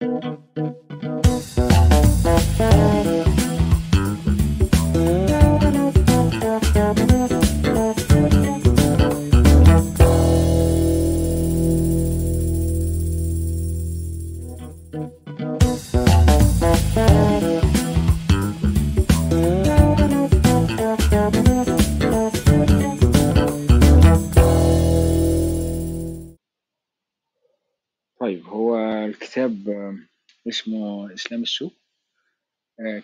طيب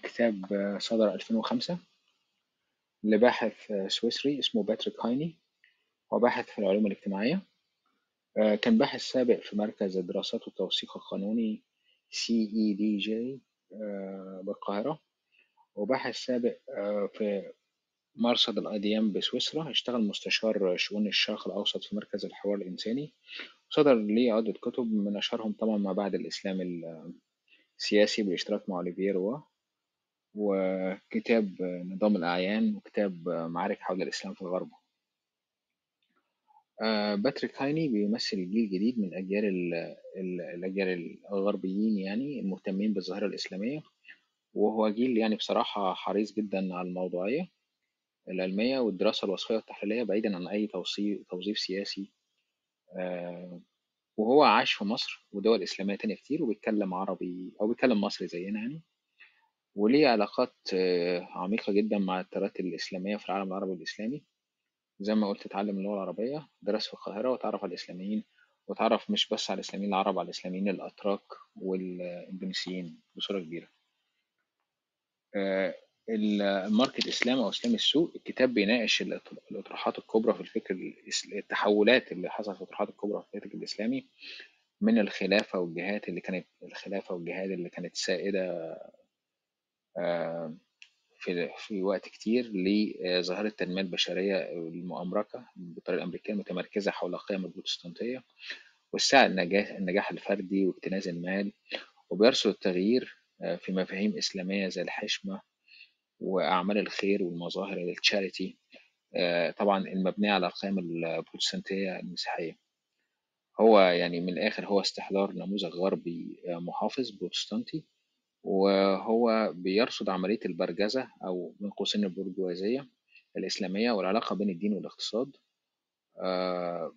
كتاب آه، صدر 2005 لباحث آه، سويسري اسمه باتريك هايني هو باحث في العلوم الاجتماعية آه، كان باحث سابق في مركز الدراسات والتوثيق القانوني CEDJ آه، بالقاهرة وباحث سابق في مرصد الأديان بسويسرا اشتغل مستشار شؤون الشرق الأوسط في مركز الحوار الإنساني صدر ليه عدة كتب من أشهرهم طبعا ما بعد الإسلام السياسي بالاشتراك مع أوليفيه روا وكتاب نظام الأعيان وكتاب معارك حول الإسلام في الغرب. آه، باتريك هايني بيمثل جيل جديد من أجيال ال- ال- الأجيال الغربيين يعني المهتمين بالظاهرة الإسلامية. وهو جيل يعني بصراحة حريص جدا على الموضوعية العلمية والدراسة الوصفية والتحليلية بعيدا عن أي توظيف سياسي. آه، وهو عاش في مصر ودول إسلامية تانية كتير وبيتكلم عربي أو بيتكلم مصري زينا يعني. وليه علاقات آه، عميقة جدا مع التيارات الإسلامية في العالم العربي والإسلامي. زي ما قلت اتعلم اللغة العربية درس في القاهرة وتعرف على الإسلاميين وتعرف مش بس على الإسلاميين العرب على الإسلاميين الأتراك والإندونيسيين بصورة كبيرة. آه، الماركت إسلام أو إسلام السوق الكتاب بيناقش الأطروحات الكبرى في الفكر التحولات اللي حصلت في الأطروحات الكبرى في الفكر الإسلامي من الخلافة والجهات اللي كانت الخلافة والجهاد اللي كانت سائدة في في وقت كتير لظاهرة التنمية البشرية المؤامركة بالطريقة الأمريكية المتمركزة حول قيم البروتستانتية والسعي النجاح النجاح الفردي واكتناز المال وبيرصد التغيير آه، في مفاهيم إسلامية زي الحشمة وأعمال الخير والمظاهر التشاريتي طبعا المبنية على القيم البروتستانتية المسيحية. هو يعني من الآخر هو استحضار نموذج غربي آه، محافظ بروتستانتي. وهو بيرصد عملية البرجزة أو من قوسين البرجوازية الإسلامية والعلاقة بين الدين والاقتصاد آه،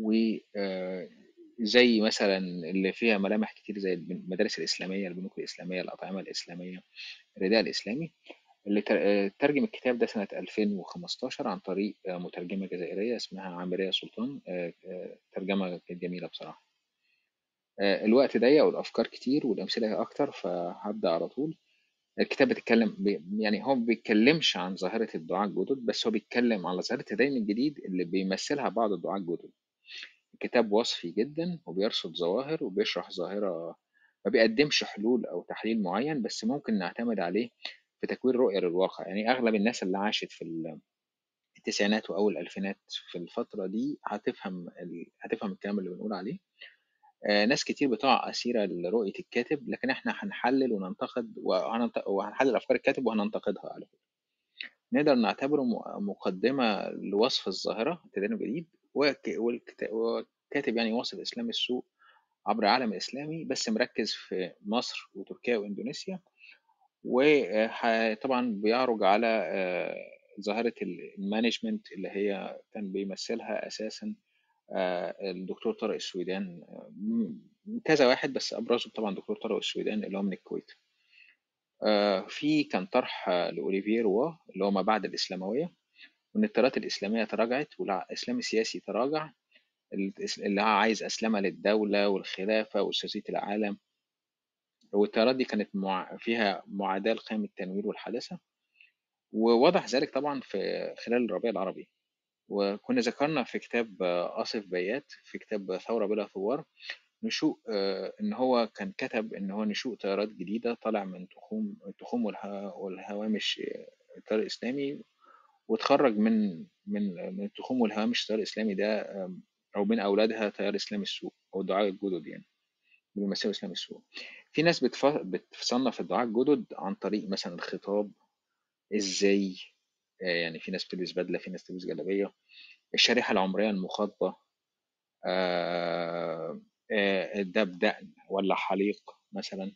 وزي مثلا اللي فيها ملامح كتير زي المدارس الإسلامية البنوك الإسلامية الأطعمة الإسلامية الرداء الإسلامي اللي آه، ترجم الكتاب ده سنة 2015 عن طريق آه، مترجمة جزائرية اسمها عامرية سلطان آه، آه، ترجمة جميلة بصراحة. آه، الوقت ضيق والأفكار كتير والأمثلة أكتر فهبدأ على طول. الكتاب بيتكلم بي يعني هو بيتكلمش عن ظاهرة الدعاة الجدد بس هو بيتكلم على ظاهرة الدين الجديد اللي بيمثلها بعض الدعاة الجدد. الكتاب وصفي جدا وبيرصد ظواهر وبيشرح ظاهرة ما بيقدمش حلول أو تحليل معين بس ممكن نعتمد عليه في تكوين رؤية للواقع. يعني أغلب الناس اللي عاشت في ال- التسعينات وأول الألفينات في الفترة دي هتفهم ال... هتفهم الكلام اللي بنقول عليه. آه، ناس كتير بتقع أسيرة لرؤية الكاتب لكن إحنا هنحلل وننتقد. وهنحلل أفكار الكاتب وهننتقدها على فكرة نقدر نعتبره مقدمة لوصف الظاهرة التدين الجديد. والكاتب يعني واصف إسلام السوق عبر العالم الإسلامي بس مركز في مصر وتركيا وإندونيسيا وطبعا بيعرج على آه، ظاهرة المانجمنت اللي هي كان بيمثلها أساسا الدكتور طارق السويدان آه، كذا واحد بس أبرزهم طبعا دكتور طارق السويدان اللي هو من الكويت. آه، في كان طرح آه، لأوليفيه روا اللي هو ما بعد الإسلاموية وإن التيارات الإسلامية تراجعت والإسلام السياسي تراجع اللي عايز أسلمة للدولة والخلافة وسياسية العالم. والتيارات دي كانت مع... فيها معاداة لقيم التنوير والحداثة. ووضح ذلك طبعا في خلال الربيع العربي. وكنا ذكرنا في كتاب آه، آصف بيات في كتاب ثورة بلا ثوار نشوء آه، إن هو كان كتب إن هو نشوء تيارات جديدة طالع من تخوم والها- والهوامش آه، التيار الإسلامي وتخرج من من من التخوم والهوامش التيار الإسلامي ده أو من أولادها تيار إسلام السوق أو الدعاة الجدد يعني بيمثلوا إسلام السوق في ناس بتصنف الدعاة الجدد عن طريق مثلا الخطاب آه، يعني في ناس بتلبس بدلة في ناس بتلبس جلابية. الشريحة العمرية المخاطبة آه، آه، ده بدقن ولا حليق مثلا.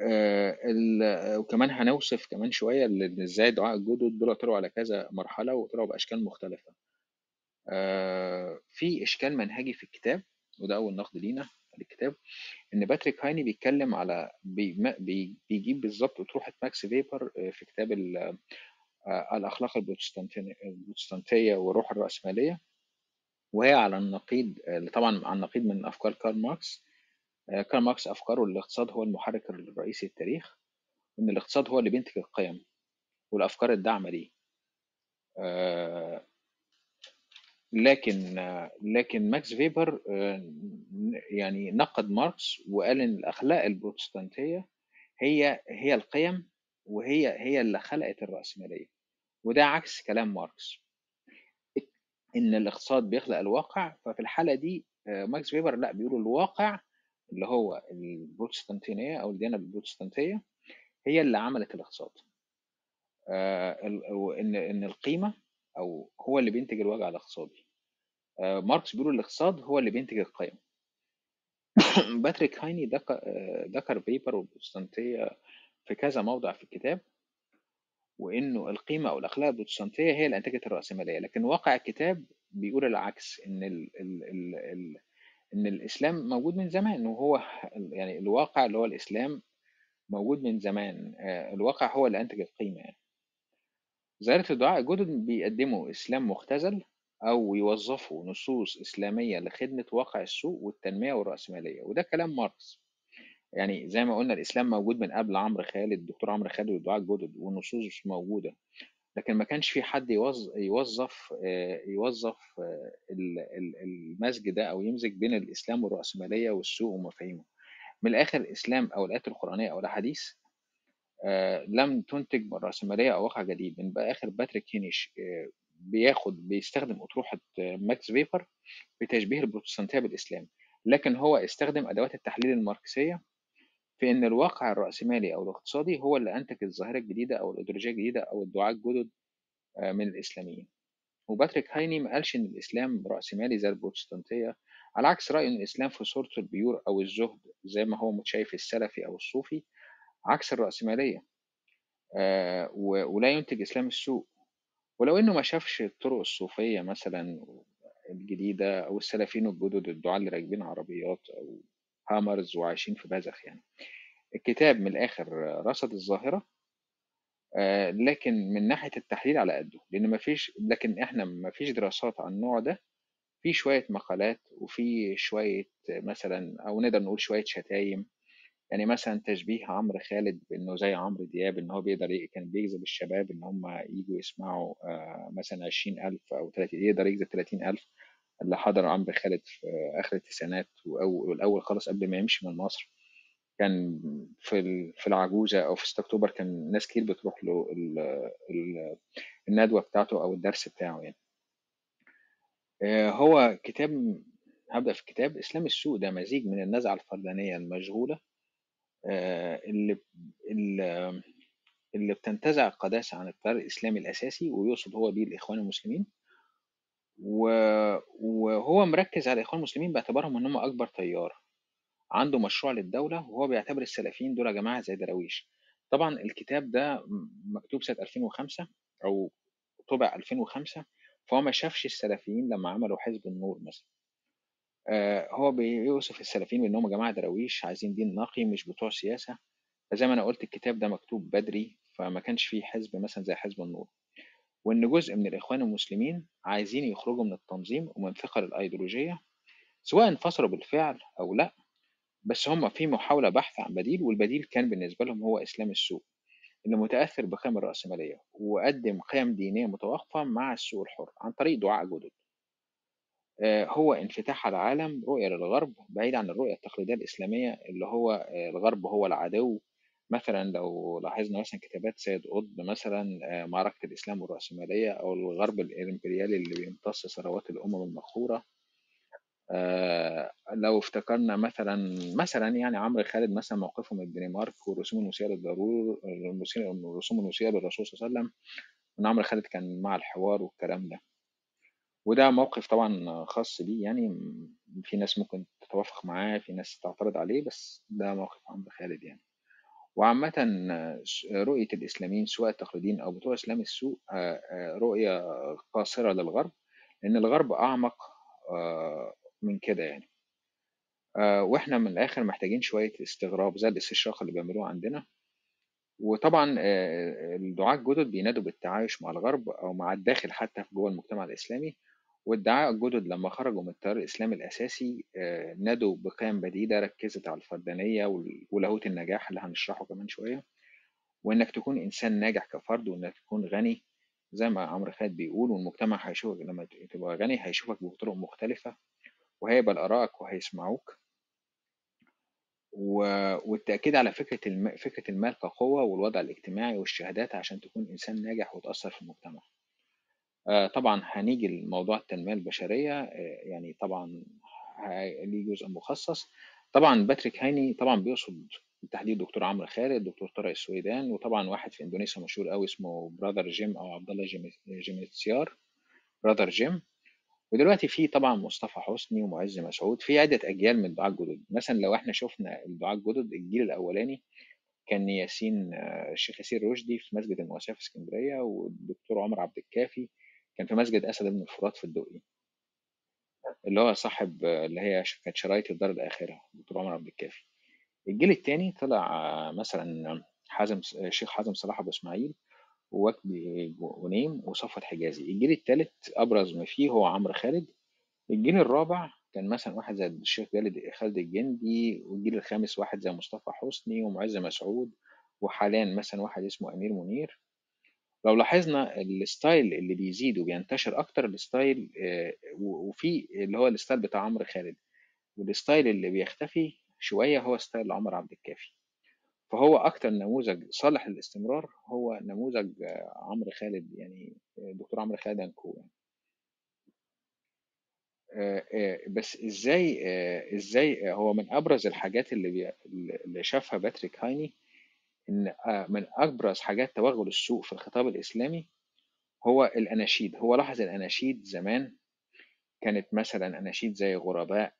آه، وكمان هنوصف كمان شوية ال- إزاي دعاة الجدد دول طلعوا على كذا مرحلة وطلعوا بأشكال مختلفة. آه، في إشكال منهجي في الكتاب وده أول نقد لينا للكتاب إن باتريك هايني بيتكلم على بيجيب بالظبط أطروحة ماكس فيبر آه، في كتاب آه، الأخلاق البروتستانتية البروتستانتية والروح الرأسمالية وهي على النقيض آه، طبعا على النقيض من أفكار كارل ماركس. آه، كارل ماركس أفكاره الاقتصاد هو المحرك الرئيسي للتاريخ وإن الاقتصاد هو اللي بينتج القيم والأفكار الداعمة ليه. لكن لكن ماكس فيبر يعني نقد ماركس وقال إن الأخلاق البروتستانتية هي هي القيم وهي هي اللي خلقت الرأسمالية. وده عكس كلام ماركس. إن الاقتصاد بيخلق الواقع ففي الحالة دي آه، ماكس فيبر لأ بيقولوا الواقع اللي هو البروتستانتينية أو الديانة البروتستانتية هي اللي عملت الاقتصاد. آه، وإن إن القيمة أو هو اللي بينتج الواقع الاقتصادي. آه، ماركس بيقول الاقتصاد هو اللي بينتج القيم. باتريك هايني ذكر فيبر والبروتستانتية في كذا موضع في الكتاب وإنه القيمة أو الأخلاق البروتستانتية هي اللي أنتجت الرأسمالية. لكن واقع الكتاب بيقول العكس إن ال ال ال ال إن الإسلام موجود من زمان وهو يعني الواقع اللي هو الإسلام موجود من زمان. آه، الواقع هو اللي أنتج القيمة يعني. ظاهرة الدعاء الجدد بيقدموا إسلام مختزل أو يوظفوا نصوص إسلامية لخدمة واقع السوق والتنمية والرأسمالية وده كلام ماركس. يعني زي ما قلنا الإسلام موجود من قبل عمرو خالد الدكتور عمرو خالد والدعاء الجدد والنصوص موجودة. لكن ما كانش في حد يوظ- يوظف آه، يوظف آه، ال- المزج ده أو يمزج بين الإسلام والرأسمالية والسوق ومفاهيمه. من الآخر الإسلام أو الآيات القرآنية أو الأحاديث آه، لم تنتج من أو واقع جديد. من آخر باتريك هايني آه، بياخد بيستخدم أطروحة آه، ماكس فيبر في تشبيه البروتستانتية بالإسلام. لكن هو استخدم أدوات التحليل الماركسية في إن الواقع الرأسمالي أو الاقتصادي هو اللي أنتج الظاهرة الجديدة أو الأيديولوجية الجديدة أو الدعاة الجدد آه، من الإسلاميين. وباتريك هايني ما قالش إن الإسلام رأسمالي زي البروتستانتية على عكس رأيه إن الإسلام في صورته البيور أو الزهد زي ما هو متشايف السلفي أو الصوفي عكس الرأسمالية آه، ولا ينتج إسلام السوء. ولو إنه ما شافش الطرق الصوفية مثلا الجديدة أو السلفيين الجدد الدعاة اللي راكبين عربيات أو هامرز وعايشين في بذخ يعني. الكتاب من الآخر رصد الظاهرة آه، لكن من ناحية التحليل على قده لأن مفيش لكن إحنا مفيش دراسات عن النوع ده في شوية مقالات وفي شوية مثلا أو نقدر نقول شوية شتايم. يعني مثلا تشبيه عمرو خالد بإنه زي عمرو دياب إن هو بيقدر كان بيجذب الشباب إن هم يجوا يسمعوا آه، مثلا عشرين ألف أو 30 يقدر يجذب تلاتين ألف. اللي حضر عمرو خالد في آخر التسعينات والأول خالص قبل ما يمشي من مصر كان في في العجوزة أو في 6 أكتوبر كان ناس كتير بتروح له ال- ال- الندوة بتاعته أو الدرس بتاعه يعني. آه، هو كتاب هبدأ في الكتاب إسلام السوء ده مزيج من النزعة الفردانية المشغولة آه، اللي اللي بتنتزع القداسة عن التيار الإسلامي الأساسي ويقصد هو بيه الإخوان المسلمين. وهو مركز على الإخوان المسلمين باعتبارهم إن هم أكبر تيار عنده مشروع للدولة وهو بيعتبر السلفيين دول جماعة زي دراويش. طبعا الكتاب ده مكتوب سنة 2005 أو طبع 2005 فهو ما شافش السلفيين لما عملوا حزب النور مثلا. آه، هو بيوصف السلفيين بأنهم جماعة دراويش عايزين دين نقي مش بتوع سياسة. فزي ما أنا قلت الكتاب ده مكتوب بدري فما كانش فيه حزب مثلا زي حزب النور. وإن جزء من الإخوان المسلمين عايزين يخرجوا من التنظيم ومن ثقل الأيديولوجية سواء انفصلوا بالفعل أو لأ بس هم في محاولة بحث عن بديل والبديل كان بالنسبة لهم هو إسلام السوق اللي متأثر بقيم الرأسمالية وقدم قيم دينية متوافقة مع السوق الحر عن طريق دعاء جدد. آه، هو انفتاح على العالم رؤية للغرب بعيد عن الرؤية التقليدية الإسلامية اللي هو آه، الغرب هو العدو مثلا لو لاحظنا مثلا كتابات سيد قطب مثلا آه، معركة الإسلام والرأسمالية أو الغرب الإمبريالي اللي بيمتص ثروات الأمم المقهورة آه، لو افتكرنا مثلا مثلا يعني عمرو خالد مثلا موقفه من الدنمارك والرسوم الموسيقى للضرور الرسوم الموسيقى للرسول صلى الله عليه وسلم وإن عمرو خالد كان مع الحوار والكلام ده وده موقف طبعًا خاص بيه يعني في ناس ممكن تتوافق معاه، في ناس تعترض عليه، بس ده موقف عمرو خالد يعني. وعامةً رؤية الإسلاميين سواء التقليديين أو بتوع إسلام السوق آآ آآ رؤية قاصرة للغرب، لإن الغرب أعمق آآ من كده يعني. وإحنا من الآخر محتاجين شوية استغراب زي الاستشراق اللي بيعملوه عندنا، وطبعًا الدعاة الجدد بينادوا بالتعايش مع الغرب أو مع الداخل حتى جوّه المجتمع الإسلامي، والدعاة الجدد لمّا خرجوا من التيار الإسلامي الأساسي آآ نادوا بقِيَم بديلة ركّزت على الفردانية ولاهوت النجاح اللي هنشرحه كمان شوية، وإنك تكون إنسان ناجح كفرد وإنك تكون غني زي ما عمرو خالد بيقول والمجتمع هيشوفك لمّا تبقى غني هيشوفك بطرق مختلفة، وهيقبل آرائك وهيسمعوك. والتأكيد على فكرة الم فكرة المال كقوة والوضع الاجتماعي والشهادات عشان تكون إنسان ناجح وتأثّر في المجتمع. آآ طبعًا هنيجي لموضوع التنمية البشرية آآ يعني طبعًا ليه جزء مخصص. طبعًا باتريك هايني طبعًا بيقصد بالتحديد دكتور عمرو خالد، دكتور طارق السويدان، وطبعًا واحد في إندونيسيا مشهور أوي اسمه brother جيم أو عبد الله جيم جيمنستيار brother جيم. ودلوقتي في طبعًا مصطفى حسني ومُعز مسعود، في عدة أجيال من الدعاة الجدد. مثلًا لو إحنا شُفنا الدعاة الجدد الجيل الأولاني كان ياسين الشيخ ياسين رشدي في مسجد المواساة في إسكندرية، والدكتور عمر عبد الكافي كان في مسجد أسد بن الفرات في الدقي. اللي هو صاحب اللي هي كانت شرايط الدار الآخرة، الدكتور عمر عبد الكافي. الجيل التاني طلع مثلًا حازم الشيخ حازم صلاح أبو إسماعيل، ووجدي غنيم وصفوت حجازي. الجيل التالت أبرز ما فيه هو عمرو خالد. الجيل الرابع كان مثلًا واحد زي الشيخ خالد خالد الجندي، والجيل الخامس واحد زي مصطفى حسني ومُعز مسعود، وحاليًا مثلًا واحد اسمه أمير منير. لو لاحظنا الstyle اللي بيزيد وبينتشر الstyle آآ و وفي اللي هو الstyle بتاع عمرو خالد، والstyle اللي بيختفي شوية هو style عمر عبد الكافي. فهو أكتر نموذج صالح للاستمرار هو نموذج عمرو خالد يعني الدكتور عمرو خالد co يعني. بس إزاي آآ إزاي هو من أبرز الحاجات اللي اللي شافها باتريك هاني إن آآ من أبرز حاجات توغُّل السوق في الخطاب الإسلامي هو الأناشيد. هو لاحظ الأناشيد زمان كانت مثلًا أناشيد زي غرباء.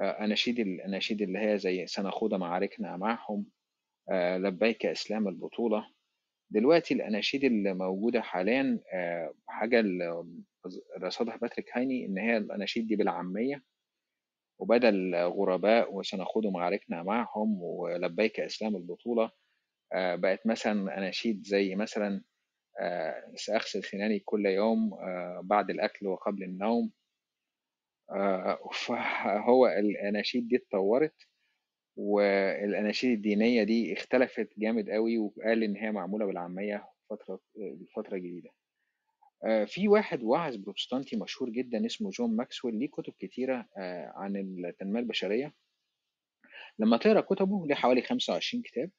آآ أناشيد الأناشيد اللي هي زي سنخوض معاركنا معهم، آآ لبيك إسلام البطولة. دلوقتي الأناشيد اللي موجودة حاليًا آآ حاجة ال رصدها باتريك هاني إن هي الأناشيد دي بالعامية، وبدل غرباء وسنخوض معاركنا معهم ولبيك إسلام البطولة، آآ بقت مثلًا أناشيد زي مثلًا آآ سأغسل سناني كل يوم آآ بعد الأكل وقبل النوم. فهو الأناشيد دي اتطوّرت، والأناشيد الدينية دي اختلفت جامد أوي، وقال إن هي معمولة بالعامية فترة الفترة الجديدة. آآ في واحد واعظ بروتستانتي مشهور جدًا اسمه جون ماكسويل ليه كتب كتيرة آآ عن التنمية البشرية. لمّا تقرأ كتبه ليه حوالي 25 كتاب.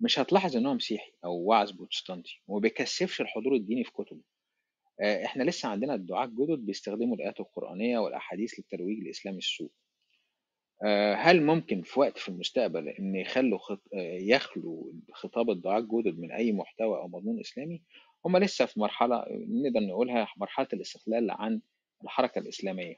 مش هتلاحظ إن هو مسيحي أو واعظ بروتستانتي، وما بيكثّفش الحضور الديني في كتبه. آآ إحنا لسه عندنا الدعاة الجدد بيستخدموا الآيات القرآنية والأحاديث للترويج لإسلام السوق. آآ هل ممكن في وقت في المستقبل إن يخلّوا خط يخلو خطاب الدعاة الجدد من أي محتوى أو مضمون إسلامي؟ هم لسه في مرحلة نقدر نقولها مرحلة الاستقلال عن الحركة الإسلامية.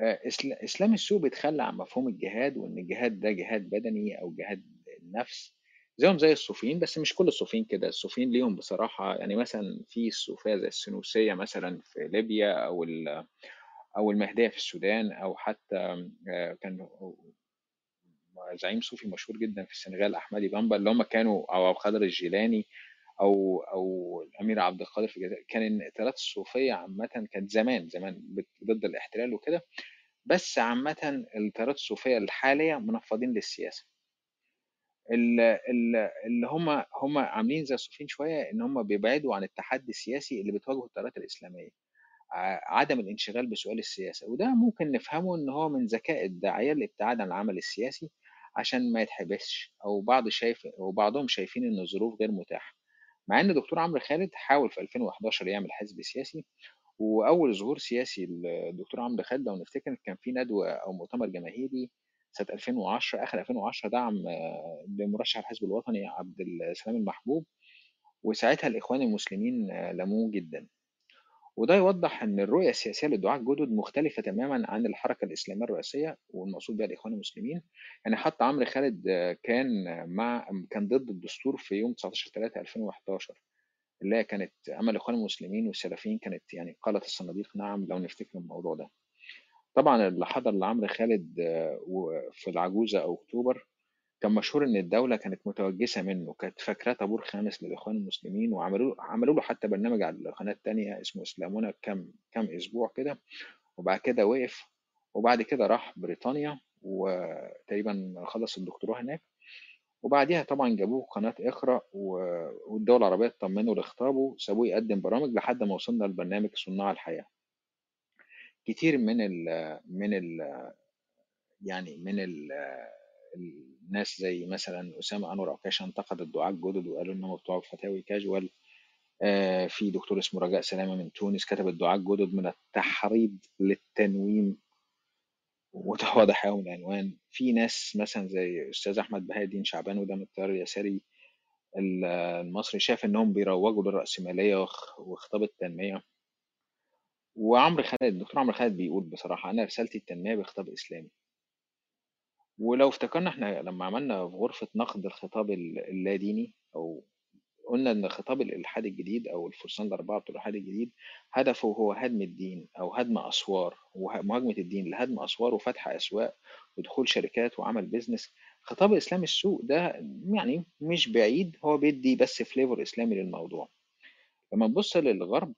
إسل إسلام السوق بيتخلّى عن مفهوم الجهاد، وإن الجهاد ده جهاد بدني أو جهاد النفس، زيهم زي الصوفيين، بس مش كل الصوفيين كده، الصوفيين ليهم بصراحة يعني مثلًا في الصوفية زي السنوسية مثلًا في ليبيا أو أو المهدية في السودان أو حتى آآ كان زعيم صوفي مشهور جدًا في السنغال أحمدي بامبا اللي هم كانوا أو القادر الجيلاني أو أو الأمير عبد القادر في الجزائر، كان التيارات الصوفية عامةً كانت زمان، زمان ضد الاحتلال وكده، بس عامةً التيارات الصوفية الحالية منفّضين ال اللي هم هم عاملين زي الصوفيين شوية إن هم بيبعدوا عن التحدي السياسي اللي بتواجهه التيارات الإسلامية. ع عدم الانشغال بسؤال السياسة، وده ممكن نفهمه إن هو من ذكاء الداعية الابتعاد عن العمل السياسي عشان ما يتحبسش، أو بعض شايف وبعضهم شايفين إن الظروف غير متاحة. مع إن دكتور عمرو خالد حاول في 2011 يعمل حزب سياسي، وأول ظهور سياسي للدكتور عمرو خالد لو نفتكر كان في ندوة أو مؤتمر جماهيري سنة 2010 آخر 2010 دعم لمرشح الحزب الوطني عبد السلام المحبوب، وساعتها الإخوان المسلمين لاموه جدًا. وده يوضح إن الرؤية السياسية للدعاة الجدد مختلفة تماما عن الحركة الإسلامية الرئيسية والمقصود بها الإخوان المسلمين. يعني حتى عمرو خالد كان مع كان ضد الدستور في يوم 19 3 2011 اللي هي كانت اما الإخوان المسلمين والسلفيين كانت يعني قالت الصناديق نعم لو نفتكر الموضوع ده. طبعا اللي حضر لعمرو خالد في العجوزة أو أكتوبر كان مشهور إن الدولة كانت متوجسة منه كانت فاكراه طابور خامس للاخوان المسلمين وعملوا عملوا له حتى برنامج على القناة الثانية اسمه اسلامنا كم كم أسبوع كده وبعد كده وقف وبعد كده راح بريطانيا وتقريبا خلص الدكتوراه هناك وبعديها طبعا جابوه قناة إقرأ والدول العربية اطمنوا لاخطابه سابوه يقدم برامج لحد ما وصلنا لبرنامج صناع الحياة. كتير من ال من ال يعني من ال الناس زي مثلا أسامة أنور عكاشة انتقد الدعاة الجدد وقالوا إنهم بتوع فتاوي كاجوال. آه في دكتور اسمه رجاء سلامة من تونس كتب الدعاة الجدد من التحريض للتنويم. وده واضح قوي من العنوان. في ناس مثلا زي أستاذ أحمد بهاء الدين شعبان وده من التيار اليساري المصري شاف إنهم بيروجوا للرأسمالية وخطاب التنمية. وعمرو خالد الدكتور عمرو خالد بيقول بصراحة أنا رسالتي التنمية بخطاب إسلامي. ولو افتكرنا إحنا لما عملنا في غرفة نقد الخطاب اللاديني أو قلنا إن خطاب الإلحاد الجديد أو الفرسان الأربعة بتوع الإلحاد الجديد هدفه هو هدم الدين أو هدم أسوار ومهاجمة الدين لهدم أسوار وفتح أسواق ودخول شركات وعمل business خطاب الإسلام السوق ده يعني مش بعيد هو بيدي بس flavor إسلامي للموضوع. لما تبص للغرب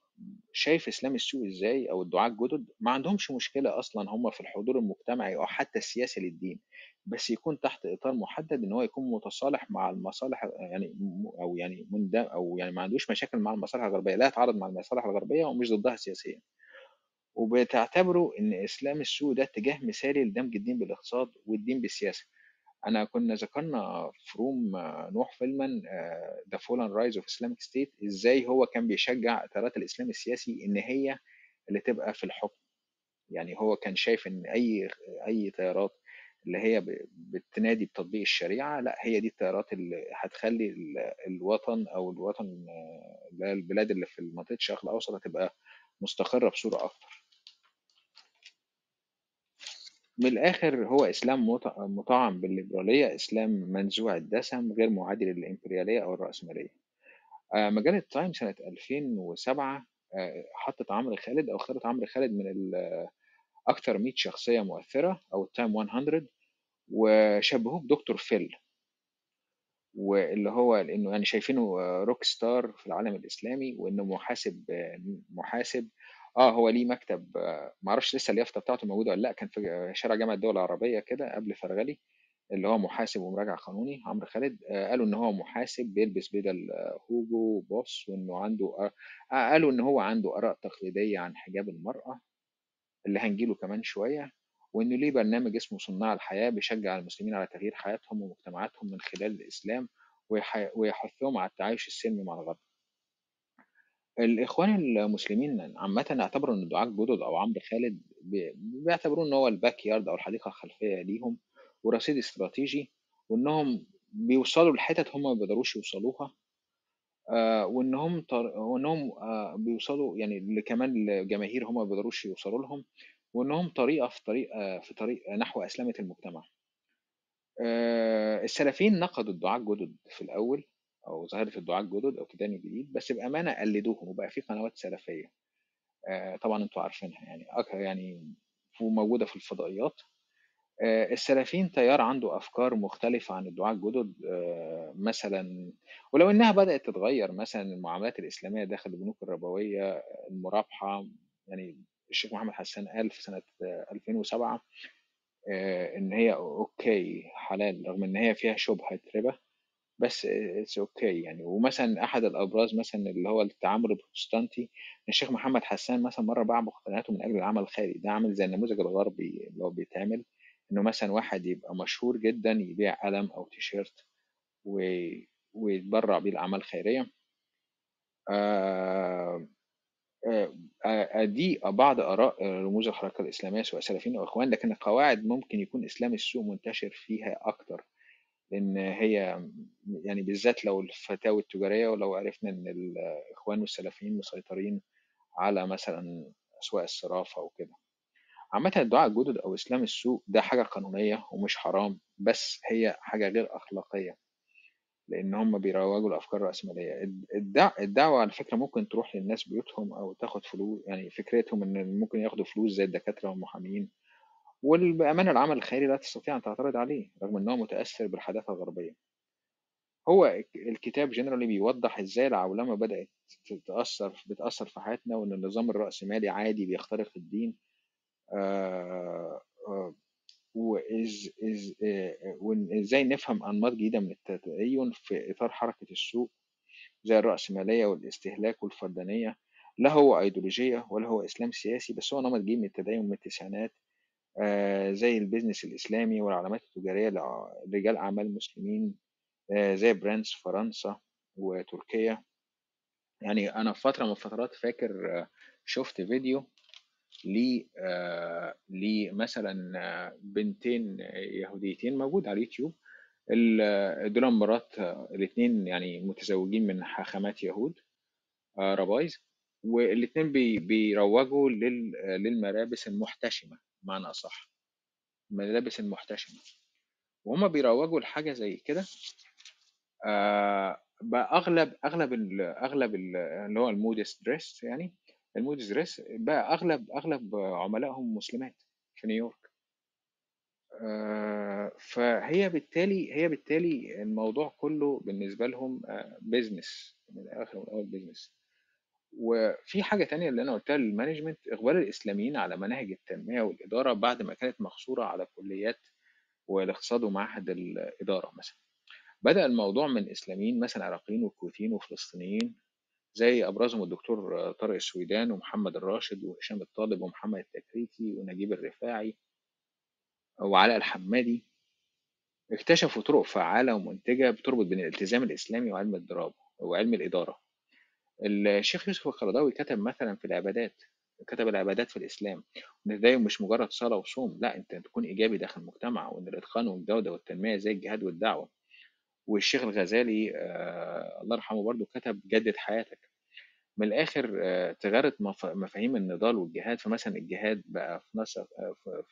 شايف إسلام السوق إزاي أو الدعاة الجدد ما عندهمش مشكلة أصلا هم في الحضور المجتمعي أو حتى السياسي للدين بس يكون تحت إطار محدد إن هو يكون متصالح مع المصالح يعني أو يعني مندم أو يعني ما عندوش مشاكل مع المصالح الغربية لا يتعارض مع المصالح الغربية ومش ضدها سياسيا. وبتعتبروا إن إسلام السوق ده اتجاه مثالي لدمج الدين بالاقتصاد والدين بالسياسة. أنا كنا ذكرنا في روم نوح فيلدمان the fall and rise of Islamic state إزاي هو كان بيشجع اطارات الإسلام السياسي إن هي اللي تبقى في الحكم؟ يعني هو كان شايف إن أي أي تيارات اللي هي بتنادي بتطبيق الشريعة لأ هي دي التيارات اللي هتخلي الوطن أو الوطن البلاد اللي في منطقه الشرق الأوسط هتبقى مستقرة بصورة أكتر. من الآخر هو إسلام مطعم بالليبرالية إسلام منزوع الدسم غير معادي للإمبريالية أو الرأسمالية. مجلة تايم سنة 2007 حطت عمرو خالد أو اختارت عمرو خالد من أكثر 100 شخصية مؤثرة أو التايم 100 وشبهوه بدكتور فيل. واللي هو لأنه يعني شايفينه rock star في العالم الإسلامي وإنه محاسب محاسب آه هو ليه مكتب آه معرفش لسه اليافطة بتاعته موجودة ولا لأ كان في شارع جامعة الدول العربيه كده قبل فرغلي اللي هو محاسب ومراجع قانوني عمرو خالد آه قالوا إن هو محاسب بيلبس بدل آه هوجو بوس وإنه عنده آه قالوا إن هو عنده آراء تقليدية عن حجاب المرأة اللي هنجيله كمان شوية وإنه ليه برنامج اسمه صناع الحياة بيشجع المسلمين على تغيير حياتهم ومجتمعاتهم من خلال الإسلام ويحثهم على التعايش السلمي مع الغرب. الإخوان المسلمين عامة اعتبروا إن الدعاة الجدد أو عمرو خالد بيعتبروه إن هو الباك يارد أو الحديقة الخلفية ليهم ورصيد استراتيجي وإنهم بيوصلوا لحتت هم ما بيقدروش يوصلوها آه وإنهم طر... وإنهم آه بيوصلوا يعني كمان لجماهير هم ما بيقدروش يوصلوا لهم وإنهم طريقة في طريق آه في طريق نحو أسلمة المجتمع. السلفيين نقدوا الدعاة الجدد في الأول أو ظاهرة الدعاة الجدد أو تدين الجديد بس بأمانة قلدوهم وبقى في قنوات سلفية. آه طبعا أنتوا عارفينها يعني يعني وموجوده في الفضائيات. آه السلفيين تيار عنده أفكار مختلفة عن الدعاة الجدد. آه مثلا ولو إنها بدأت تتغير مثلا المعاملات الإسلامية داخل البنوك الربوية المرابحة يعني الشيخ محمد حسان قال في سنة 2007 إن هي okay حلال رغم إن هي فيها شبهة ربا. بس it's okay okay يعني. ومثلا أحد الأبراز مثلا اللي هو التعامل البروتستانتي الشيخ محمد حسان مثلا مرة باع مقتنياته من أجل العمل الخيري. ده عامل زي النموذج الغربي اللي هو بيتعمل إنه مثلا واحد يبقى مشهور جدا يبيع قلم أو تيشيرت و... ويتبرع بيه الاعمال الخيريه آه... آه... دي بعض آراء رموز الحركة الإسلامية سواء سلفيين أو إخوان لكن القواعد ممكن يكون اسلام السوق منتشر فيها أكتر. لأن هي يعني بالذات لو الفتاوى التجارية ولو عرفنا إن الاخوان والسلفيين مسيطرين على مثلا أسواق الصرافة وكده عامة الدعاء الجدد أو إسلام السوق ده حاجة قانونية ومش حرام بس هي حاجة غير أخلاقية لأن هم بيروجوا لأفكار رأسمالية. الد- الدع... الدعوة على فكرة ممكن تروح للناس بيوتهم أو تاخد فلوس يعني فكرتهم إن ممكن ياخدوا فلوس زي الدكاترة والمحامين والبأمانة العمل الخيري لا تستطيع أن تعترض عليه رغم أنه متأثر بالحداثة الغربية. هو الكتاب جنرالي بيوضح إزاي العولمة بدأت تتأثر بتأثر في حياتنا وإن النظام الرأسمالي عادي بيخترق الدين. آه، آه، إز آه، نفهم أنماط جديدة من التدين في إطار حركة السوق زي الرأسمالية والاستهلاك والفردانية. لا هو إيديولوجية ولا هو إسلام سياسي بس هو نمط جديد من التدين من التسعينات. زي ال business الإسلامي والعلامات التجارية لرجال أعمال مسلمين آه، زي brands فرنسا وتركيا. يعني أنا في فترة من الفترات فاكر آه، شفت فيديو ل آه، لمثلا آه، بنتين يهوديتين موجود على اليوتيوب. ال- آه، دول مرات الاثنين يعني متزوجين من حاخامات يهود آه، rabbis. والاثنين بي بيروجوا لل- آه، للملابس المحتشمة. بمعنى أصح الملابس المحتشمه وهم بيروجوا لحاجة زي كده آه، بقى أغلب أغلب ال أغلب ال اللي هو ال modest dress يعني ال modest dress بقى أغلب أغلب عملائهم مسلمات في نيويورك. آه، فهي بالتالي هي بالتالي الموضوع كله بالنسبة لهم business من الآخر من business وفي حاجة تانية اللي أنا قلتها لل management اقبال الإسلاميين على مناهج التنمية والإدارة بعد ما كانت محصوره على كليات والاقتصاد ومعهد الإدارة مثلا. بدأ الموضوع من إسلاميين مثلا عراقيين وكويتيين وفلسطينيين زي أبرزهم الدكتور طارق السويدان ومحمد الراشد وهشام الطالب ومحمد التكريتي ونجيب الرفاعي وعلاء الحمادي. اكتشفوا طرق فعالة ومنتجة بتربط بين الالتزام الإسلامي وعلم الضرابة وعلم الإدارة. الشيخ يوسف القرضاوي كتب مثلا في العبادات كتب العبادات في الإسلام وإن ده مش مجرد صلاة وصوم لا أنت تكون إيجابي داخل المجتمع وإن الإتقان والجودة والتنمية زي الجهاد والدعوة. والشيخ الغزالي آه الله يرحمه برضو كتب جدد حياتك. من الآخر آه تغيرت مف- مفاهيم النضال والجهاد فمثلا الجهاد بقى في نسق آه في,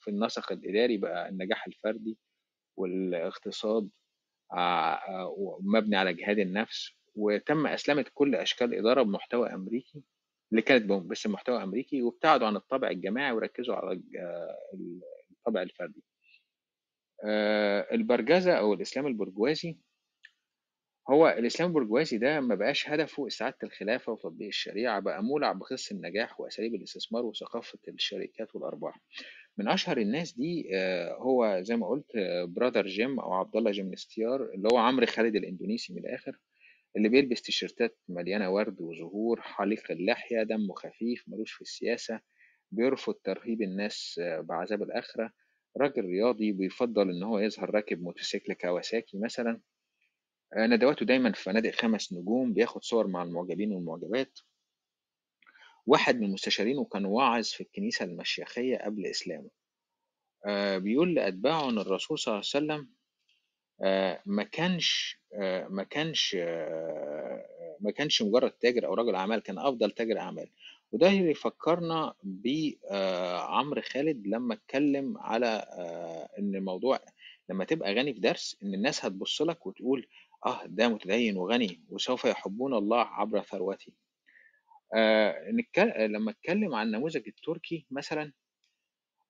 في, النسق الإداري بقى النجاح الفردي والاقتصاد آه آه مبني على جهاد النفس. وتم أسلمة كل أشكال الإدارة بمحتوى أمريكي اللي كانت بس محتوى أمريكي وابتعدوا عن الطابع الجماعي وركزوا على آه، الطابع الفردي. آه، البرجزة أو الإسلام البرجوازي. هو الإسلام البرجوازي ده ما بقاش هدفه استعادة الخلافة وتطبيق الشريعة بقى مولع بخص النجاح وأساليب الاستثمار وثقافة الشركات والأرباح. من أشهر الناس دي آه، هو زي ما قلت برادر جيم أو عبد الله جيم نستيار اللي هو عمرو خالد الإندونيسي من الآخر. اللي بيلبس تيشيرتات مليانة ورد وزهور حليق اللحية دمه خفيف ملوش في السياسة بيرفض ترهيب الناس آه، بعذاب الآخرة. راجل رياضي بيفضل إن هو يظهر راكب موتوسيكل كawasaki مثلا. آه، ندواته دايما في فنادق خمس نجوم بياخد صور مع المعجبين والمعجبات. واحد من المستشارين وكان واعظ في الكنيسة المشيخية قبل إسلامه. آه، بيقول لأتباعه إن الرسول صلى الله عليه وسلم ما كانش آه، ما كانش آه، ما كانش مجرد تاجر أو رجل أعمال كان أفضل تاجر أعمال. وده اللي يفكرنا بعمرو خالد لما اتكلم على آه، إن الموضوع لما تبقى غني في درس إن الناس هتبص لك وتقول آه ده متدين وغني وسوف يحبون الله عبر ثروته. آه لما اتكلم عن النموذج التركي مثلا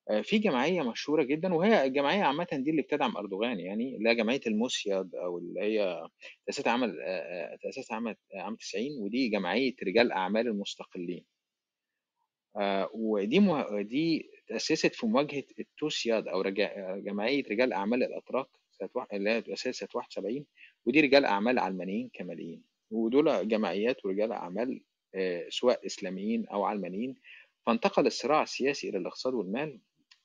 آه في جمعية مشهورة جدا وهي الجمعية عامه دي اللي بتدعم أردوغان يعني اللي هي جمعية الموسياد أو اللي هي تاسست عام آه، آه، عام عام 90 ودي جمعية رجال أعمال المستقلين ودي. دي تأسست في مواجهة التوسياد أو. جمعية رجال أعمال الأتراك. اللي هي تأسست سنة 71 ودي رجال أعمال علمانيين كماليين ودول جمعيات ورجال أعمال سواء إسلاميين أو علمانيين فانتقل الصراع السياسي إلى الاقتصاد والمال.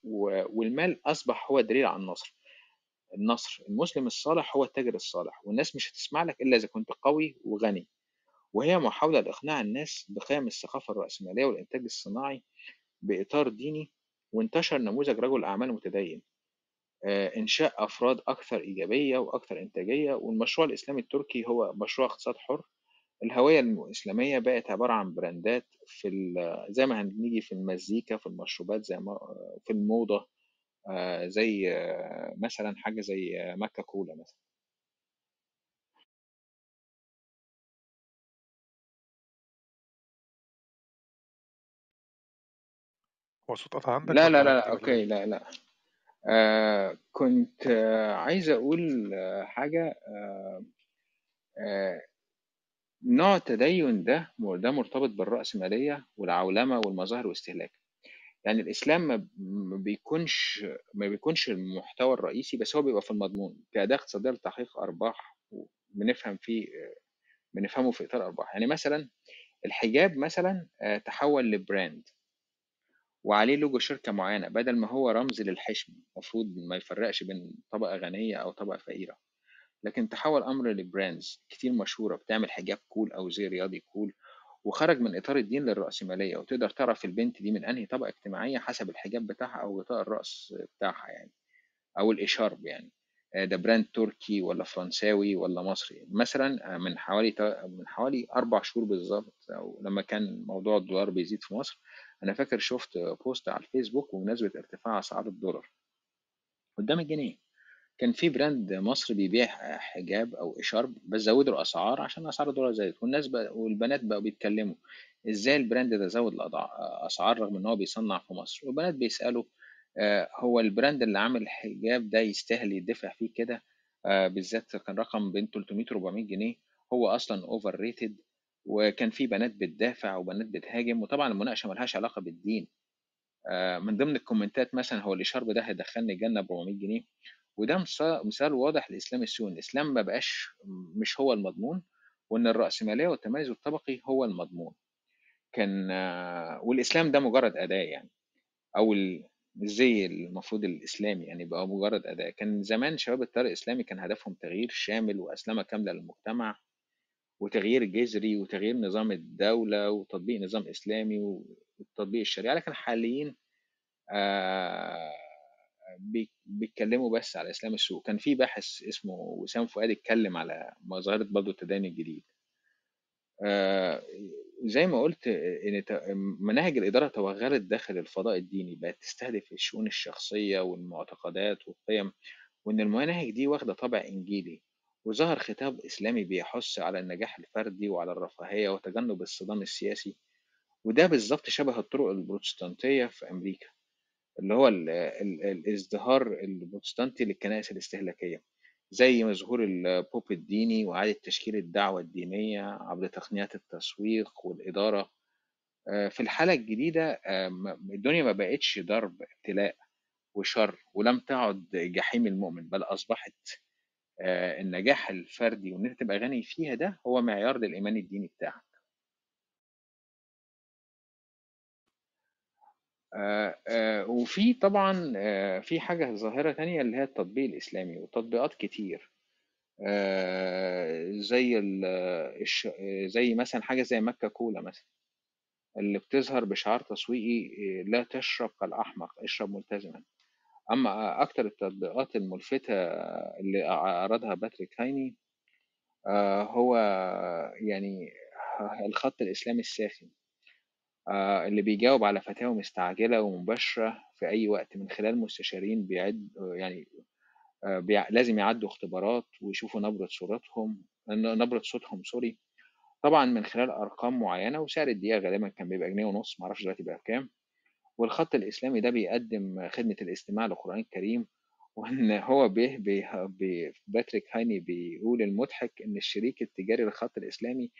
والمال أصبح هو دليل على النصر. النصر المسلم الصالح هو التاجر الصالح والناس مش هتسمع لك إلا إذا كنت قوي وغني. وهي محاولة لإقناع الناس بقيم الثقافة الرأسمالية والإنتاج الصناعي بإطار ديني وانتشر نموذج رجل أعمال متدين. آه، إنشاء أفراد أكثر إيجابية وأكثر إنتاجية والمشروع الإسلامي التركي هو مشروع اقتصاد حر الهوية الإسلامية بقت عبارة عن براندات في ال- زي ما هنيجي في المزيكا في المشروبات زي ما في الموضة آه، زي آه، مثلا حاجة زي مكة كولا مثلا. هو الصوت قطع عندك لا لا لا ولا أوكي لا لا. آه كنت آه عايز أقول حاجة آه نوع التدين ده ده مرتبط بالرأسمالية والعولمة والمظاهر والاستهلاك يعني الإسلام ما بيكونش ما بيكونش المحتوى الرئيسي بس هو بيبقى في المضمون. كأداة اقتصادية لتحقيق أرباح بنفهم فيه بنفهمه في إطار أرباح. يعني مثلا الحجاب مثلا آه، تحول ل brand وعليه لوجو شركة معينة بدل ما هو رمز للحشمة المفروض ما يفرقش بين طبقة غنية أو طبقة فقيرة. لكن تحول أمر ل brands كتير مشهورة بتعمل حجاب cool أو زي رياضي cool وخرج من إطار الدين للرأسمالية. وتقدر تعرف البنت دي من أنهي طبقة اجتماعية حسب الحجاب بتاعها أو غطاء الرأس بتاعها يعني أو الإشارب يعني. آه، ده brand تركي ولا فرنساوي ولا مصري. مثلا آه، من حوالي من حوالي أربع شهور بالظبط أو لما كان موضوع الدولار بيزيد في مصر أنا فاكر شفت post على الفيسبوك بمناسبة ارتفاع أسعار الدولار. قدام الجنيه كان في brand مصري بيبيع حجاب أو اشارب بس زودوا الأسعار عشان أسعار الدولار زادت والناس بقى والبنات بقوا بيتكلموا إزاي ال brand ده زود الاسعار رغم إن هو بيصنع في مصر والبنات بيسألوا آه، هو ال brand اللي عامل الحجاب ده يستاهل يدفع فيه كده؟ آه، بالذات كان رقم بين 300 400 جنيه هو أصلا overrated وكان في بنات بتدافع وبنات بتهاجم وطبعا المناقشة ملهاش علاقة بالدين. آه، من ضمن ال comments مثلا هو الإشارب ده هيدخلني الجنة ب 400 جنيه وده مثال واضح للإسلام السوري الإسلام ما بقاش مش هو المضمون وإن الرأسمالية والتميز الطبقي هو المضمون. كان والإسلام ده مجرد أداة يعني أو ال- الزي المفروض الإسلامي يعني بقى مجرد أداة. كان زمان شباب التيار الإسلامي كان هدفهم تغيير شامل وأسلمة كاملة للمجتمع وتغيير جذري وتغيير نظام الدولة وتطبيق نظام إسلامي وتطبيق الشريعة. لكن حاليا آه، بيتكلموا بس على إسلام السوق كان في باحث اسمه وسام فؤاد اتكلم على ظاهره برضه التدين الجديد. آه، زي ما قلت إن مناهج الإدارة توغلت داخل الفضاء الديني بقت تستهدف الشؤون الشخصية والمعتقدات والقيم وإن المناهج دي واخدة طابع إنجيلي وظهر خطاب إسلامي بيحث على النجاح الفردي وعلى الرفاهية وتجنب الصدام السياسي وده بالظبط شبه الطرق البروتستانتية في أمريكا. اللي هو ال ال الازدهار البروتستانتي للكنائس الاستهلاكية زي ظهور البوب الديني وإعادة تشكيل الدعوة الدينية عبر تقنيات التسويق والإدارة. آه، في الحالة الجديدة آه، الدنيا ما بقتش ضرب ابتلاء وشر ولم تعد جحيم المؤمن بل أصبحت آه، النجاح الفردي وإن أنت تبقى غني فيها ده هو معيار للإيمان الديني بتاعك. وفي طبعا آه، في حاجة ظاهرة تانية اللي هي التطبيق الإسلامي وتطبيقات كتير. آه، زي زي مثلا حاجة زي مكة كولا مثلا اللي بتظهر بشعار تسويقي آه، لا تشرب كالأحمق اشرب ملتزما. أما أكتر التطبيقات الملفتة اللي عرضها باتريك هايني آه، هو يعني الخط الإسلامي الساخن. آه، اللي بيجاوب على فتاوى مستعجلة ومباشرة في أي وقت من خلال مستشارين بيعد يعني آه، بيع... لازم يعدوا اختبارات ويشوفوا نبرة صورتهم نبرة صوتهم sorry. طبعا من خلال أرقام معينة وسعر الدقيقة غالبا كان بيبقى جنيه ونص معرفش دلوقتي بقى بكام. والخط الإسلامي ده بيقدم خدمة الاستماع للقرآن الكريم وإن هو بيه بيه باتريك هايني بيقول المضحك إن الشريك التجاري للخط الإسلامي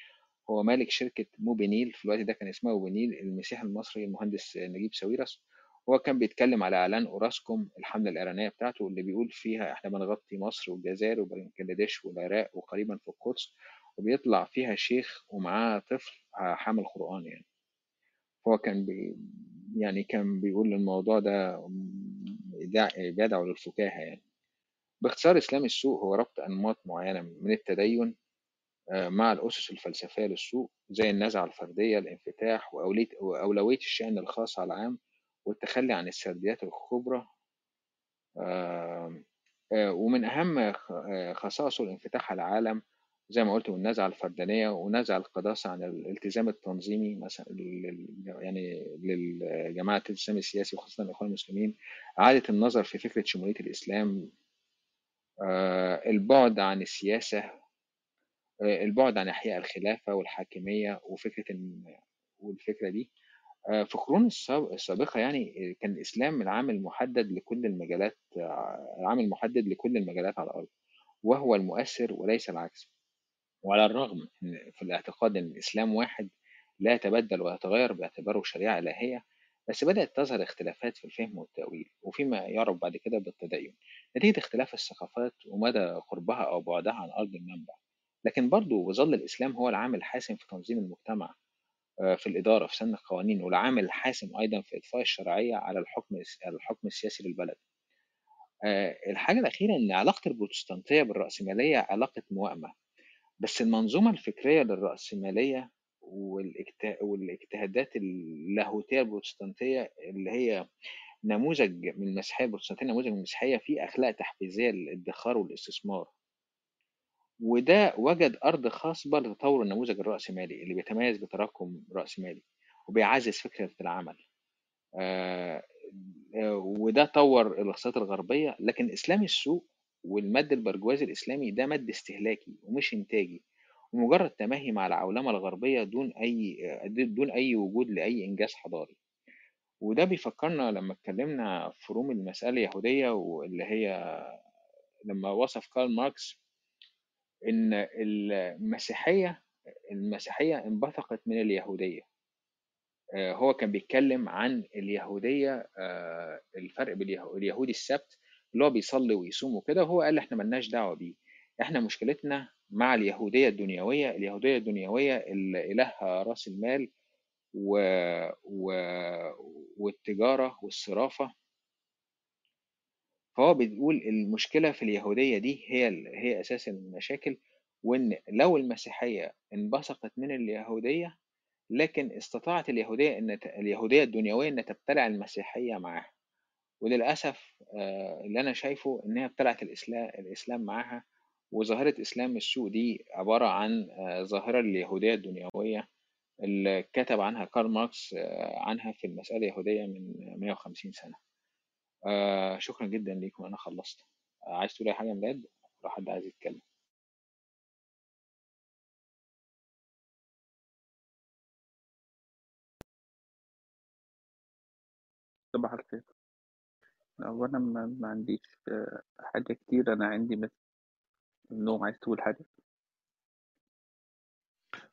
هو مالك شركة موبينيل في الوقت ده كان اسمها موبينيل المسيحي المصري المهندس نجيب ساويرس. هو كان بيتكلم على إعلان أوراسكوم الحملة الإعلانية بتاعته اللي بيقول فيها إحنا بنغطي مصر والجزائر وبنجلاديش والعراق وقريبا في القدس وبيطلع فيها شيخ ومعاه طفل حامل قرآن يعني. هو كان بي يعني كان بيقول الموضوع ده بيدعو للفكاهة يعني. باختصار إسلام السوق هو ربط أنماط معينة من التدين مع الأسس الفلسفية للسوق زي النزعة الفردية الانفتاح وأولوية الشأن الخاص على العام والتخلي عن السرديات الكبرى. آه، آه، ومن أهم آه، خصائصه الانفتاح على العالم زي ما قلت والنزعة الفردانية ونزع القداسة عن الالتزام التنظيمي مثلا يعني للجماعة الالتزام السياسي وخاصة الإخوان المسلمين إعادة النظر في فكرة شمولية الإسلام. آه، البعد عن السياسة آه، البعد عن إحياء الخلافة والحاكمية وفكرة والفكرة دي. آه، في القرون الساب- السابقة يعني كان الإسلام العامل محدد لكل المجالات آه، العامل محدد لكل المجالات على الأرض وهو المؤثر وليس العكس. وعلى الرغم في الاعتقاد أن الإسلام واحد لا يتبدل ويتغير باعتباره شريعة إلهية بس بدأت تظهر اختلافات في الفهم والتأويل وفيما يعرف بعد كده بالتدين. نتيجة اختلاف الثقافات ومدى قربها أو بعدها عن أرض المنبع. لكن برضه ظل الإسلام هو العامل الحاسم في تنظيم المجتمع آه، في الإدارة في سن القوانين والعامل الحاسم أيضا في إضفاء الشرعية على الحكم الحكم السياسي للبلد. آه، الحاجة الأخيرة إن علاقة البروتستانتية بالرأسمالية علاقة موائمة بس المنظومة الفكرية للرأسمالية والإجت- والاجتهادات اللاهوتية البروتستانتية اللي هي نموذج من المسيحية البروتستانتية نموذج من المسيحية فيه أخلاق تحفيزية للادخار والاستثمار. وده وجد أرض خصبة لتطور النموذج الرأسمالي اللي بيتميز بتراكم رأسمالي وبيعزز فكرة العمل. آه، آه، وده طور الإقتصادات الغربية لكن إسلام السوق والمد البرجوازي الإسلامي ده مد استهلاكي ومش إنتاجي. ومجرد تماهي مع العولمة الغربية دون أي آه، دون أي وجود لأي إنجاز حضاري. وده بيفكرنا لما اتكلمنا في room المسألة اليهودية واللي هي لما وصف كارل ماركس إن المسيحية المسيحية انبثقت من اليهودية. آه، هو كان بيتكلم عن اليهودية آه، الفرق بين اليهودي السبت اللي هو بيصلي ويصوم وكده وهو قال إحنا ملناش دعوة بيه. إحنا مشكلتنا مع اليهودية الدنيوية اليهودية الدنيوية اللي إلهها رأس المال و... و... والتجارة والصرافة فهو بيقول المشكلة في اليهودية دي هي. هي أساس المشاكل وإن لو المسيحية انبثقت من اليهودية لكن استطاعت اليهودية إن اليهودية الدنيوية إن تبتلع المسيحية معاها وللأسف آه، اللي أنا شايفه إنها ابتلعت الإسلام الإسلام معاها وظاهرة إسلام السوق دي عبارة عن آه، ظاهرة اليهودية الدنيوية اللي كتب عنها كارل ماركس آه، عنها في المسألة اليهودية من 150 سنة آه، شكرا جدا ليكم أنا خلصت. آه، عايز تقول أي حاجة يا لو حد عايز يتكلم. صباح الخير. هو أنا ما, عنديش آه، حاجة كتير. أنا عندي بس النوم. عايز تقول حاجة؟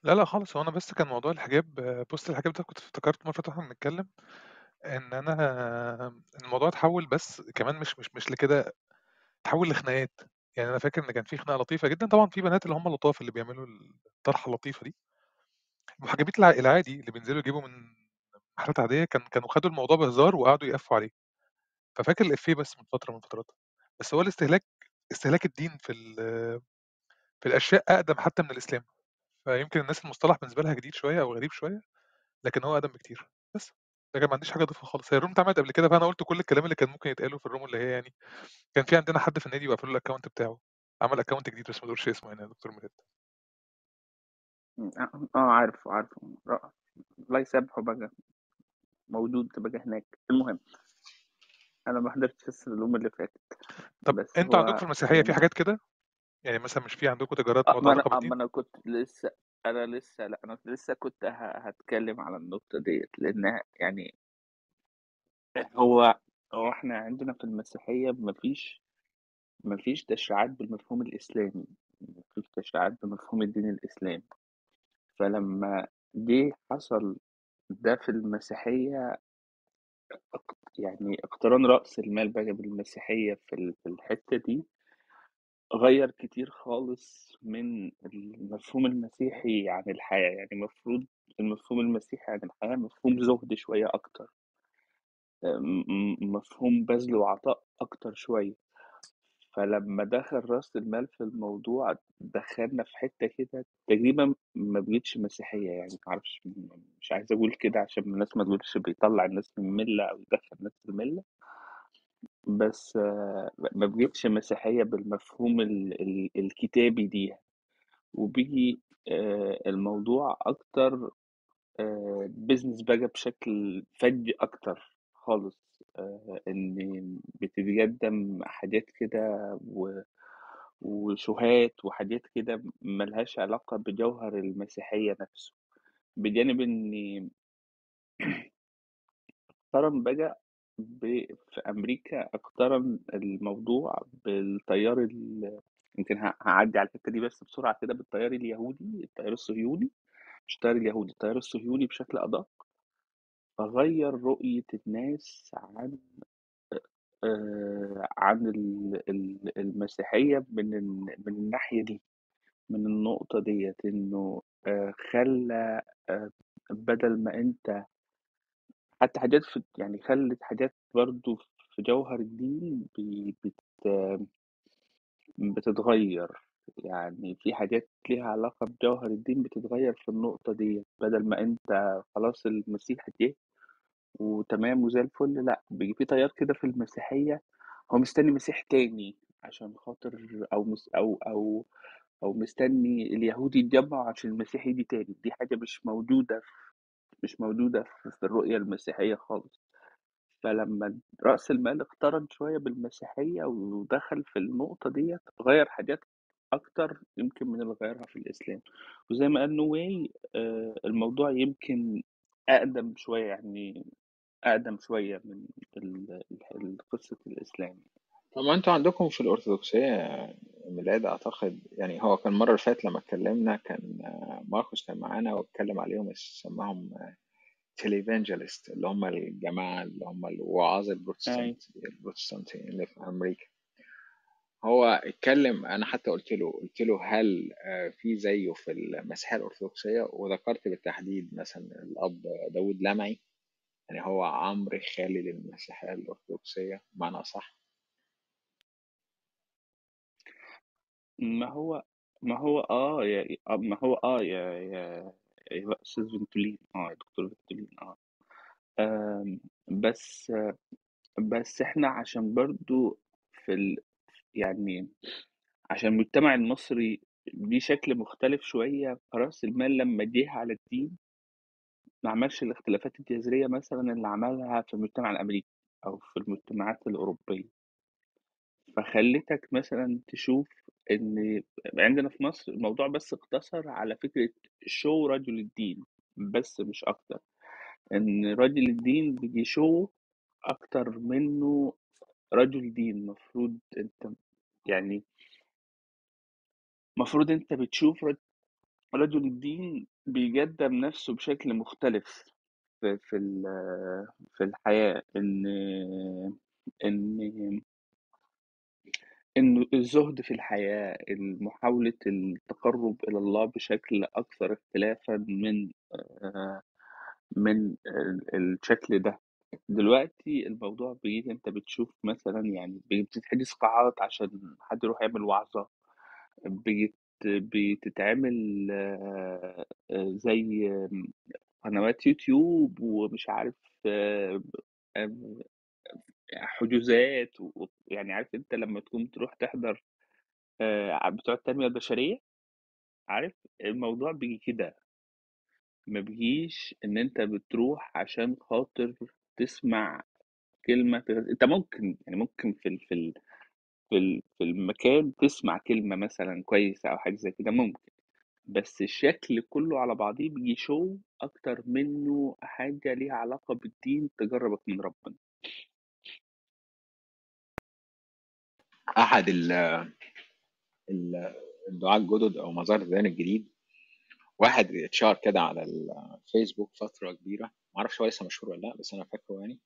لا لا خالص هو أنا بس كان موضوع الحجاب بوست الحجاب ده كنت افتكرت مره وإحنا بنتكلم إن أنا الموضوع اتحول بس كمان مش مش مش لكده اتحول لخناقات. يعني أنا فاكر إن كان في خناقة لطيفة جدا. طبعا في بنات اللي هم اللطاف اللي بيعملوا الطرحة اللطيفة دي. المحجبات الع- العادي اللي بينزلوا يجيبوا من محلات عادية كان كانوا خدوا الموضوع بهزار وقعدوا يقفوا عليه. ففاكر الإفيه بس من فترة من فترات. بس هو الاستهلاك استهلاك الدين في ال- في الأشياء أقدم حتى من الإسلام. فيمكن الناس المصطلح بالنسبة لها جديد شوية أو غريب شوية لكن هو أقدم بكتير. بس. لكن ما عنديش حاجة أضيفها خالص. هي ال room اتعملت قبل كده فأنا قلت كل الكلام اللي كان ممكن يتقاله في ال room اللي هي يعني كان في عندنا حد في النادي وقفل له ال account بتاعه. عمل account جديد بس ما تقولش اسمه يعني يا دكتور ميلاد آه آه، عارف عارف رائع. الله يسامحه بقى موجود بقى هناك. المهم أنا ما حضرتش بس اليوم اللي فاتت. طب بس أنتوا عندكم هو في المسيحية في يعني حاجات كده؟ يعني مثلا مش في عندكم تجارات آه، ما أنا آه، ما بالدين أنا كنت لسه أنا لسه لأ أنا لسه كنت هتكلم على النقطة ديت لأنها يعني هو هو إحنا عندنا في المسيحية مفيش مفيش تشريعات بالمفهوم الإسلامي مفيش تشريعات بمفهوم الدين الإسلامي. فلما جه حصل ده في المسيحية يعني اقتران رأس المال بقى بالمسيحية في في الحتة دي غير كتير خالص من المفهوم المسيحي عن الحياة يعني المفروض المفهوم المسيحي عن الحياة مفهوم زهد شوية أكتر. مفهوم بذل وعطاء أكتر شوية. فلما دخل رأس المال في الموضوع دخلنا في حتة كده تقريبا ما بقتش مسيحية يعني معرفش مش عايز أقول كده عشان الناس ما تقولش بيطلع الناس من الملة أو يدخل الناس في الملة. بس آه، ما بقتش مسيحية بالمفهوم ال ال الكتابي ليها وبيجي آه، الموضوع أكتر بيزنس بقى بشكل فج أكتر خالص آه، إن بتتقدم حاجات كده و- وشوهات وحاجات كده ملهاش علاقة بجوهر المسيحية نفسه. بجانب إن اقترن بقى في أمريكا أقترن الموضوع بالتيار ال... يمكن هعدي على الحتة دي بس بسرعة كده بالتيار اليهودي التيار الصهيوني. مش التيار اليهودي التيار الصهيوني بشكل أدق. فغير رؤية الناس عن عن ال- ال- المسيحية من من الناحية دي. من النقطة ديت إنه خلى بدل ما أنت حتى حاجات في يعني خلت حاجات برضو في جوهر الدين بت بتتغير. يعني في حاجات ليها علاقة بجوهر الدين بتتغير في النقطة دي. بدل ما أنت خلاص المسيح جه وتمام وزي الفل لأ بيجي في تيار كده في المسيحية. هو مستني مسيح تاني عشان خاطر أو مس أو أو أو مستني اليهود يتجمعوا عشان المسيح يجي تاني. دي حاجة مش موجودة مش موجودة في الرؤية المسيحية خالص. فلما رأس المال اقترن شوية بالمسيحية ودخل في النقطة ديت غير حاجات أكتر يمكن من اللي غيرها في الإسلام. وزي ما قال نواي آه، الموضوع يمكن أقدم شوية يعني أقدم شوية من قصة الإسلام. طب ما أنتوا عندكم في الأرثوذكسية ميلاد أعتقد يعني هو كان المرة اللي فاتت لما اتكلمنا كان آه، ماركوس كان معانا واتكلم عليهم سماهم تيليفانجلست اللي هم الجماعة اللي هم الوعاظ أي البروتستانت البروتستانتيين اللي في أمريكا. هو اتكلم أنا حتى قلت له قلت له هل آه، في زيه في المسيحية الأرثوذكسية؟ وذكرت بالتحديد مثلا الأب داود لمعي يعني هو عمرو خالد المسيحية الأرثوذكسية بمعنى أصح. ما هو ما هو آه يا آه، ما هو آه يا يا أستاذ فنتولين آه يا دكتور فنتولين آم، بس بس إحنا عشان برضو في ال... يعني عشان المجتمع المصري ليه شكل مختلف شوية فرأس المال لما جه على الدين ما عملش الاختلافات الجذرية مثلا اللي عملها في المجتمع الأمريكي أو في المجتمعات الأوروبية. فخلتك مثلا تشوف إن عندنا في مصر الموضوع بس اقتصر على فكرة شو رجل الدين بس مش أكتر. إن رجل الدين بيجي شو أكتر منه رجل دين المفروض أنت يعني المفروض أنت بتشوف رج- رجل الدين بيقدم نفسه بشكل مختلف في في الحياة. إن إن إنه الزهد في الحياة محاولة التقرب إلى الله بشكل أكثر اختلافا من آه، من ال- الشكل ده. دلوقتي الموضوع بقيت أنت بتشوف مثلا يعني بتتحجز قاعات عشان حد يروح يعمل وعظة. بقت بتتعمل آه، زي قنوات يوتيوب ومش عارف آه، حجوزات و- يعني عارف انت لما تكون تروح تحضر آه، بتوع التنمية البشرية عارف الموضوع بيجي كده ما بيجيش إن أنت بتروح عشان خاطر تسمع كلمة أنت ممكن يعني ممكن في ال... في ال... في. في المكان تسمع كلمة مثلا كويسة أو حاجة زي كده ممكن بس الشكل كله على بعضيه بيجي شو أكتر منه حاجة ليها علاقة بالدين تجربك من ربنا ال- الدعاة الجدد أو مظاهر الدين الجديد. واحد اتشهر كده على الفيسبوك فترة كبيرة. معرفش هو لسه مشهور ولا لأ بس أنا فاكره يعني.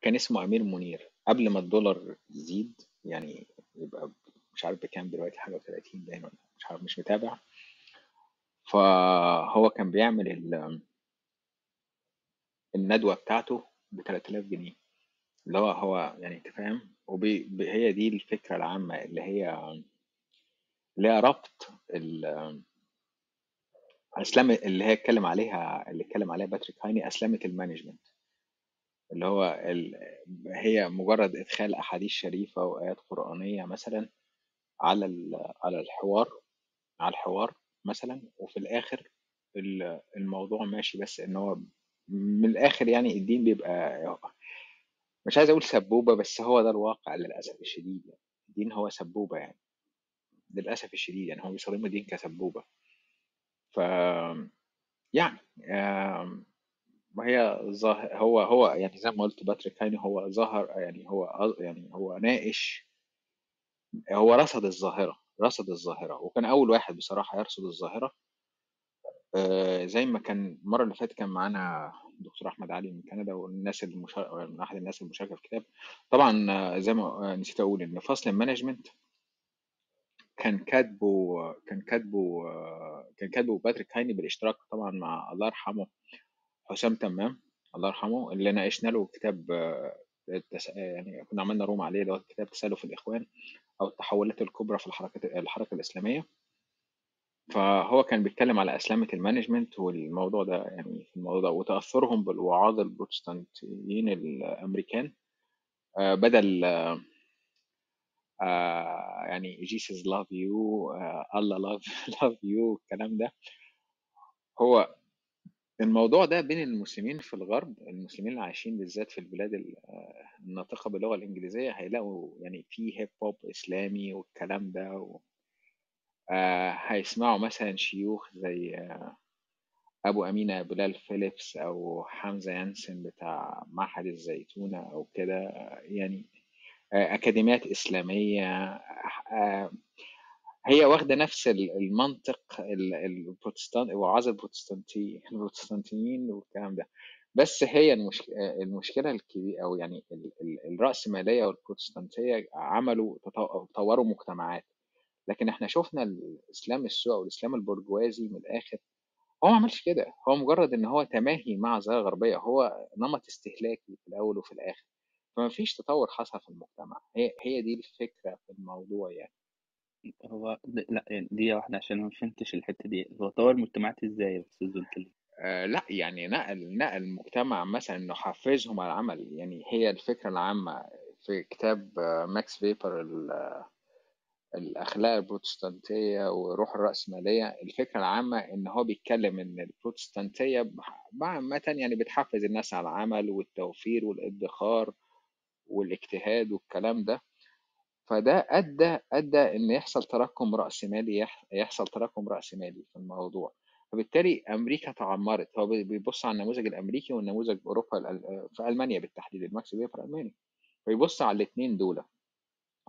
كان اسمه أمير منير. قبل ما الدولار يزيد يعني يبقى مش عارف بكام دلوقتي حاجة و30 باين ولا مش عارف مش متابع. فهو كان بيعمل ال- الندوة بتاعته ب 3000 جنيه. اللي هو هو يعني أنت فاهم؟ وهي دي الفكرة العامة اللي هي هي ربط إسلام اللي هي اتكلم عليها اللي اتكلم عليها باتريك هايني أسلمة ال management. اللي هو ال... هي مجرد إدخال أحاديث شريفة وآيات قرآنية مثلا على ال... على الحوار على الحوار مثلا وفي الآخر ال- الموضوع ماشي بس إن هو من الآخر يعني الدين بيبقى مش عايز أقول سبوبة بس هو ده الواقع للأسف الشديد يعني. الدين هو سبوبة يعني. للأسف الشديد يعني هو بيستخدموا الدين كسبوبة. ف يعني آم، وهي ظاهر هو هو يعني زي ما قلت باتريك هايني هو ظهر يعني هو يعني هو ناقش هو رصد الظاهرة رصد الظاهرة. وكان أول واحد بصراحة يرصد الظاهرة. آه، زي ما كان المرة اللي فاتت كان معانا دكتور أحمد علي من كندا والناس المشار... من أحد الناس المشاركة في الكتاب طبعا آه، زي ما آه، نسيت أقول إن فصل ال management كان كاتبه كان كاتبه آه، كان كاتبه باتريك هايني بالاشتراك طبعا مع الله يرحمه حسام تمام الله يرحمه اللي ناقشنا له كتاب. يعني كنا عملنا room عليه اللي هو كتاب تسالف الإخوان أو التحولات الكبرى في الحركة الحركة الإسلامية فهو كان بيتكلم على أسلمة ال management والموضوع ده يعني الموضوع ده وتأثرهم بالوعاظ البروتستانتيين الأمريكان آه، بدل آه، يعني Jesus love you الله love love you الكلام ده. هو الموضوع ده بين المسلمين في الغرب المسلمين اللي عايشين بالذات في البلاد ال- آه، الناطقة باللغة الإنجليزية هيلاقوا يعني في hip hop إسلامي والكلام ده و... آه، هيسمعوا مثلا شيوخ زي آه، أبو أمينة بلال فيليبس أو حمزة يانسن بتاع معهد الزيتونة أو كده. آه، يعني أكاديميات إسلامية. هي واخدة نفس ال- المنطق ال- البروتستانت وعظ البروتستانتي البروتستانتيين والكلام ده. بس هي المشكلة الكبيرة أو يعني ال- ال- الرأسمالية والبروتستانتية عملوا طوروا مجتمعات. لكن إحنا شفنا الإسلام السوء أو الإسلام البرجوازي من الآخر هو ما عملش كده هو مجرد إن هو تماهي مع ظاهرة غربية هو نمط استهلاكي في الأول وفي الآخر فما فيش تطور حصل في المجتمع هي هي دي الفكرة في الموضوع يعني. هو د- لأ يعني دي واحدة عشان ما فهمتش الحتة دي هو طور مجتمعات إزاي يا أستاذ زلتلي آه لأ يعني نقل نقل المجتمع مثلا إنه حفزهم على العمل يعني هي الفكرة العامة في كتاب آه، ماكس فيبر ال- الأخلاق البروتستانتية وروح الرأسمالية الفكرة العامة إن هو بيتكلم إن البروتستانتية بح- عامة يعني بتحفز الناس على العمل والتوفير والادخار والاجتهاد والكلام ده. فده أدى أدى إن يحصل تراكم رأسمالي يح- يحصل تراكم رأسمالي في الموضوع. فبالتالي أمريكا تعمرت. هو بي- بيبص على النموذج الأمريكي والنموذج أوروبا الأل- في ألمانيا بالتحديد الماكس فيبر ألماني فيبص على الاثنين دول.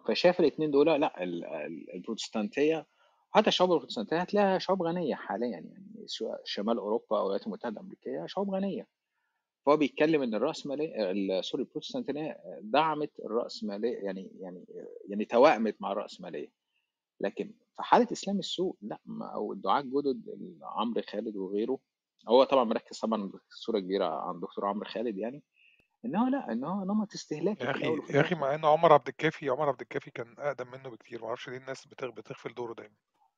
فشاف الاثنين دول لأ ال- ال- البروتستانتية حتى الشعوب البروتستانتية هتلاقيها شعوب غنية حاليا يعني شمال أوروبا أو الولايات المتحدة الأمريكية شعوب غنية. فهو بيتكلم إن الرأسمالية ال- سوري البروتستانتية دعمت الرأسمالية يعني يعني يعني توائمت مع الرأسمالية لكن في حالة إسلام السوء لأ أو الدعاة الجدد عمرو خالد وغيره هو طبعا مركز طبعا بصورة كبيرة عن دكتور عمرو خالد يعني. إن هو لأ إن هو نمط استهلاكي يا في الأول أخي وفي يا أخي الآخر. مع إن عمر عبد الكافي عمر عبد الكافي كان أقدم منه بكتير ما أعرفش ليه الناس بتغ- بتغفل دوره دايما.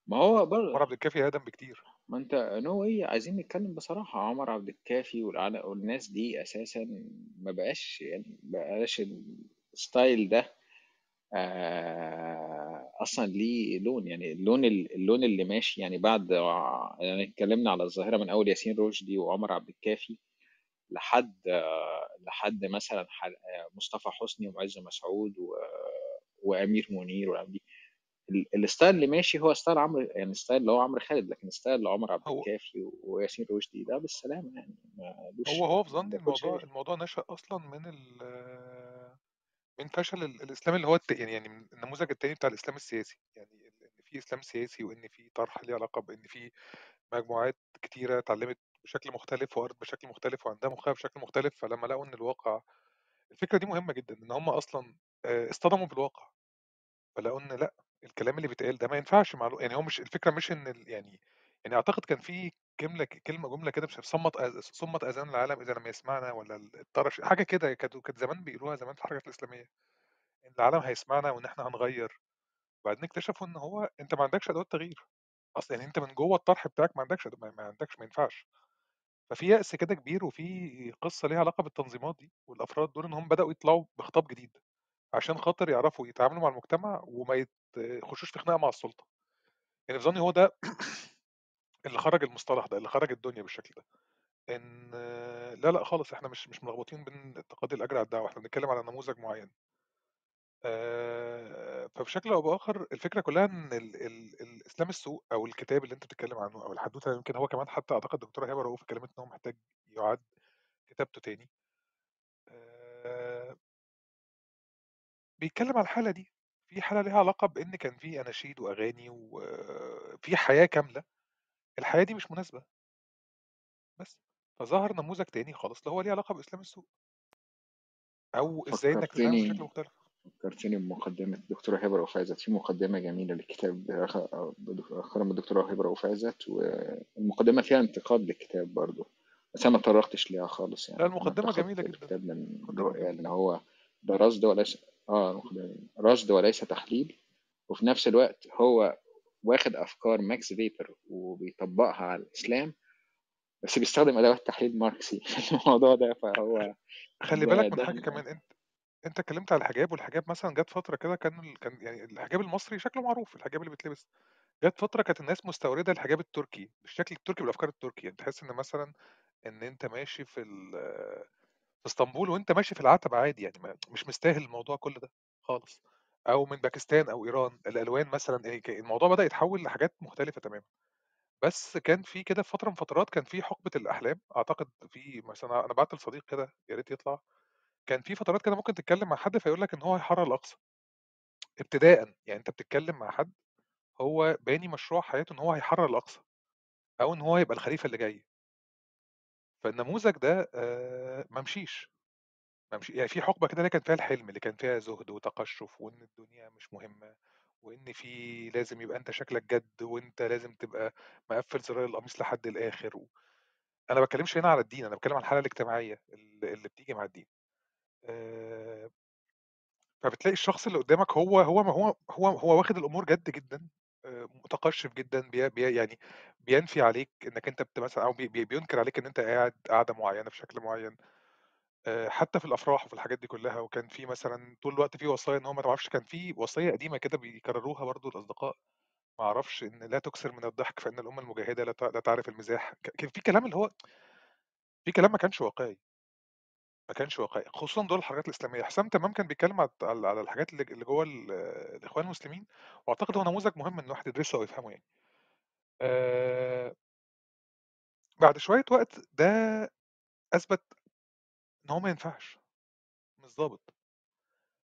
ما هو عمر عبد الكافي أقدم بكتير. ما أنت نو إيه عايزين نتكلم بصراحة. عمر عبد الكافي والناس دي أساسا ما بقاش يعني ما بقاش ال style ده آه، أصلا ليه لون. يعني اللون اللون اللي ماشي يعني بعد يعني اتكلمنا على الظاهرة من أول ياسين رشدي وعمر عبد الكافي لحد لحد مثلا مصطفى حسني ومعز مسعود وأمير منير دي. ال- ال style اللي ماشي هو style عمرو يعني style اللي هو عمرو خالد لكن style اللي عمر عبد الكافي وياسين رشدي ده بالسلامة يعني مالوش هو هو في ظني الموضوع عيش الموضوع نشأ أصلا من ال من فشل ال- الإسلام اللي هو الت... يعني يعني النموذج التاني بتاع الإسلام السياسي. يعني إن في إسلام سياسي وإن في طرح ليه علاقة بان في مجموعات كتيرة اتعلمت بشكل مختلف وقرت بشكل مختلف وعندها مخها بشكل مختلف فلما لقوا إن الواقع الفكرة دي مهمة جدا إن هم أصلا آه، اصطدموا بالواقع. فلقوا إن لأ الكلام اللي بيتقال ده ما ينفعش مع يعني هو مش الفكرة مش إن ال... يعني يعني أعتقد كان في جملة كلمة جملة كده مش عارف، صمت صمت أذان العالم إذا لم يسمعنا ولا الطرف حاجة كده كانت زمان بيقولوها زمان في الحركات الإسلامية إن العالم هيسمعنا وإن إحنا هنغير. وبعدين اكتشفوا إن هو أنت ما عندكش أدوات تغيير. أصلا يعني أنت من جوه الطرح بتاعك ما عندكش ما عندكش ما ينفعش. ففي يأس كده كبير وفي قصة ليها علاقة بالتنظيمات دي والأفراد دول إن هم بدأوا يطلعوا بخطاب جديد عشان خاطر يعرفوا يتعاملوا مع المجتمع وما يخشوش في خناقه مع السلطة. يعني في ظني هو ده اللي خرج المصطلح ده اللي خرج الدنيا بالشكل ده. إن لا لا خالص إحنا مش مش مربوطين بين تقاضي الأجر على الدعوة إحنا بنتكلم على نموذج معين. آه، فبشكل أو بآخر الفكرة كلها إن ال ال الإسلام السوق أو الكتاب اللي أنت بتتكلم عنه أو الحدوتة يمكن هو كمان حتى أعتقد الدكتوره هبة رؤوف اتكلمت إن هو محتاج يعاد كتابته تاني. آه، بيتكلم على الحالة دي. في حالة ليها علاقة بإن كان في أناشيد وأغاني وفي حياة كاملة. الحياة دي مش مناسبة. بس. فظهر نموذج تاني خالص اللي هو ليه علاقة بإسلام السوق أو إزاي إنك تتعامل بشكل فكرتني مختلف. فكرتني بمقدمة الدكتورة هبة رؤوف عزت في مقدمة جميلة للكتاب أخرى من الدكتورة هبة رؤوف عزت والمقدمة فيها انتقاد للكتاب برضو بس أنا ما تطرقتش ليها خالص لا يعني أنا المقدمة انتقدت جميلة جدا. الكتاب من رؤية لأن هو ده رصد وليس آه المقدمة رصد وليس تحليل وفي نفس الوقت هو واخد أفكار ماكس فيبر وبيطبقها على الإسلام بس بيستخدم أدوات تحليل ماركسي في الموضوع ده فهو خلي بالك من ده حاجة كمان انت أنت اتكلمت على الحجاب والحجاب مثلا جت فترة كده كان كان يعني الحجاب المصري شكله معروف الحجاب اللي بيتلبس. جت فترة كانت الناس مستوردة الحجاب التركي بالشكل التركي بالافكار التركي. يعني تحس إن مثلا إن أنت ماشي في ال- في إسطنبول وأنت ماشي في العتبة عادي يعني مش مستاهل الموضوع كل ده خالص. أو من باكستان أو إيران الألوان مثلا إيه، الموضوع بدأ يتحول لحاجات مختلفة تماما. بس كان في كده في فترة من فترات كان في حقبة الأحلام. أعتقد في مثلا أنا بعت لصديق كده يا ريت يطلع. كان في فترات كده ممكن تتكلم مع حد فيقول لك إن هو هيحرر الأقصى. ابتداء يعني أنت بتتكلم مع حد هو باني مشروع حياته إن هو هيحرر الأقصى أو إن هو يبقى الخليفة اللي جاي. فالنموذج ده ما مشيش. ما يعني في حقبة كده اللي كان فيها الحلم اللي كان فيها زهد وتقشف وإن الدنيا مش مهمة وإن في لازم يبقى أنت شكلك جد وإنت لازم تبقى مقفل زرار القميص لحد الآخر و... أنا ما بتكلمش هنا على الدين أنا بتكلم على الحالة الاجتماعية اللي اللي بتيجي مع الدين. آه، فبتلاقي الشخص اللي قدامك هو هو ما هو هو هو واخد الأمور جد جدا آه، متقشف جدا بي بي يعني بينفي عليك إنك أنت بت مثلا أو بي بي- بينكر عليك إن أنت قاعد قاعدة معينة بشكل معين. آه، حتى في الأفراح وفي الحاجات دي كلها وكان في مثلا طول الوقت في وصايا إن هو ما تعرفش كان في وصيه قديمة كده بيكرروها برضو الأصدقاء. ما أعرفش إن لا تكثر من الضحك فإن الأمة المجاهدة لا تع- لا تعرف المزاح. كان في كلام اللي هو في كلام ما كانش واقعي. ما كانش واقعي خصوصا دول الحركات الإسلامية. حسام تمام كان بيتكلم على على الحاجات اللي جوه ال- الإخوان المسلمين وأعتقد هو نموذج مهم إن الواحد يدرسه أو يفهمه يعني. آه بعد شوية وقت ده أثبت إن هو ما ينفعش مش ظابط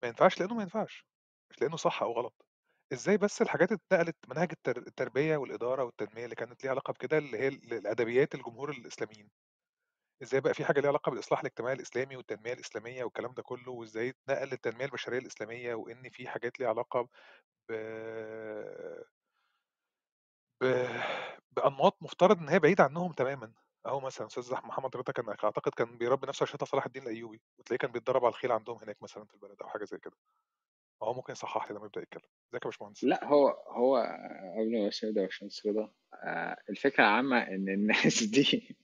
ما ينفعش لأنه ما ينفعش مش لأنه صح أو غلط. إزاي بس الحاجات اتنقلت مناهج التر- التربية والإدارة والتنمية اللي كانت ليها علاقة بكده اللي هي ال- الأدبيات الجمهور الإسلاميين؟ إزاي بقى في حاجة ليها علاقة بالإصلاح الاجتماعي الإسلامي والتنمية الإسلامية والكلام ده كله وإزاي اتنقل للتنميه البشرية الإسلامية وإن في حاجات ليها علاقة ب... ب... بأنماط مفترض إن هي بعيدة عنهم تماما. أهو مثلا أستاذ محمد رضا كان أعتقد كان بيربي نفسه عشان صلاح الدين الأيوبي وتلاقيه كان بيتدرب على الخيل عندهم هناك مثلا في البلد أو حاجة زي كده. هو ممكن يصحح لي لما يبدأ يتكلم. إزيك يا باشمهندس؟ لا هو هو قبل ما أسيب ده باشمهندس رضا آه، الفكرة العامة إن الناس دي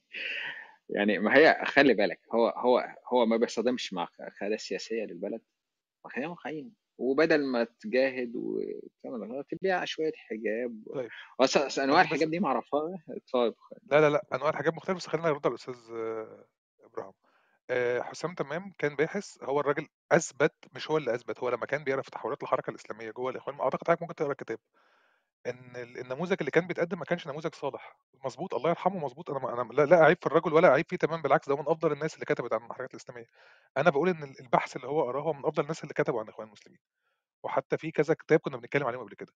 يعني ما هي خلي بالك هو هو هو ما بيصطدمش مع قيادة سياسية للبلد. ما خلينا واقعيين وبدل ما تجاهد وتعمل تبيع شوية حجاب. طيب. خليني بس الحجاب دي معرفها طيب لا لا لا أنواع الحاجات مختلفة بس خلينا نرد على الأستاذ آه، إبراهيم آه، حسام تمام كان باحث هو الراجل أثبت مش هو اللي أثبت هو لما كان بيقرأ في تحولات الحركة الإسلامية جوه الإخوان. أعتقد حضرتك ممكن تقرأ الكتاب. ال- النموذج اللي كان بيتقدم ما كانش نموذج صالح. مظبوط الله يرحمه مظبوط أنا أنا لا, لا أعيب في الرجل ولا أعيب فيه تمام بالعكس ده من أفضل الناس اللي كتبت عن الحركات الإسلامية. أنا بقول إن البحث اللي هو قراه هو من أفضل الناس اللي كتبوا عن الاخوان المسلمين. وحتى في كذا كتاب كنا بنتكلم عليهم قبل كده.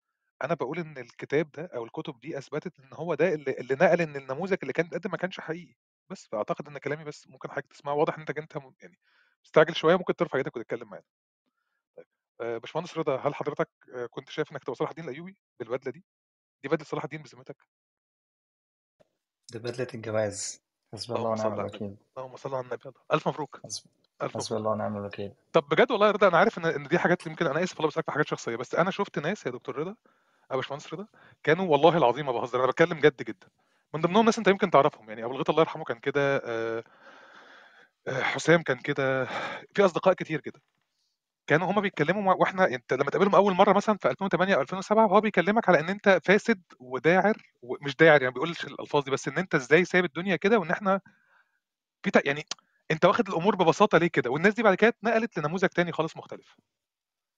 أنا بقول إن الكتاب ده أو الكتب دي أثبتت إن هو ده اللي, اللي نقل إن النموذج اللي كان بيتقدم ما كانش حقيقي. بس فأعتقد إن كلامي بس ممكن حضرتك تسمعه واضح إن م- يعني مستعجل شوية ممكن ترفع إيدك وتتكلم معانا. آه، باشمهندس رضا هل حضرتك آه، كنت شايف إنك تبقى صلاح الدين الأيوبي بالبدلة دي؟ دي بدلة صلاح الدين بذمتك؟ ده بدلة الجواز. حسبي الله اللهم صل ونعم على النبي الوكيل. اللهم صل على النبي ألف مبروك. حسب- ألف حسبي مبروك. الله ونعم الوكيل. طب بجد والله يا رضا أنا عارف إن إن دي حاجات يمكن أنا آسف والله بسالك في حاجات شخصية. بس أنا شفت ناس يا دكتور رضا يا باشمهندس رضا كانوا والله العظيم ما بهزر أنا بتكلم جد جدا. من ضمنهم ناس أنت يمكن تعرفهم يعني أبو الغيط الله يرحمه كان كده آه، آه، حسام كان كده في أصدقاء كتير كده. كانوا هما بيتكلموا وإحنا أنت لما تقابلهم أول مرة مثلا في 2008 أو 2007 هو بيكلمك على إن أنت فاسد وداعر ومش داعر يعني بيقولش الألفاظ دي بس إن أنت إزاي سايب الدنيا كده وإن إحنا في يعني أنت واخد الأمور ببساطة ليه كده؟ والناس دي بعد كده اتنقلت لنموذج تاني خالص مختلف.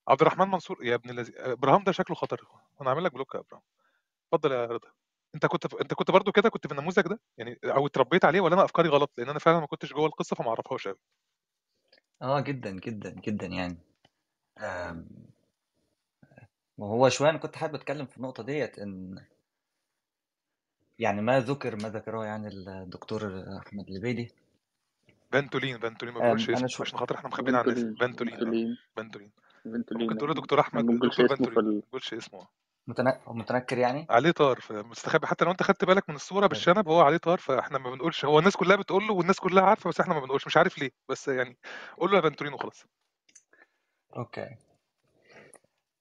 عبد الرحمن منصور يا ابن الذي إبراهام ده شكله خطر أنا عامل لك block يا إبراهام. اتفضل يا رضا. أنت كنت في... أنت كنت برضو كده كنت في النموذج ده؟ يعني أو اتربيت عليه ولا أنا أفكاري غلط؟ لأن أنا فعلا ما كنتش جوه القصة فما أعرفهاش قوي آه جدا جدا جدا يعني. آم، وهو شوية أنا كنت حابب أتكلم في النقطة ديت إن يعني ما ذكر ما ذكره يعني الدكتور أحمد البيدي بنتولين بنتولين ما أنا اسمه شو عشان خاطر إحنا مخبيين عن الاسم بنتولين فنتولين بنتولين فنتولين ممكن تقول له دكتور أحمد ما بنقولش دكتور بنتولين ما ال... بيقولش اسمه. متنك... متنكر يعني؟ عليه طار مستخبي حتى لو أنت خدت بالك من الصورة طيب. بالشنب هو عليه طار فإحنا ما بنقولش. هو الناس كلها بتقول له والناس كلها عارفة بس إحنا ما بنقولش. مش عارف ليه بس يعني قول له يا بنتولين وخلاص. Okay.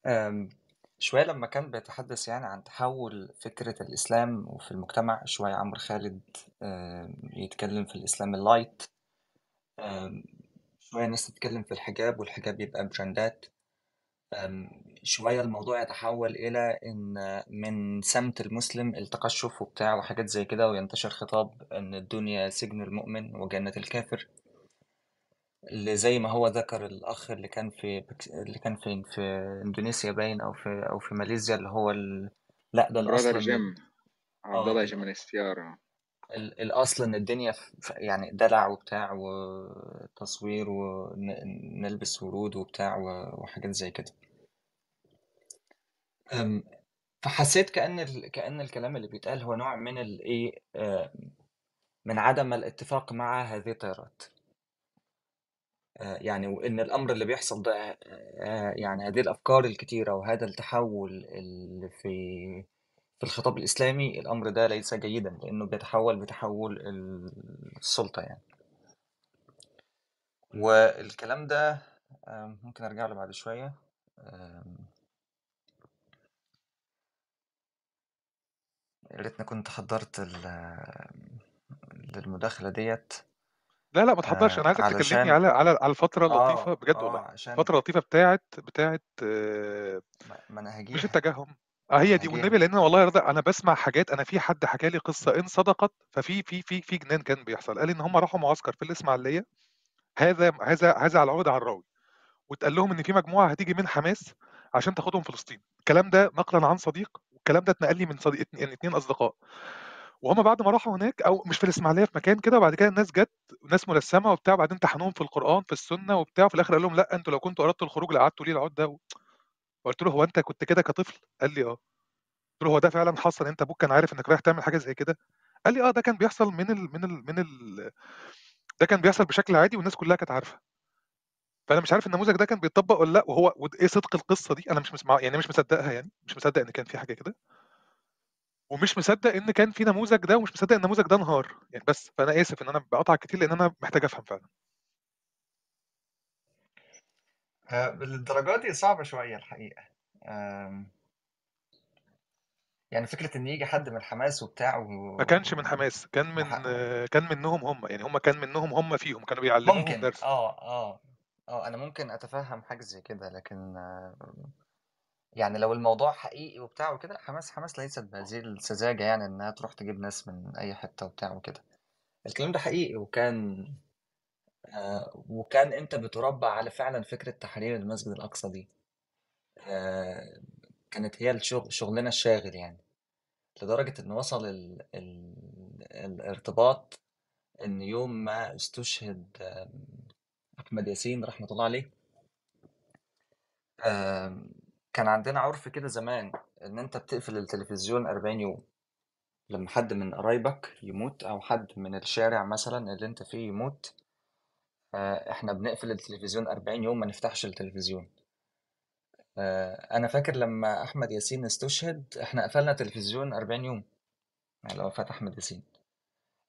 آم، شوية لما كان بيتحدث يعني عن تحول فكرة الإسلام وفي المجتمع شوية عمرو خالد يتكلم في الإسلام ال light. شوية ناس تتكلم في الحجاب والحجاب يبقى براندات. شوية الموضوع يتحول إلى إن من سمت المسلم التقشف وبتاع وحاجات زي كده وينتشر خطاب إن الدنيا سجن المؤمن وجنة الكافر. اللي زي ما هو ذكر الأخ اللي كان في بكس- اللي كان في في إندونيسيا باين أو في أو في ماليزيا اللي هو ال... لأ ده الأصل برادر إن جيم عبد آه. الله ال... جيمانستيار ال... الأصل إن الدنيا ف- يعني دلع وبتاع وتصوير ونلبس ورود وبتاع وحاجات زي كده. أم، فحسيت كأن ال... كأن الكلام اللي بيتقال هو نوع من الايه آه، من عدم الاتفاق مع هذه التيارات آه، يعني وإن الأمر اللي بيحصل ده آه، يعني هذه الأفكار الكتيرة وهذا التحول اللي في في الخطاب الإسلامي الأمر ده ليس جيدا لأنه بيتحول بتحول السلطة يعني. والكلام ده آه، ممكن أرجع له بعد شوية. آم، يا ريتني كنت حضرت للمداخلة ديت. لا لا ما تحضرش. آه أنا عايزك تكلمني علشان على على على الفترة اللطيفة آه بجد آه والله عشان الفترة اللطيفة بتاعت بتاعت آه، م- مش التجهم آه هي دي والنبي لأن أنا والله يا رضا أنا بسمع حاجات أنا في حد حكى لي قصة إن صدقت ففي في في في جنان كان بيحصل. قال إن هم راحوا معسكر في الإسماعيلية. هذا هذا هذا على العود على الراوي. واتقال لهم إن في مجموعة هتيجي من حماس عشان تاخدهم فلسطين. الكلام ده نقلا عن صديق والكلام ده اتنقل لي من صديق يعني اتنين أصدقاء. وهم بعد ما راحوا هناك أو مش في الإسماعيلية في مكان كده وبعد كده الناس جت ناس ملثمه وبتاع وبعدين امتحنوهم في القرآن في السنة وبتاع وفي الآخر قال لهم لأ أنتوا لو كنتوا أردتوا الخروج لقعدتوا ليه العود ده؟ قلت له هو أنت كنت كده كطفل؟ قال لي آه. قلت له هو ده فعلا حصل؟ أنت أبوك كان عارف إنك رايح تعمل حاجة زي كده؟ قال لي آه ده كان بيحصل من ال من ال من ال ده كان بيحصل بشكل عادي والناس كلها كانت عارفة. فأنا مش عارف النموذج ده كان بيتطبق ولا لأ وهو إيه صدق القصة دي؟ أنا مش مسمع يعني مش مصدقها يعني مش مصدق إن كان في حاجة كده. ومش مصدق إن كان في نموذج ده ومش مصدق إن النموذج ده انهار. يعني بس فأنا آسف إن أنا بقطع كتير لأن أنا محتاج أفهم فعلا. آه، بالدرجات دي صعبة شوية الحقيقة. يعني فكرة إن يجي حد من حماس وبتاع و... ما كانش من حماس كان من وح... آه، كان منهم هم. يعني هم كان منهم هم فيهم كانوا بيعلموهم ممكن. درس. آه آه آه أنا ممكن أتفهم حاجة زي كده لكن آه، يعني لو الموضوع حقيقي وبتاع وكده حماس حماس ليست بهذه السذاجة يعني إنها تروح تجيب ناس من أي حتة وبتاع وكده. الكلام ده حقيقي وكان آه وكان أنت بتربى على فعلا فكرة تحرير المسجد الأقصى دي؟ آه كانت هي الشغل شغلنا الشاغل يعني لدرجة إن وصل ال... ال... الارتباط إن يوم ما استشهد أحمد ياسين رحمة الله عليه كان عندنا عرف كده زمان إن أنت بتقفل التلفزيون 40 يوم لما حد من قرايبك يموت أو حد من الشارع مثلا اللي أنت فيه يموت آه، إحنا بنقفل التلفزيون 40 يوم ما نفتحش التلفزيون. آه، أنا فاكر لما أحمد ياسين استشهد إحنا قفلنا التلفزيون 40 يوم يعني لو وفاة أحمد ياسين.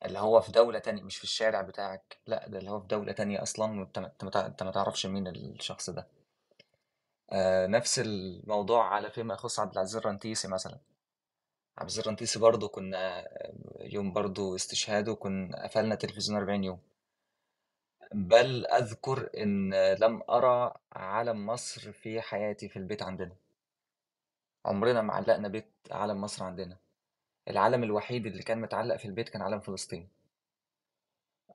اللي هو في دولة تانية مش في الشارع بتاعك لا ده اللي هو في دولة تانية أصلا وأنت أنت ما تعرفش مين الشخص ده. آه نفس الموضوع على فيما يخص عبد العزيز الرنتيسي مثلا. عبد العزيز الرنتيسي برضه كنا آه، يوم برضه استشهاده كنا قفلنا التلفزيون 40 يوم. بل أذكر إن لم أرى علم مصر في حياتي في البيت عندنا. عمرنا ما علقنا بيت علم مصر عندنا. العلم الوحيد اللي كان متعلق في البيت كان علم فلسطين.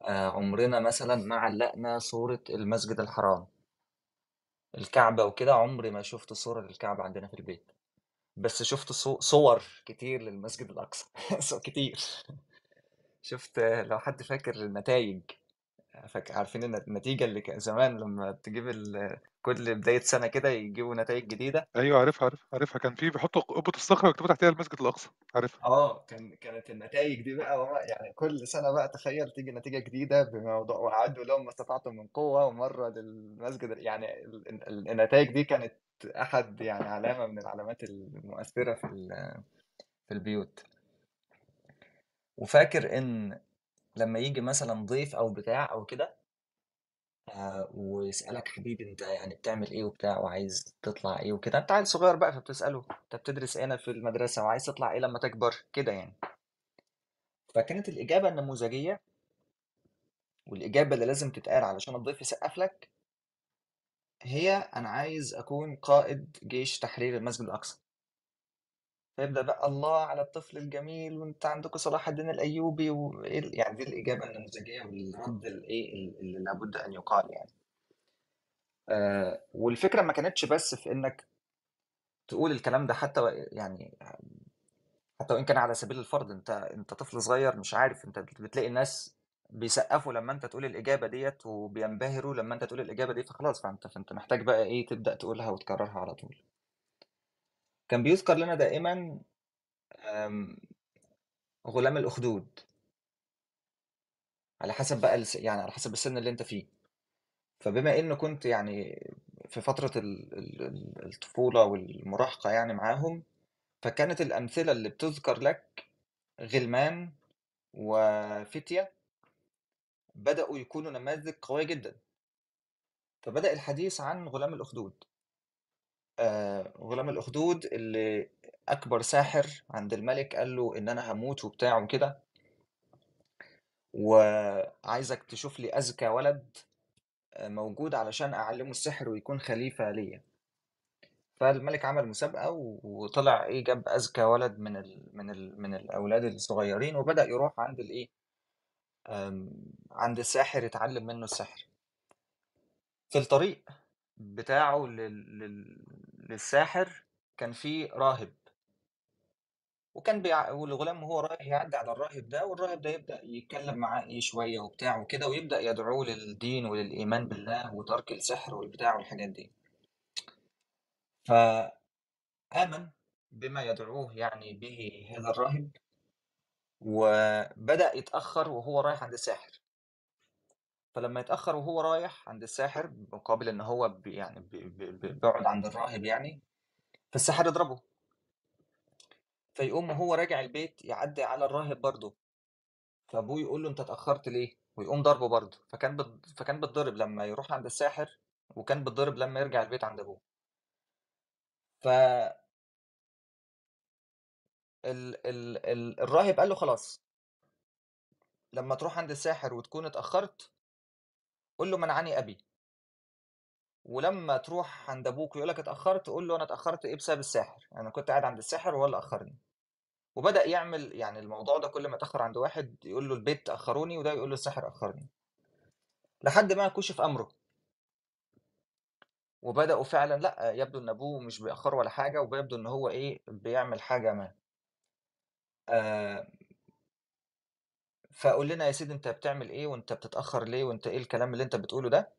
آه، عمرنا مثلا ما علقنا صورة المسجد الحرام. الكعبة وكده عمري ما شفت صورة للكعبة عندنا في البيت. بس شفت صو- صور كتير للمسجد الأقصى. صور كتير. شفت لو حد فاكر النتائج عارفين الن- النتيجة اللي كان زمان لما تجيب كل بداية سنة كده يجيبوا نتائج جديدة. أيوه عارفها عارفها عارفها. كان في بيحطوا قبة الصخرة ويكتبوا تحتها المسجد الأقصى. عارفها. آه كان كانت النتائج دي بقى وما- يعني كل سنة بقى تخيل تيجي نتيجة جديدة بموضوع وأعدوا لهم ما استطعتم من قوة ومرة للمسجد. يعني ال- ال- النتائج دي كانت أحد يعني علامة من العلامات المؤثرة في ال- في البيوت. وفاكر إن لما يجي مثلا ضيف أو بتاع أو كده آه، ويسألك حبيبي أنت يعني بتعمل إيه وبتاع وعايز تطلع إيه وكده. أنت عيل صغير بقى فبتسأله أنت بتدرس إيه؟ في المدرسة وعايز تطلع إيه لما تكبر؟ كده يعني. فكانت الإجابة النموذجية والإجابة اللي لازم تتقال علشان الضيف يسقف لك هي أنا عايز أكون قائد جيش تحرير المسجد الأقصى. فيبدأ بقى الله على الطفل الجميل وأنت عندكم صلاح الدين الأيوبي يعني دي الإجابة النموذجية والرد الإيه اللي لابد أن يقال يعني. آه والفكرة ما كانتش بس في إنك تقول الكلام ده حتى يعني حتى وإن كان على سبيل الفرض أنت أنت طفل صغير مش عارف أنت بتلاقي الناس بيسقفوا لما أنت تقول الإجابة ديت وبينبهروا لما أنت تقول الإجابة دي فخلاص فأنت فأنت محتاج بقى إيه تبدأ تقولها وتكررها على طول. كان بيذكر لنا دائما آم، غلام الأخدود. على حسب بقى الس- يعني على حسب السن اللي انت فيه. فبما إنه كنت يعني في فترة ال- ال- ال- الطفولة والمراهقة يعني معاهم فكانت الأمثلة اللي بتذكر لك غلمان وفتية بدأوا يكونوا نماذج قوية جدا. فبدأ الحديث عن غلام الأخدود. آه غلام الأخدود اللي أكبر ساحر عند الملك قال له إن أنا هموت وبتاع وكده. وعايزك تشوف لي أذكى ولد آه، موجود علشان أعلمه السحر ويكون خليفة ليا. فالملك عمل مسابقة وطلع إيه جاب أذكى ولد من ال من ال من الأولاد الصغيرين وبدأ يروح عند الإيه عند الساحر يتعلم منه السحر. في الطريق بتاعه لل... لل... للساحر كان في راهب. وكان بيع... والغلام وهو رايح يعدي على الراهب ده والراهب ده يبدأ يتكلم معاه إيه شوية وبتاع وكده ويبدأ يدعوه للدين وللإيمان بالله وترك السحر والبتاع والحاجات دي. فآمن بما يدعوه يعني به هذا الراهب وبدأ يتأخر وهو رايح عند الساحر فلما يتأخر وهو رايح عند الساحر مقابل إن هو بي يعني بي بي بي- بيقعد عند الراهب يعني فالساحر يضربه. فيقوم وهو راجع البيت يعدي على الراهب برضه. فأبوه يقول له أنت اتأخرت ليه؟ ويقوم ضربه برضه. فكان. فكان بيتضرب لما يروح عند الساحر وكان بيتضرب لما يرجع البيت عند أبوه. ف ال... ال... ال... الراهب قال له خلاص. لما تروح عند الساحر وتكون اتأخرت قول له منعني أبي. ولما تروح عند أبوك ويقول لك اتأخرت قول له أنا اتأخرت إيه بسبب الساحر؟ أنا كنت قاعد عند الساحر وهو اللي أخرني. وبدأ يعمل يعني الموضوع ده كل ما اتأخر عند واحد يقول له البيت أخروني وده يقول له الساحر أخرني. لحد ما كشف أمره. وبدأوا فعلا لأ يبدو إن أبوه مش بيأخره ولا حاجة وبيبدو إن هو إيه بيعمل حاجة ما. آه فقول لنا يا سيدي أنت بتعمل إيه وأنت بتتأخر ليه وأنت إيه الكلام اللي أنت بتقوله ده؟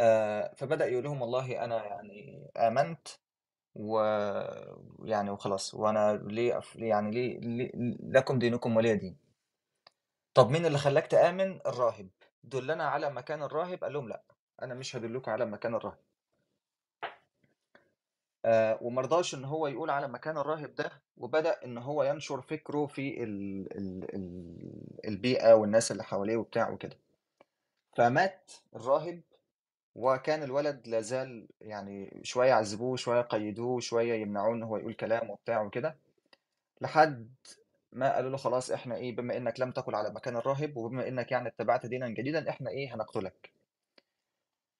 آه فبدأ يقول لهم والله أنا يعني آمنت ويعني وخلاص وأنا ليه يعني ليه, ليه لكم دينكم ولي دين؟ طب مين اللي خلاك تآمن؟ الراهب. دلنا على مكان الراهب؟ قال لهم لا أنا مش هدلكم على مكان الراهب. آه، ومرضاش إن هو يقول على مكان الراهب ده وبدأ إن هو ينشر فكره في ال ال ال البيئة والناس اللي حواليه وبتاع وكده. فمات الراهب وكان الولد لازال يعني شوية يعذبوه شوية يقيدوه شوية يمنعوه إن هو يقول كلام وبتاع وكده. لحد ما قالوا له خلاص إحنا إيه بما إنك لم تكن على مكان الراهب وبما إنك يعني اتبعت دينا جديدا إحنا إيه هنقتلك.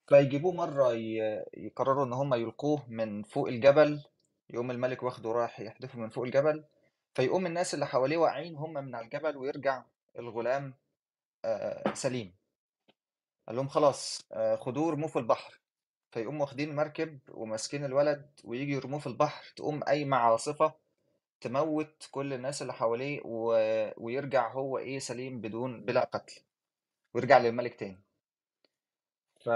فيجيبوه مرة يقرروا إن هم يلقوه من فوق الجبل يقوم الملك واخده رايح يحدفه من فوق الجبل فيقوم الناس اللي حواليه واقعين هم من على الجبل ويرجع الغلام سليم. قال لهم خلاص خدوه ارموه في البحر. فيقوموا واخدين مركب وماسكين الولد ويجي يرموه في البحر. تقوم قايمة عاصفة تموت كل الناس اللي حواليه و... ويرجع هو إيه سليم بدون بلا قتل. ويرجع للملك تاني. ف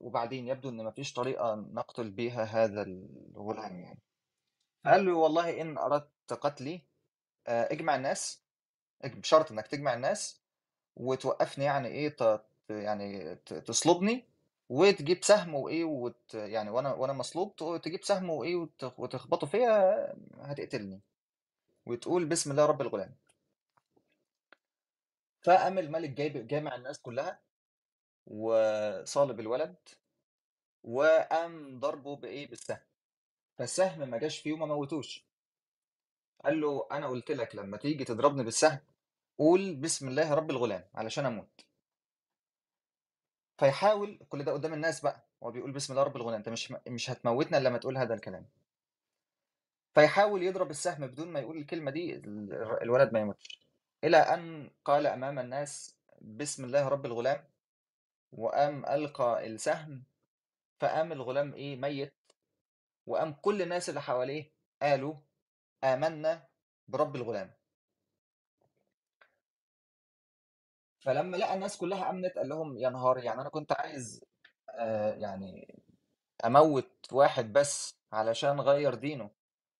وبعدين يبدو إن مفيش طريقة نقتل بيها هذا الغلام يعني. فقال له والله إن أردت قتلي آه، اجمع الناس بشرط إنك تجمع الناس وتوقفني يعني إيه ت... يعني تصلبني وتجيب سهم وإيه وت... يعني وأنا وأنا مصلوب تجيب سهم وإيه وت... وتخبطه فيا هتقتلني. وتقول بسم الله رب الغلام. فقام الملك جايب جامع الناس كلها وصالب الولد وقام ضربه بإيه؟ بالسهم. فالسهم ما جاش فيه وما موتوش. قال له أنا قلت لك لما تيجي تضربني بالسهم قول بسم الله رب الغلام علشان أموت. فيحاول كل ده قدام الناس بقى. هو بيقول بسم الله رب الغلام. أنت مش مش هتموتنا إلا لما تقول هذا الكلام. فيحاول يضرب السهم بدون ما يقول الكلمة دي ال- الولد ما يموتش. إلى أن قال أمام الناس بسم الله رب الغلام وقام ألقى السهم فقام الغلام إيه ميت وقام كل الناس اللي حواليه قالوا آمنا برب الغلام. فلما لقى الناس كلها آمنت قال لهم يا نهار يعني أنا كنت عايز آه يعني أموت واحد بس علشان غير دينه.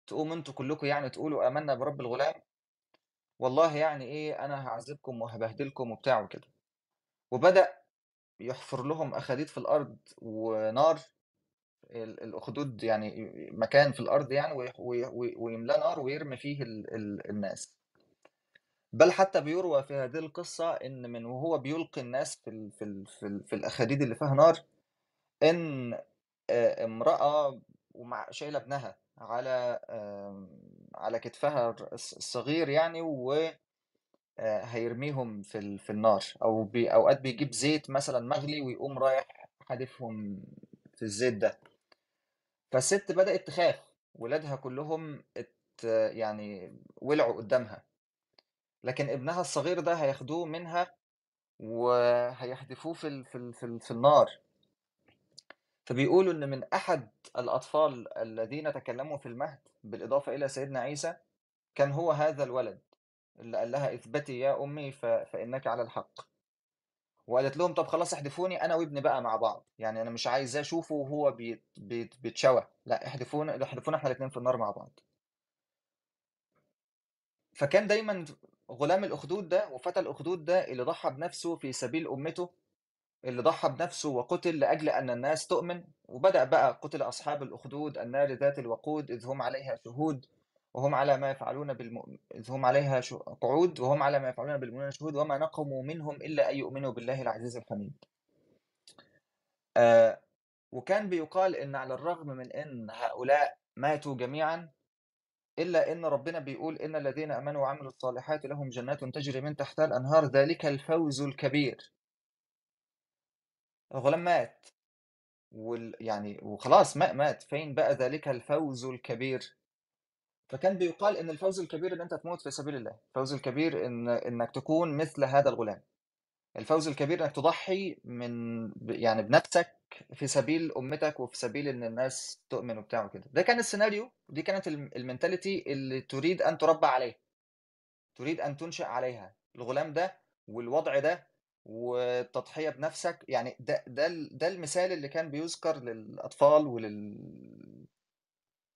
تقوم أنتوا كلكم يعني تقولوا آمنا برب الغلام؟ والله يعني إيه أنا هعذبكم وهبهدلكم وبتاع وكده. وبدأ يحفر لهم أخاديد في الأرض ونار ال- الأخدود يعني مكان في الأرض يعني ويملاه نار ويرمي فيه ال ال الناس. بل حتى بيروى في هذه القصة إن من وهو بيلقي الناس في ال في ال في, في الأخاديد اللي فيها نار إن امرأة ومع شايلة ابنها على آم، على كتفها الص- الصغير يعني و آه، هيرميهم في في النار. أو بي أوقات بيجيب زيت مثلا مغلي ويقوم رايح حادفهم في الزيت ده. فالست بدأت تخاف. ولادها كلهم ات يعني ولعوا قدامها. لكن ابنها الصغير ده هياخدوه منها وهيحدفوه في في في, في النار. فبيقولوا إن من أحد الأطفال الذين تكلموا في المهد بالإضافة إلى سيدنا عيسى كان هو هذا الولد. اللي قال لها اثبتي يا أمي. فإنك على الحق. وقالت لهم طب خلاص احذفوني أنا وابني بقى مع بعض. يعني أنا مش عايزاه أشوفه وهو بيت... بيت... بيتشوى لا احذفونا احذفونا إحنا الاثنين في النار مع بعض. فكان دايما غلام الأخدود ده وفتى الأخدود ده اللي ضحى بنفسه في سبيل أمته اللي ضحى بنفسه وقتل لأجل أن الناس تؤمن. وبدأ بقى قتل أصحاب الأخدود النار ذات الوقود إذ هم عليها شهود. وهم على ما يفعلون بالمؤمن هم عليها قعود وهم على ما يفعلون بالمؤمنين شهود وما نقموا منهم إلا أن يؤمنوا بالله العزيز الحميد. آه وكان بيقال إن على الرغم من إن هؤلاء ماتوا جميعا إلا إن ربنا بيقول إن الذين آمنوا وعملوا الصالحات لهم جنات تجري من تحتها الأنهار ذلك الفوز الكبير. الغلام مات وال يعني وخلاص ما مات. فين بقى ذلك الفوز الكبير؟ فكان بيقال إن الفوز الكبير إن أنت تموت في سبيل الله. الفوز الكبير إن إنك تكون مثل هذا الغلام. الفوز الكبير إنك تضحي من يعني بنفسك في سبيل أمتك وفي سبيل إن الناس تؤمن وبتاع وكده. ده كان السيناريو. دي كانت الم- المنتاليتي اللي تريد أن تربى عليه. تريد أن تنشئ عليها. الغلام ده والوضع ده والتضحية بنفسك يعني ده ده ده المثال اللي كان بيذكر للأطفال ولل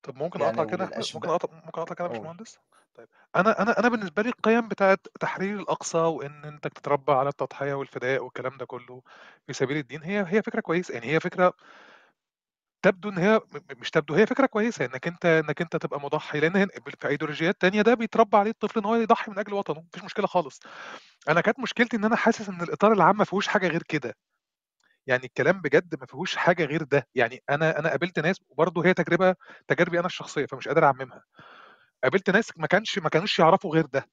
طب ممكن يعني اقطع كده يا احمد ممكن أقطع ممكن أقطع كده يا قول. باشمهندس؟ طيب أنا أنا أنا بالنسبة لي القيم بتاعت تحرير الأقصى وإن أنت تتربى على التضحية والفداء والكلام ده كله في سبيل الدين هي هي فكرة كويسة. يعني هي فكرة تبدو إن هي م- مش تبدو هي فكرة كويسة إنك أنت إنك أنت تبقى مضحي لأن هن- في إيديولوجيات تانية ده بيتربى عليه الطفل إن هو يضحي من أجل وطنه. مفيش مشكلة خالص. أنا كانت مشكلتي إن أنا حاسس إن الإطار العام ما فيهوش حاجة غير كده. يعني الكلام بجد ما فيهوش حاجة غير ده. يعني أنا أنا قابلت ناس وبرضه هي تجربة تجاربي أنا الشخصية فمش قادر أعممها. قابلت ناس ما كانش ما كانوش يعرفوا غير ده.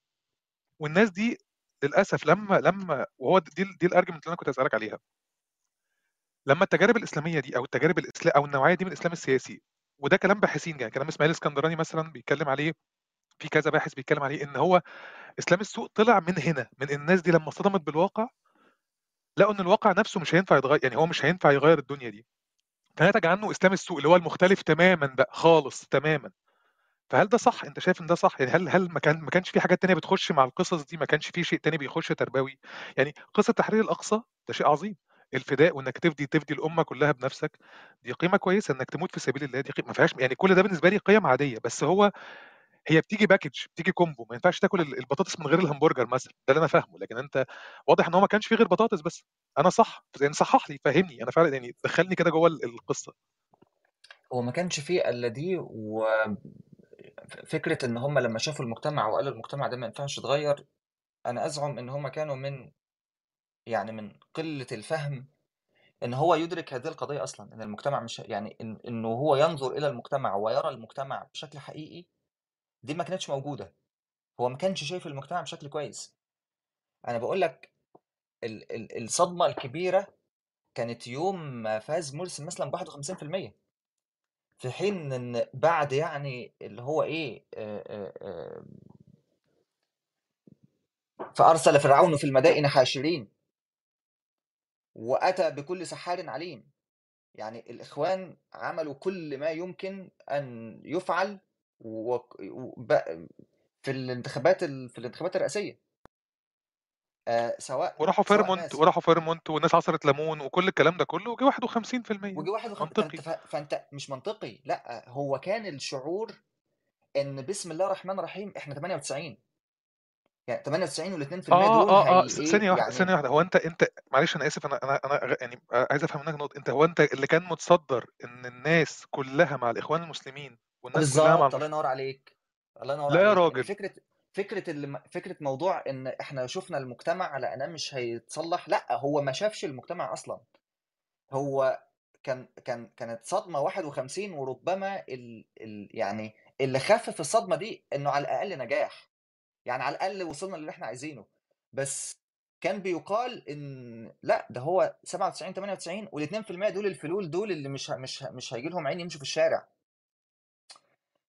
والناس دي للأسف لما لما وهو دي دي ال argument اللي أنا كنت اسالك عليها. لما التجارب الإسلامية دي أو التجارب الاسلام أو النوعية دي من الإسلام السياسي وده كلام باحثين يعني كلام إسماعيل إسكندراني مثلا بيتكلم عليه في كذا باحث بيتكلم عليه إن هو إسلام السوق طلع من هنا من الناس دي لما اصطدمت بالواقع لقوا ان الواقع نفسه مش هينفع يتغير يعني هو مش هينفع يغير الدنيا دي. فنتج عنه إسلام السوق اللي هو المختلف تماما بقى خالص تماما. فهل ده صح؟ أنت شايف إن ده صح؟ يعني هل هل ما كان ما كانش في حاجات تانية بتخش مع القصص دي؟ ما كانش في شيء تاني بيخش تربوي؟ يعني قصة تحرير الأقصى ده شيء عظيم. الفداء وإنك تفدي تفدي الأمة كلها بنفسك دي قيمة كويسة إنك تموت في سبيل الله دي قيمة ما فيهاش يعني كل ده بالنسبة لي قيم عادية بس هو هي بتيجي package بتيجي combo ما ينفعش تاكل ال- البطاطس من غير الهمبرجر مثلا. ده اللي أنا فاهمه. لكن أنت واضح إن هو ما كانش فيه غير بطاطس بس. أنا صح. يعني صحح لي فهمني. أنا فعلا يعني دخلني كده جوه ال- القصة. هو ما كانش فيه إلا دي وفكره إن هم لما شافوا المجتمع وقالوا المجتمع ده ما ينفعش يتغير أنا أزعم إن هم كانوا من يعني من قلة الفهم إن هو يدرك هذه القضية أصلا. إن المجتمع مش يعني إن إنه هو ينظر إلى المجتمع ويرى المجتمع بشكل حقيقي دي ما كانتش موجودة. هو ما كانش شايف المجتمع بشكل كويس. أنا بقول لك ال- ال- الصدمة الكبيرة كانت يوم ما فاز مرسي مثلا ب 51% في حين إن بعد يعني اللي هو آه، آه، آه، فأرسل فرعون في المدائن حاشرين. وأتى بكل سحار عليم. يعني الإخوان عملوا كل ما يمكن أن يفعل وك- وب- في الانتخابات ال- في الانتخابات الرئاسية. آه، سواء وراحوا فيرمونت وراحوا فيرمونت والناس عصرت ليمون وكل الكلام ده كله وجه 51% وجي واحد وخم... منطقي. فانت ف... فانت مش منطقي لا هو كان الشعور إن بسم الله الرحمن الرحيم إحنا 98 يعني 98 وال 2% آه دول آه آه إيه؟ ثانية واحدة يعني ثانية واحدة هو أنت انت معلش أنا آسف أنا أنا أنا يعني عايز أفهم منك نقطة. أنت هو أنت اللي كان متصدر إن الناس كلها مع الإخوان المسلمين والناس بالظبط الله. ينور عليك الله ينور لا يا عليك. ان راجل. فكرة فكرة اللي فكرة موضوع إن إحنا شفنا المجتمع على أنه مش هيتصلح لا هو ما شافش المجتمع أصلا. هو كان كان كانت صدمة 51 وربما ال... ال... يعني اللي خفف الصدمة دي إنه على الأقل نجاح. يعني على الأقل وصلنا للي إحنا عايزينه. بس كان بيقال إن لا ده هو 97 98 وال 2% دول الفلول دول اللي مش مش مش هيجي لهم عين يمشوا في الشارع.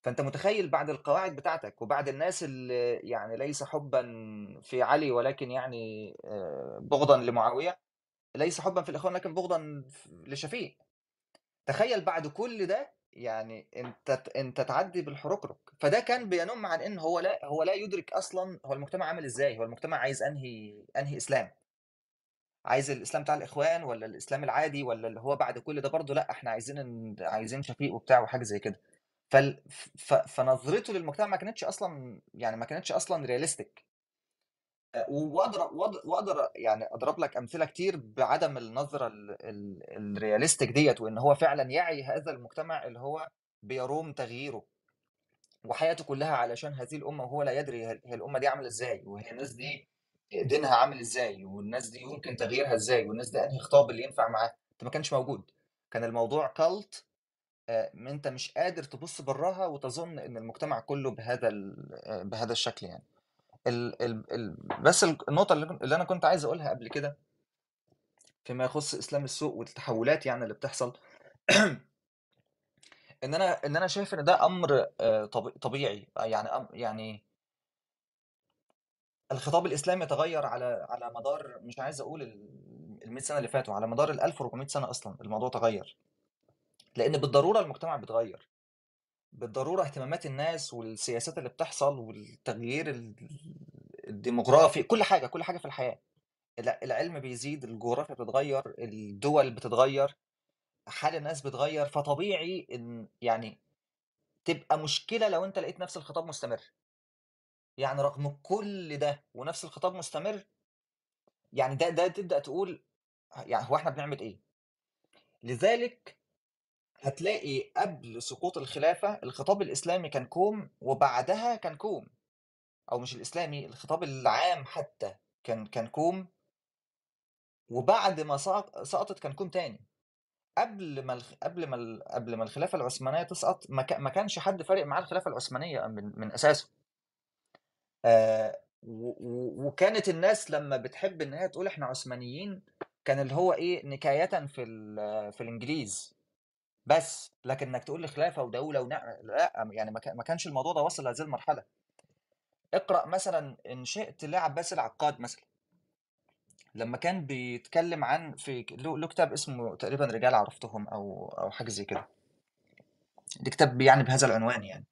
فأنت متخيل بعد القواعد بتاعتك وبعد الناس اللي يعني ليس حبا في علي ولكن يعني آه، بغضا لمعاوية ليس حبا في الإخوان لكن بغضا لشفيق. تخيل بعد كل ده يعني أنت أنت تعدي بالحركرك. فده كان بينم عن إن هو لا هو لا يدرك أصلا هو المجتمع عامل إزاي هو المجتمع عايز أنهي أنهي إسلام. عايز الإسلام بتاع الإخوان ولا الإسلام العادي ولا اللي هو بعد كل ده برضه لا إحنا عايزين عايزين شفيق وبتاع وحاجة زي كده. فنظرته للمجتمع ما كانتش أصلا يعني ما كانتش أصلا رياليستيك وأقدر واقدر يعني أضرب لك أمثلة كتير بعدم النظرة ال... ال... الرياليستيك ديت وإن هو فعلا يعي هذا المجتمع اللي هو بيروم تغييره وحياته كلها علشان هذه الأمة وهو لا يدري هي الأمة دي عاملة إزاي وهي الناس دي دينها عامل إزاي والناس دي يمكن تغييرها إزاي والناس ده أنهي خطاب اللي ينفع معاه. ده ما كانش موجود. كان الموضوع كالت أنت مش قادر تبص براها وتظن إن المجتمع كله بهذا آه، بهذا الشكل يعني. ال ال ال بس ال- النقطة اللي أنا كنت عايز أقولها قبل كده فيما يخص إسلام السوق والتحولات يعني اللي بتحصل إن أنا إن أنا شايف إن ده أمر آه، طب- طبيعي. آه، يعني يعني الخطاب الإسلامي تغير على على مدار مش عايز أقول ال 100 سنة اللي فاتوا على مدار ال 1400 سنة أصلا الموضوع تغير لأن بالضرورة المجتمع بيتغير. بالضرورة اهتمامات الناس والسياسات اللي بتحصل والتغيير ال- الديموغرافي كل حاجة كل حاجة في الحياة. الع- العلم بيزيد الجغرافيا بتتغير الدول بتتغير حال الناس بتتغير فطبيعي إن يعني تبقى مشكلة لو أنت لقيت نفس الخطاب مستمر. يعني رغم كل ده ونفس الخطاب مستمر يعني ده ده تبدأ تقول يعني هو إحنا بنعمل إيه؟ لذلك هتلاقي قبل سقوط الخلافة الخطاب الإسلامي كان كوم وبعدها كان كوم. أو مش الإسلامي الخطاب العام حتى كان كان كوم. وبعد ما سقط- سقطت كان كوم تاني. قبل ما قبل ما قبل ما الخلافة العثمانية تسقط ما كا- ما كانش حد فارق معاه الخلافة العثمانية من من أساسه. آه وكانت الناس لما بتحب إن هي تقول إحنا عثمانيين كان اللي هو إيه نكاية في في الإنجليز. بس لكن إنك تقول لي خلافه ودولة ونعم لأ يعني ما كان- ما كانش الموضوع ده وصل لهذه المرحلة. اقرأ مثلا إن شئت لعباس العقاد مثلا. لما كان بيتكلم عن في له كتاب اسمه تقريبا رجال عرفتهم أو أو حاجة زي كده. ده كتاب يعني بهذا العنوان يعني.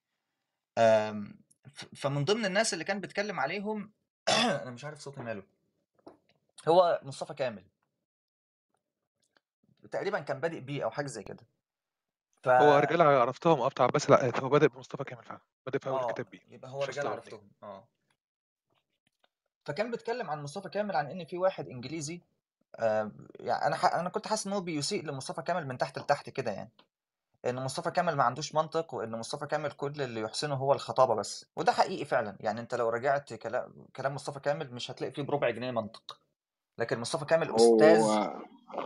ف- فمن ضمن الناس اللي كان بيتكلم عليهم أنا مش عارف صوتي ماله. هو مصطفى كامل. تقريبا كان بادئ بيه أو حاجة زي كده. ف هو رجال عرفتهم آه بتاع عباس العقاد هو بادئ بمصطفى كامل فعلا بادئ في أول آه الكتاب بيه. يبقى هو رجال عرفتهم آه. فكان بيتكلم عن مصطفى كامل عن إن في واحد إنجليزي آه يعني أنا ح... أنا كنت حاسس إن هو بيسيء لمصطفى كامل من تحت لتحت كده يعني. إن مصطفى كامل ما عندوش منطق وإن مصطفى كامل كل اللي يحسنه هو الخطابة بس. وده حقيقي فعلا يعني أنت لو رجعت كلام كلام مصطفى كامل مش هتلاقي فيه بربع جنيه منطق. لكن مصطفى كامل أستاذ هو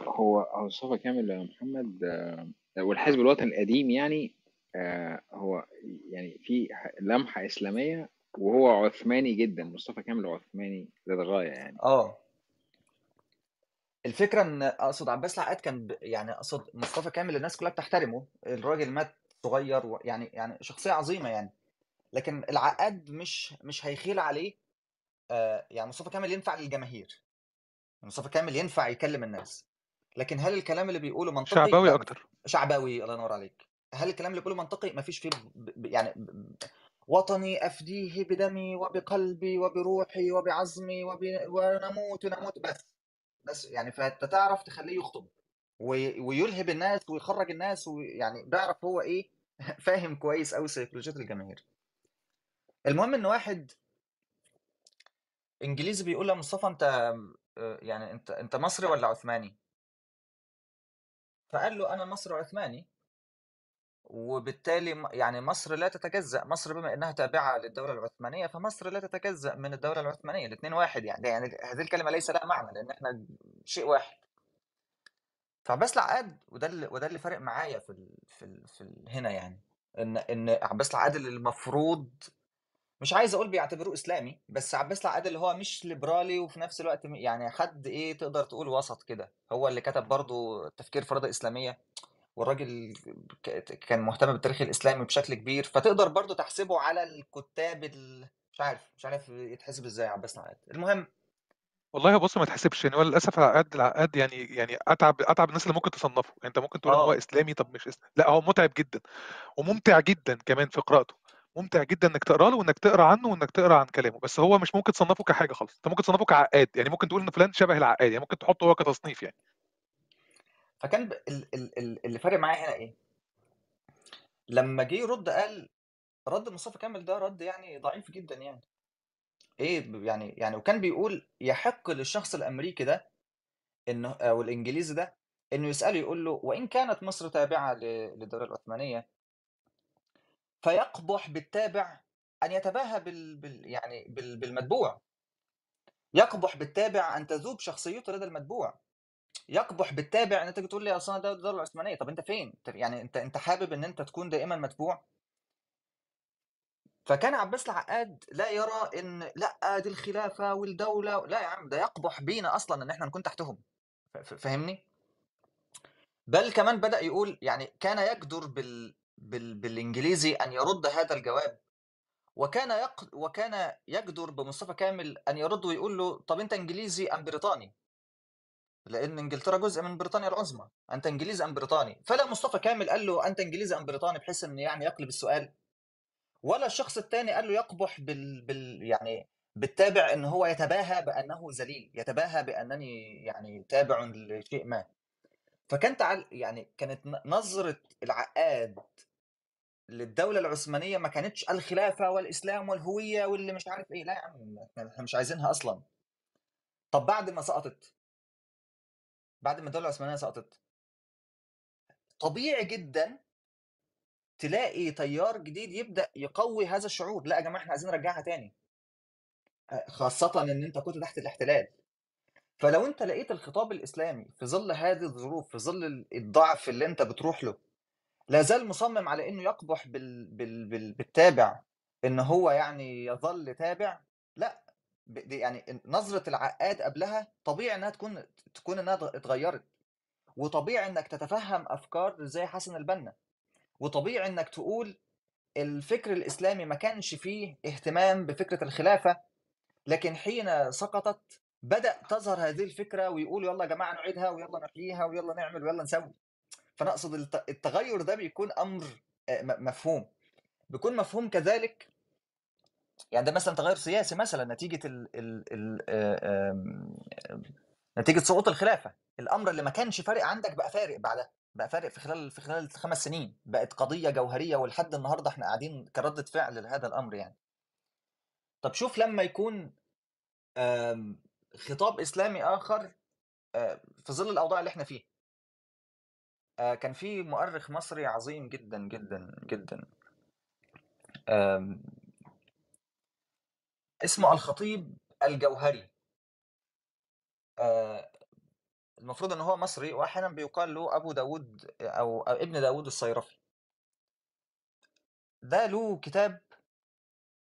هو مصطفى كامل يا محمد آه، والحزب الوطني القديم يعني آه، هو يعني في لمحة إسلامية وهو عثماني جدا مصطفى كامل عثماني للغاية يعني. آه. الفكرة إن أقصد عباس العقاد كان ب... يعني أقصد مصطفى كامل الناس كلها بتحترمه الراجل مات صغير و... يعني يعني شخصية عظيمة يعني. لكن العقاد مش مش هيخيل عليه آه يعني مصطفى كامل ينفع للجماهير. مصطفى كامل ينفع يكلم الناس. لكن هل الكلام اللي بيقوله منطقي؟ شعبوي أكتر. شعبوي الله ينور عليك. هل الكلام اللي بيقوله منطقي؟ مفيش فيه ب... يعني ب... وطني أفديه بدمي وبقلبي وبروحي وبعظمي وب... ونموت نموت. بس بس يعني فأنت تعرف تخليه يخطب وي... ويلهب الناس ويخرج الناس ويعني بيعرف هو إيه؟ فاهم كويس قوي سيكولوجية الجماهير. المهم إن واحد إنجليزي بيقول له مصطفى أنت آه، يعني أنت أنت مصري ولا عثماني؟ فقال له أنا مصري عثماني. وبالتالي يعني مصر لا تتجزأ مصر بما إنها تابعة للدولة العثمانية فمصر لا تتجزأ من الدولة العثمانية الاثنين واحد يعني يعني هذه الكلمة ليس لها معنى لأن إحنا شيء واحد. فعباس العقاد وده اللي وده اللي فارق معايا في ال في ال في ال هنا يعني إن إن عباس العقاد اللي المفروض مش عايز أقول بيعتبروه إسلامي بس عباس العقاد اللي هو مش ليبرالي وفي نفس الوقت م- يعني حد إيه تقدر تقول وسط كده. هو اللي كتب برضو تفكير فرض إسلامية والراجل ك- كان مهتم بالتاريخ الإسلامي بشكل كبير. فتقدر برضو تحسبه على الكتاب ال... مش عارف مش عارف يتحسب إزاي عباس العقاد المهم والله بص ما تحسبش يعني هو للأسف العقاد العقاد يعني يعني أتعب أتعب الناس اللي ممكن تصنفه. يعني أنت ممكن تقول إن هو آه إسلامي طب مش إسلامي. لأ هو متعب جدا وممتع جدا كمان في قراءته. ممتع جدا إنك تقرأ له وإنك تقرأ عنه وإنك تقرأ عن كلامه. بس هو مش ممكن تصنفه كحاجة خالص. أنت ممكن تصنفه كعقاد. يعني ممكن تقول إن فلان شبه العقاد. يعني ممكن تحطه هو كتصنيف يعني. فكان ب... ال... ال... ال... اللي فارق معايا هنا إيه؟ لما جه يرد قال رد مصطفى كامل ده رد يعني ضعيف جدا يعني. إيه يعني يعني وكان بيقول يحق للشخص الأمريكي ده إنه أو الإنجليزي ده إنه يسأله يقول له وإن كانت مصر تابعة للدوله العثمانية فيقبح بالتابع أن يتباهى بال, بال يعني بال بالمتبوع. يقبح بالتابع أن تذوب شخصيته لدى المتبوع. يقبح بالتابع أن أنت تقول لي أصلا ده الدولة العثمانية. طب أنت فين؟ يعني أنت أنت حابب إن أنت تكون دائما متبوع؟ فكان عباس العقاد لا يرى إن لا دي الخلافة والدولة لا يا عم ده يقبح بينا أصلا إن إحنا نكون تحتهم. فاهمني؟ بل كمان بدأ يقول يعني كان يجدر بال... بال... بالإنجليزي أن يرد هذا الجواب. وكان يق... وكان يجدر بمصطفى كامل أن يرد ويقول له طب أنت إنجليزي أم بريطاني؟ لأن إنجلترا جزء من بريطانيا العظمى. أنت إنجليزي أم بريطاني؟ فلا مصطفى كامل قال له أنت إنجليزي أم بريطاني؟ بحيث ان يعني يقلب السؤال. ولا الشخص الثاني قال له يقبح بال... بال... يعني بالتابع إن هو يتباهى بأنه ذليل يتباهى بأنني يعني تابع لشيء ما. فكان تعال يعني كانت ن- نظرة العقاد للدولة العثمانية ما كانتش الخلافة والإسلام والهوية واللي مش عارف إيه. لا يا عم إحنا مش عايزينها أصلا. طب بعد ما سقطت بعد ما الدولة العثمانية سقطت طبيعي جدا تلاقي تيار جديد يبدأ يقوي هذا الشعور. لا يا جماعة إحنا عايزين نرجعها تاني. خاصة إن أنت كنت تحت الاحتلال. فلو أنت لقيت الخطاب الإسلامي في ظل هذه الظروف في ظل الضعف اللي أنت بتروح له لا زال مصمم على إنه يقبح بال... بال... بال... بالتابع إن هو يعني يظل تابع. لا ب- يعني نظرة العقاد قبلها طبيعي إنها تكون تكون إنها اتغ- اتغيرت. وطبيعي إنك تتفهم أفكار زي حسن البنا. وطبيعي إنك تقول الفكر الإسلامي ما كانش فيه اهتمام بفكرة الخلافة لكن حين سقطت بدأ تظهر هذه الفكرة ويقولوا يلا يا جماعة نعيدها ويلا نحييها ويلا نعمل ويلا نسوي. فأنا أقصد الت- التغير ده بيكون أمر مفهوم. بيكون مفهوم كذلك يعني ده مثلا تغير سياسي مثلا نتيجة ال ال ال آه، آم، آم، نتيجة سقوط الخلافة. الأمر اللي ما كانش فارق عندك بقى فارق بعدها بقى فارق في خلال في خلال خمس سنين. بقت قضية جوهرية ولحد النهاردة إحنا قاعدين كردة فعل لهذا الأمر يعني. طب شوف لما يكون آم، خطاب إسلامي آخر آه، في ظل الأوضاع اللي إحنا فيها. كان في مؤرخ مصري عظيم جدا جدا جدا. اسمه الخطيب الجوهري. آه، المفروض إن هو مصري واحيانا بيقال له أبو داود أو ابن داود الصيرفي. ده له كتاب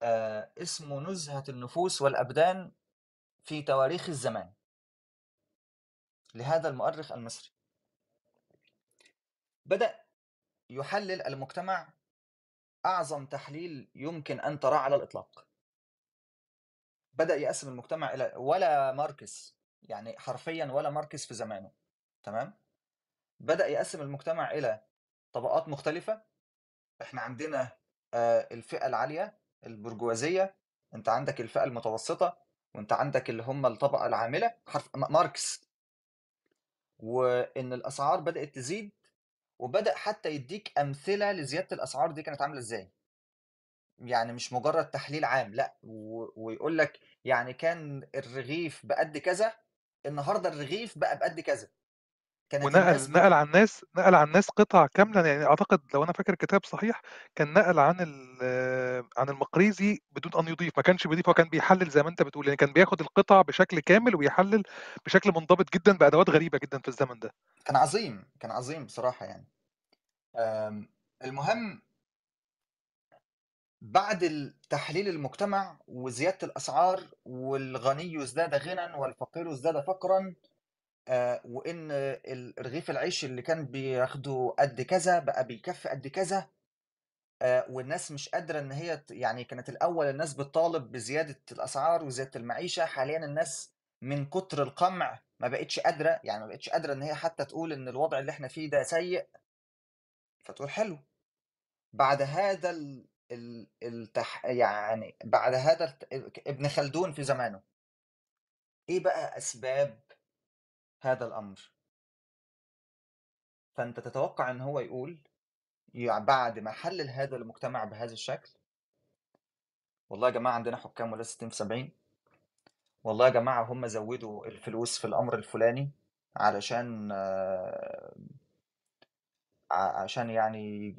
آه، اسمه نزهة النفوس والأبدان في تواريخ الزمان لهذا المؤرخ المصري. بدأ يحلل المجتمع أعظم تحليل يمكن أن تراه على الإطلاق. بدأ يقسم المجتمع إلى ولا ماركس يعني حرفيا ولا ماركس في زمانه تمام؟ بدأ يقسم المجتمع إلى طبقات مختلفة. إحنا عندنا آه، الفئة العالية البرجوازية أنت عندك الفئة المتوسطة وأنت عندك اللي هم الطبقة العاملة حرف ماركس. وإن الأسعار بدأت تزيد وبدأ حتى يديك أمثلة لزيادة الأسعار دي كانت عاملة إزاي. يعني مش مجرد تحليل عام لأ و... ويقول لك يعني كان الرغيف بقد كذا النهارده الرغيف بقى بقد كذا. كانت ونقل الناس نقل بت... عن ناس نقل عن ناس قطع كاملة يعني أعتقد لو أنا فاكر الكتاب صحيح كان نقل عن ال- عن المقريزي بدون أن يضيف. ما كانش بيضيف هو كان بيحلل زي ما أنت بتقول يعني كان بياخد القطع بشكل كامل ويحلل بشكل منضبط جدا بأدوات غريبة جدا في الزمن ده. كان عظيم كان عظيم بصراحة يعني. المهم بعد تحليل المجتمع وزيادة الأسعار والغني يزداد غنى والفقير يزداد فقرا آه، وإن رغيف العيش اللي كان بياخده قد كذا بقى بيكفي قد كذا آه، والناس مش قادرة إن هي يعني كانت الأول الناس بتطالب بزيادة الأسعار وزيادة المعيشة حاليا الناس من كتر القمع ما بقتش قادرة يعني ما بقتش قادرة إن هي حتى تقول إن الوضع اللي إحنا فيه ده سيء. فتقول حلو. بعد هذا ال... ال... التح... يعني بعد هذا الت... ابن خلدون في زمانه. إيه بقى أسباب هذا الأمر؟ فأنت تتوقع إن هو يقول بعد ما حلل هذا المجتمع بهذا الشكل؟ والله يا جماعة عندنا حكام ولا 60 في 70 والله يا جماعة هم زودوا الفلوس في الأمر الفلاني علشان عشان يعني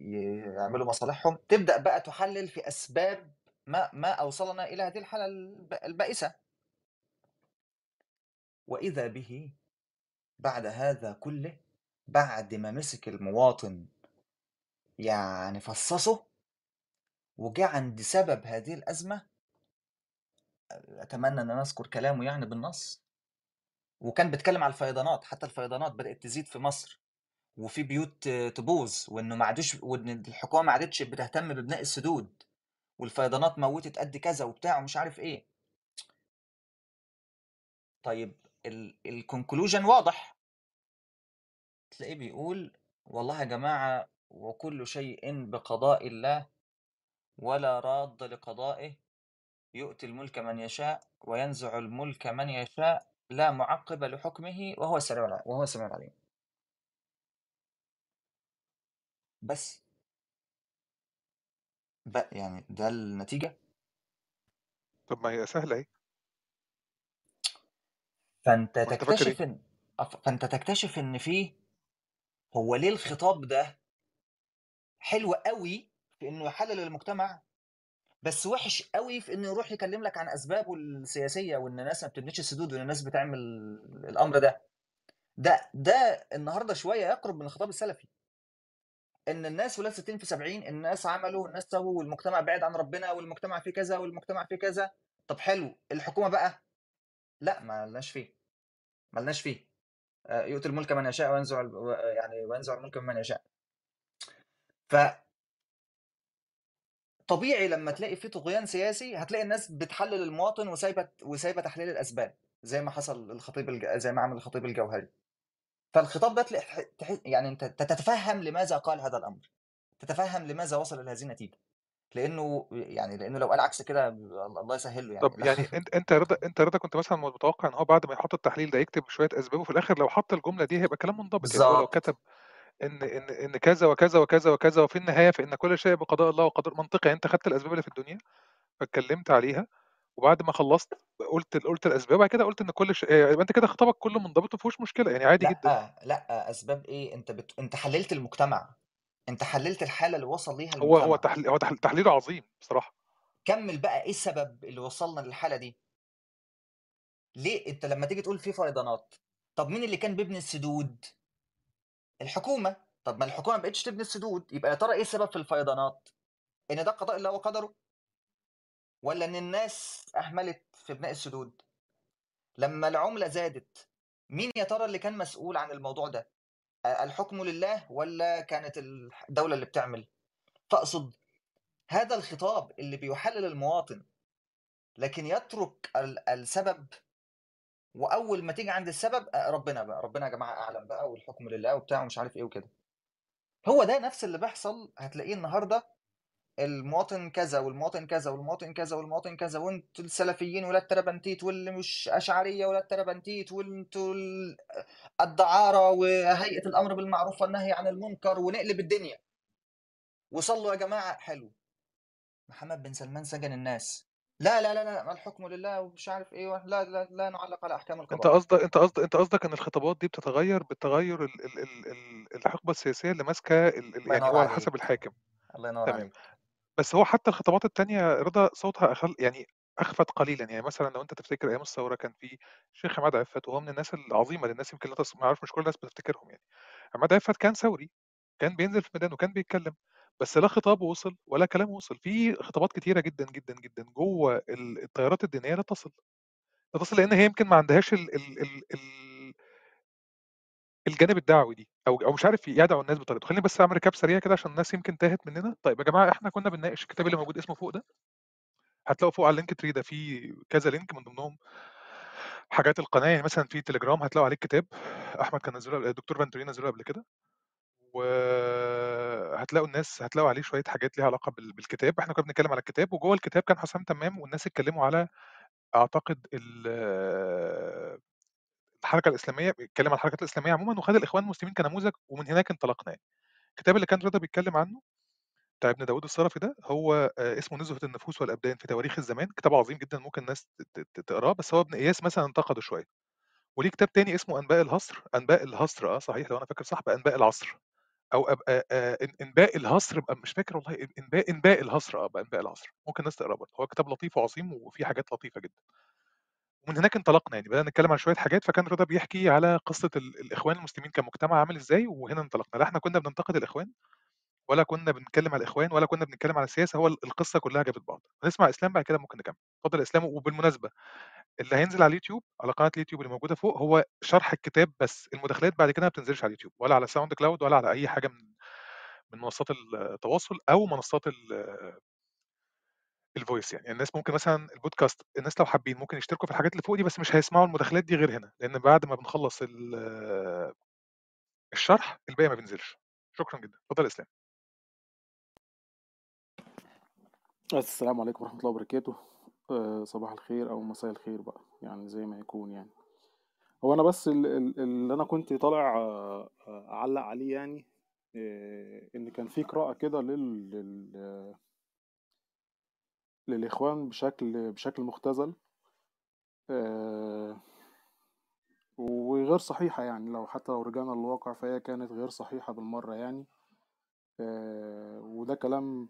يعملوا مصالحهم. تبدأ بقى تحلل في أسباب ما ما أوصلنا إلى هذه الحالة الب- البائسة. وإذا به بعد هذا كله بعد ما مسك المواطن يعني فصصه وجه عند سبب هذه الأزمة أتمنى أن أنا أذكر كلامه يعني بالنص. وكان بيتكلم على الفيضانات حتى الفيضانات بدأت تزيد في مصر. وفي بيوت تبوظ وإنه ما عادش وإن الحكومة ما عادتش بتهتم ببناء السدود والفيضانات موتت قد كذا وبتاع ومش عارف إيه. طيب الكونكلوجن واضح. تلاقيه بيقول والله يا جماعة وكل شيء بقضاء الله ولا راد لقضائه يؤتي الملك من يشاء وينزع الملك من يشاء لا معقب لحكمه وهو الع- وهو السميع العليم. بس. بقى يعني ده النتيجة؟ طب ما هي سهلة أهي. فأنت فاكر إيه؟ تكتشف إن أف- فأنت تكتشف إن فيه هو ليه الخطاب ده حلو قوي في إنه يحلل المجتمع بس وحش قوي في إنه يروح يكلم لك عن أسبابه السياسية وإن الناس ما بتبنيش السدود وإن الناس بتعمل الأمر ده. ده ده النهارده شوية يقرب من الخطاب السلفي. إن الناس ولاد 60 في 70 الناس عملوا والناس سووا والمجتمع بعيد عن ربنا والمجتمع فيه كذا والمجتمع فيه كذا. طب حلو الحكومة بقى؟ لا ما لناش فيه. ما لناش فيه. آه، يؤتي الملك من يشاء وينزع يعني وينزع الملك ممن يشاء. ف طبيعي لما تلاقي في طغيان سياسي هتلاقي الناس بتحلل المواطن وسايبة وسايبة تحليل الأسباب زي ما حصل الخطيب الج... زي ما عمل الخطيب الجوهري. فالخطاب ده. يعني أنت تتفهم لماذا قال هذا الأمر تتفهم لماذا وصل إلى هذه النتيجة لأنه يعني لأنه لو قال عكس كده الله يسهل له يعني طب يعني أنت أنت رضا أنت رضا كنت مثلا متوقع إن هو بعد ما يحط التحليل ده يكتب شوية أسباب وفي الآخر لو حط الجملة دي هيبقى كلام منضبط يعني هو لو بالظبط كتب إن إن إن كذا وكذا وكذا وكذا وفي النهاية فان كل شيء بقضاء الله وقدر منطقي يعني أنت خدت الأسباب اللي في الدنيا فاتكلمت عليها وبعد ما خلصت قلت قلت الأسباب بعد كده قلت إن كل شيء يبقى أنت كده خطابك كله منضبط ومفيهوش مشكلة يعني عادي جدا. لأ لأ أسباب إيه؟ أنت بت... أنت حللت المجتمع أنت حللت الحالة اللي وصل ليها هو هو المجتمع. تحليل هو تحليل تحليله عظيم بصراحة. كمل بقى إيه السبب اللي وصلنا للحالة دي؟ ليه أنت لما تيجي تقول في فيضانات طب مين اللي كان بيبني السدود؟ الحكومة. طب ما الحكومة ما بقتش تبني السدود يبقى يا ترى إيه السبب في الفيضانات؟ إن ده قضاء الله وقدره ولا إن الناس أهملت في بناء السدود؟ لما العملة زادت مين يا ترى اللي كان مسؤول عن الموضوع ده؟ الحكم لله ولا كانت الدولة اللي بتعمل؟ فأقصد هذا الخطاب اللي بيحلل المواطن لكن يترك ال- السبب وأول ما تيجي عند السبب ربنا بقى ربنا يا جماعة أعلم بقى والحكم لله وبتاع ومش عارف إيه وكده. هو ده نفس اللي بيحصل هتلاقيه النهارده المواطن كذا والمواطن كذا والمواطن كذا والمواطن كذا وانتوا السلفيين ولا التربنتيت واللي مش أشعرية ولا التربنتيت وانتوا ال- الدعارة وهيئة الأمر بالمعروف والنهي عن المنكر ونقلب الدنيا. وصلوا يا جماعة حلو. محمد بن سلمان سجن الناس. لا لا لا لا الحكم لله ومش عارف إيه لا لا لا نعلق على أحكام أنت القضاء قصدك أنت قصدك أنت قصدك إن الخطابات دي بتتغير بالتغير ال ال ال ال الحقبة السياسية اللي ماسكة يعني هو على حسب الحاكم. الله ينور تمام. عليك. بس هو حتى الخطابات التانية رضا صوتها أخل يعني أخفت قليلا. يعني مثلا لو أنت تفتكر أيام الثورة كان في الشيخ عماد عفت وهو من الناس العظيمة اللي الناس يمكن لا. ما أعرف مش كل الناس بتفتكرهم يعني. عماد عفت كان ثوري كان بينزل في الميدان وكان بيتكلم بس لا خطابه وصل ولا كلامه وصل. في خطابات كتيرة جدا جدا جدا جوه ال- التيارات الدينية لا تصل. لا تصل لأن هي يمكن ما عندهاش ال... ال... ال... ال... الجانب الدعوي دي. أو أو مش عارف يدعو الناس بطريقته خليني بس أعمل recap سريع كده عشان الناس يمكن تاهت مننا. طيب يا جماعة إحنا كنا بنناقش الكتاب اللي موجود اسمه فوق ده. هتلاقوا فوق على ال Linktree ده في كذا link من ضمنهم حاجات القناة. يعني مثلا في تليجرام هتلاقوا عليه الكتاب. أحمد كان نزله الدكتور فالنتين نزله قبل كده. وهتلاقوا الناس هتلاقوا عليه شوية حاجات ليها علاقة بال- بالكتاب. إحنا كنا بنتكلم على الكتاب وجوه الكتاب كان حسام تمام والناس اتكلموا على أعتقد ال- الحركة الإسلامية بيتكلم عن الحركات الإسلامية عموما وخد الإخوان المسلمين كنموذج ومن هناك انطلقنا يعني. الكتاب اللي كان رضا بيتكلم عنه بتاع ابن داوود الصرفي ده هو آه، اسمه نزهة النفوس والأبدان في تواريخ الزمان. كتاب عظيم جدا ممكن الناس تقراه. بس هو ابن إياس مثلا انتقده شوية. وليه كتاب تاني اسمه أنباء الهصر. أنباء الهصر آه صحيح لو أنا فاكر صح بأنباء العصر. أب... آه، آه، إنباء الهصر بقى مش فاكر والله إنباء إنباء الهصر آه بأنباء العصر. ممكن الناس تقراه برضه. هو كتاب لطيف وعظيم وفيه حاجات لطيفة جدا. ومن هناك انطلقنا يعني بدأنا نتكلم عن شوية حاجات فكان رضا بيحكي على قصة ال- الإخوان المسلمين كمجتمع عامل إزاي وهنا انطلقنا. لا إحنا كنا بننتقد الإخوان ولا كنا بنتكلم على الإخوان ولا كنا بنتكلم على السياسة هو ال- القصة كلها جابت بعض. نسمع إسلام بعد كده ممكن نكمل. اتفضل إسلام وبالمناسبة اللي هينزل على اليوتيوب على قناة اليوتيوب اللي موجودة فوق هو شرح الكتاب بس. المداخلات بعد كده ما بتنزلش على اليوتيوب ولا على ساوند كلاود ولا على أي حاجة من من منصات التواصل أو منصات الفويس يعني. الناس ممكن مثلا البودكاست الناس لو حابين ممكن يشتركوا في الحاجات اللي فوق دي بس مش هيسمعوا المداخلات دي غير هنا لأن بعد ما بنخلص ال- الشرح الباقي ما بينزلش. شكرا جدا. اتفضل يا إسلام. السلام عليكم ورحمة الله وبركاته. آه، صباح الخير أو مساء الخير بقى يعني زي ما يكون يعني. هو أنا بس ال- ال- اللي أنا كنت طالع آه، آه، أعلق عليه يعني إن كان في قراءة كده لل... لل... للإخوان بشكل بشكل مختزل. آه، وغير صحيحة يعني لو حتى لو رجعنا للواقع فهي كانت غير صحيحة بالمرة يعني. آه، وده كلام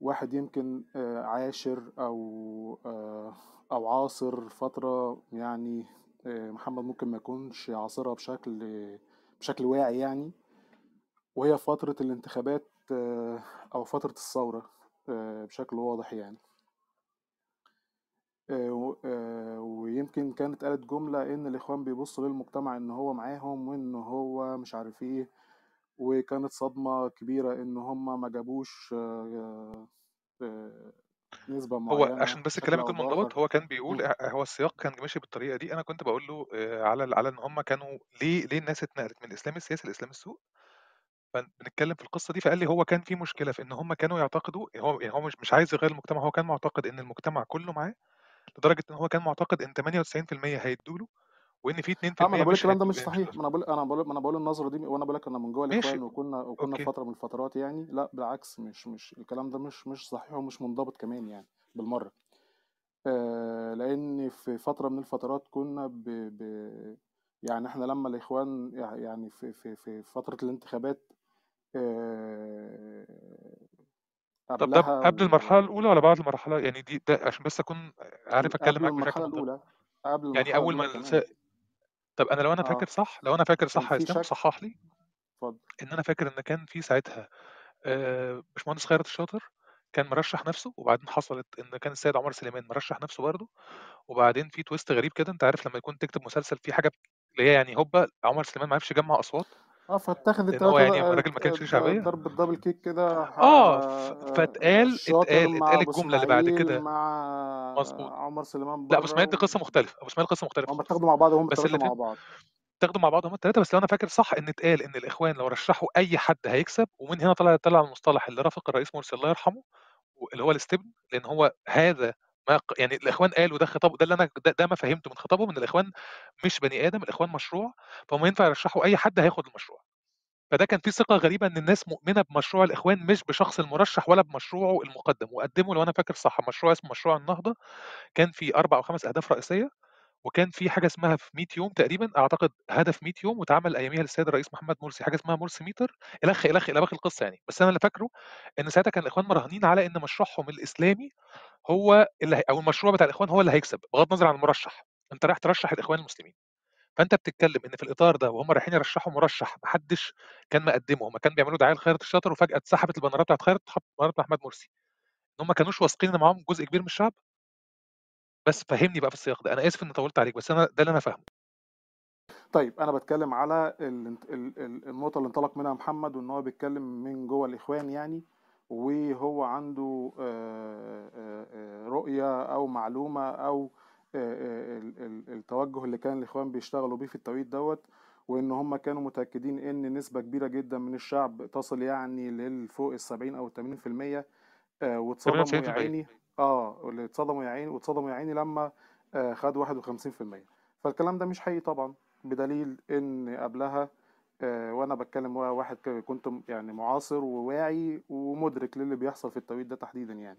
واحد يمكن آه، عاشر أو أو عاصر فترة يعني محمد ممكن ما يكونش عاصرها بشكل بشكل واعي يعني. وهي فترة الانتخابات أو فترة الثورة بشكل واضح يعني. آه، يمكن كانت قالت جملة إن الإخوان بيبصوا للمجتمع إن هو معاهم وإن هو مش عارف إيه وكانت صدمة كبيرة إن هم ما جابوش آه، آه، نسبة هو معينة عشان بس الكلام يكون منضبط هو كان بيقول مم. هو السياق كان ماشي بالطريقة دي أنا كنت بقول له آه، على على إن هم كانوا ليه ليه الناس اتنقلت من الاسلام السياسي للاسلام السوق فبنتكلم في القصة دي فقال لي هو كان في مشكلة في إن هم كانوا يعتقدوا هو يعني هو مش مش عايز يغير المجتمع هو كان معتقد إن المجتمع كله معاه لدرجة إن هو كان معتقد إن 98% هيدوا له وإن في 2% آه ما أنا بقول الكلام ده مش صحيح. ما أنا بقول أنا بقول ما أنا بقول النظرة دي وأنا بقول لك أنا من جوه الإخوان وكنا وكنا في أوكي. فتره من الفترات يعني لأ بالعكس مش مش الكلام ده مش مش صحيح ومش منضبط كمان يعني بالمرة. آه لأن في فترة من الفترات كنا ب, ب يعني إحنا لما الإخوان يعني في في في فترة الانتخابات آه طب ده قبلها قبل و... المرحلة الأولى ولا بعد المرحلة؟ يعني دي ده عشان بس أكون عارف أتكلم قبل معاك بشكل المرحلة منطقي الأولى قبل يعني المرحلة أول ما الس... كمان طب أنا لو أنا آه. فاكر صح لو أنا فاكر كان صح يا في إسلام شك صحح لي. اتفضل. إن أنا فاكر إن كان في ساعتها آه، باشمهندس خيرت الشاطر كان مرشح نفسه وبعدين حصلت إن كان السيد عمر سليمان مرشح نفسه برضه وبعدين في تويست غريب كده أنت عارف لما يكون تكتب مسلسل فيه حاجة اللي هي يعني هوبا عمر سليمان ما عرفش يجمع أصوات؟ آه فاتخذ لأن هو يعني ده- راجل ما كانش ليه د- شعبية؟ ضرب الدبل كيك كده آه فاتقال اتقال اتقال الجملة اللي بعد كده. مع مظبوط. عمر سليمان لا أبو اسماعيل دي قصة مختلفة. أبو اسماعيل قصة مختلفة هم اتاخدوا مع بعض وهم بس مع بعض. تاخدوا مع بعض هم الثلاثه بس لو أنا فاكر صح إن اتقال إن الإخوان لو رشحوا أي حد هيكسب ومن هنا طلع طلع المصطلح اللي رافق الرئيس مرسي الله يرحمه اللي هو الإستبن لأن هو هذا ما يعني الإخوان قالوا ده خطاب ده اللي أنا ده, ده ما فهمته من خطابهم إن الإخوان مش بني آدم الإخوان مشروع فهم ينفع يرشحوا أي حد هياخد المشروع. فده كان في ثقة غريبة إن الناس مؤمنة بمشروع الإخوان مش بشخص المرشح ولا بمشروعه المقدم. وقدموا لو أنا فاكر صح مشروع اسمه مشروع النهضة. كان في أربع أو خمس أهداف رئيسية. وكان في حاجة اسمها في 100 يوم تقريبا أعتقد هدف 100 يوم واتعمل أياميها للسيد الرئيس محمد مرسي حاجة اسمها مرسي ميتر الخ الخ إلى باقي القصة يعني. بس أنا اللي فاكره إن ساعتها كان الاخوان مراهنين على إن مشروعهم الإسلامي هو اللي أو المشروع بتاع الإخوان هو اللي هيكسب بغض النظر عن المرشح. أنت رايح ترشح الإخوان المسلمين. فأنت بتتكلم إن في الإطار ده وهم رايحين يرشحوا مرشح محدش كان مقدمه هم كانوا بيعملوا دعاية لخيرت الشاطر وفجأة اتسحبت البنرات بتاعت بنرات محمد مرسي. إن هم كانوش واثقين إن معاهم جزء كبير من الشعب بس فهمني بقى في السياق ده أنا آسف إني طولت عليك بس أنا ده اللي أنا فاهمه. طيب أنا بتكلم على ال- ال- ال- النقطة اللي انطلق منها محمد وإن هو بيتكلم من جوه الإخوان يعني وهو عنده آه، آه، آه، رؤية أو معلومة أو ال- ال- التوجه اللي كان الإخوان بيشتغلوا بيه في التوقيت دوت وإن هم كانوا متأكدين إن نسبة كبيرة جدا من الشعب تصل يعني للفوق ال 70 أو 80% آه، واتصدموا يا 98% عيني آه اللي اتصدموا يا عيني واتصدموا يا عيني لما آه، خدوا 51% فالكلام ده مش حقيقي طبعا بدليل إن قبلها آه، وأنا بتكلم وا- واحد كنت يعني معاصر وواعي ومدرك للي بيحصل في التوقيت ده تحديدا يعني.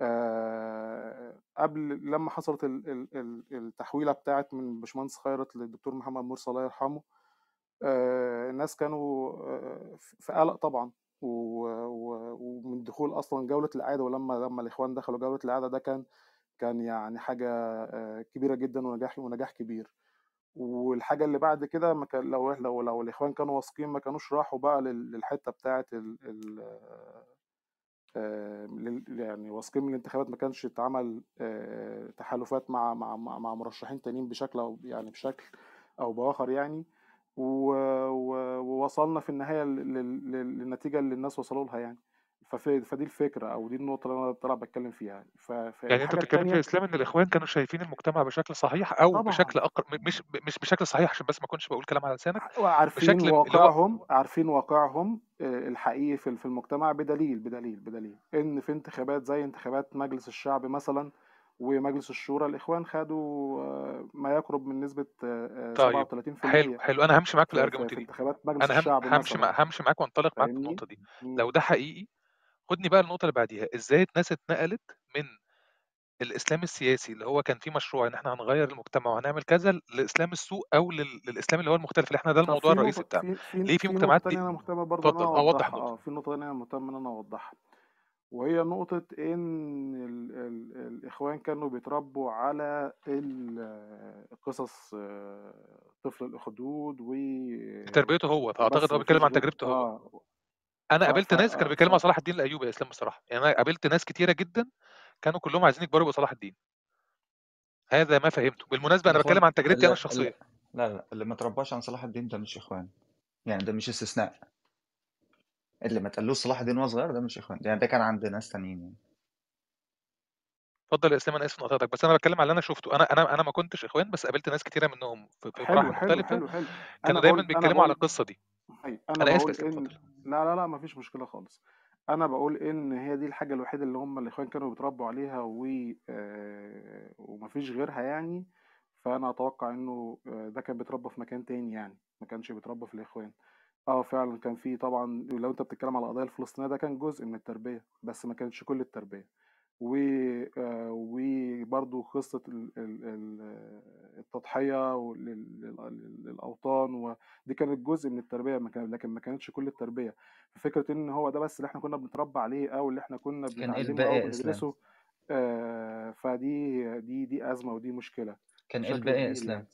آه، قبل لما حصلت ال- ال- ال- التحويلة بتاعت من باشمهندس خيرت للدكتور محمد مرسي الله يرحمه آه، الناس كانوا آه، في قلق طبعا. ومن دخول أصلا جولة الاعاده ولما لما الإخوان دخلوا جولة الاعاده ده كان كان يعني حاجة آه، كبيرة جدا ونجاح ونجاح كبير. والحاجة اللي بعد كده ما كان لو لو لو الإخوان كانوا واثقين ما كانوش راحوا بقى لل- للحتة بتاعه ال ال آه، يعني واثقين من الانتخابات ما كانش اتعمل آه، تحالفات مع مع مع مرشحين تانيين بشكل أو يعني بشكل أو بآخر يعني. ووصلنا في النهاية لل- لل- للنتيجة اللي الناس وصلوا لها يعني. فدي الفكرة أو دي النقطة اللي أنا طالع بتكلم فيها. ف- يعني أنت بتتكلم في اسلام إن الإخوان كانوا شايفين المجتمع بشكل صحيح أو طبعا. بشكل أقر... مش مش بشكل صحيح عشان بس ما أكونش بقول كلام على لسانك. عارفين بشكل اللي هو واقعهم عارفين واقعهم آه، الحقيقي في في المجتمع بدليل بدليل بدليل. إن في انتخابات زي انتخابات مجلس الشعب مثلا ومجلس الشورى الإخوان خدوا آه، ما يقرب من نسبة آه، آه، طيب 37% حلو حلو. أنا همشي معاك في الارجيومنت في دي. انتخابات مجلس أنا الشعب همشي مثلا مع همشي معاك وأنطلق معاك في؟ النقطة دي. لو ده حقيقي خدني بقى النقطة اللي بعديها. إزاي الناس اتنقلت من الإسلام السياسي اللي هو كان فيه مشروع إن إحنا هنغير المجتمع وهنعمل كذا لإسلام السوق أو لل... للإسلام اللي هو المختلف اللي إحنا ده الموضوع الرئيسي بتاعنا. ليه في مجتمعات دي أنا مهتم برضه اتفضل أوضح أه في نقطة تانية أنا مهتم إن أنا أوضحها. وهي نقطة إن ال ال الإخوان كانوا بيتربوا على قصص آه، طفل الأخدود و تربيته هو فأعتقد وبس هو بيتكلم عن تجربته هو. آه. أنا ف قابلت ناس كانوا بيتكلموا عن صلاح الدين الايوبي يا إسلام بصراحه يعني أنا قابلت ناس كتيرة جدا كانوا كلهم عايزين يكبروا يبقوا صلاح الدين. هذا ما فهمته. بالمناسبة أنا الاخوان بتكلم عن تجربتي الشخصية. اللي لا لا اللي ما ترباش عن صلاح الدين ده مش إخوان. يعني ده مش استثناء. اللي ما تقلوش صلاح الدين وهو صغير ده مش إخوان. يعني ده كان عند ناس تانيين يعني. اتفضل يا اسلام أنا آسف إني قطعتك بس أنا بتكلم على اللي أنا شفته. أنا أنا أنا ما كنتش إخوان بس قابلت ناس كتيرة منهم في في حلو مراحل حلو مختلفة. حلو حلو. كانوا دايما بقول أنا بيتكلموا على بقول القصة دي. أنا أنا آسف اسلام إن اتفضل. لا لا لا مفيش مشكلة خالص. أنا بقول إن هي دي الحاجة الوحيدة اللي هم الإخوان كانوا بيتربوا عليها و آه، ومفيش غيرها يعني. فأنا أتوقع إنه آه، ده كان بيتربى في مكان تاني يعني ما كانش بيتربى في الإخوان. آه فعلا كان في طبعا لو أنت بتتكلم على القضية الفلسطينية ده كان جزء من التربية بس ما كانش كل التربية. و آه، وبرضو قصة ال- ال- ال- التضحية لل- لل- للأوطان ودي كانت جزء من التربية ما كان- لكن ما كانتش كل التربية. فكرة إن هو ده بس اللي إحنا كنا بنتربى عليه أو اللي إحنا كنا كان بنتعلمه الباقي أو بندرسه آه، فدي دي دي أزمة ودي مشكلة. كان إيه بشكل الباقي كبير يعني.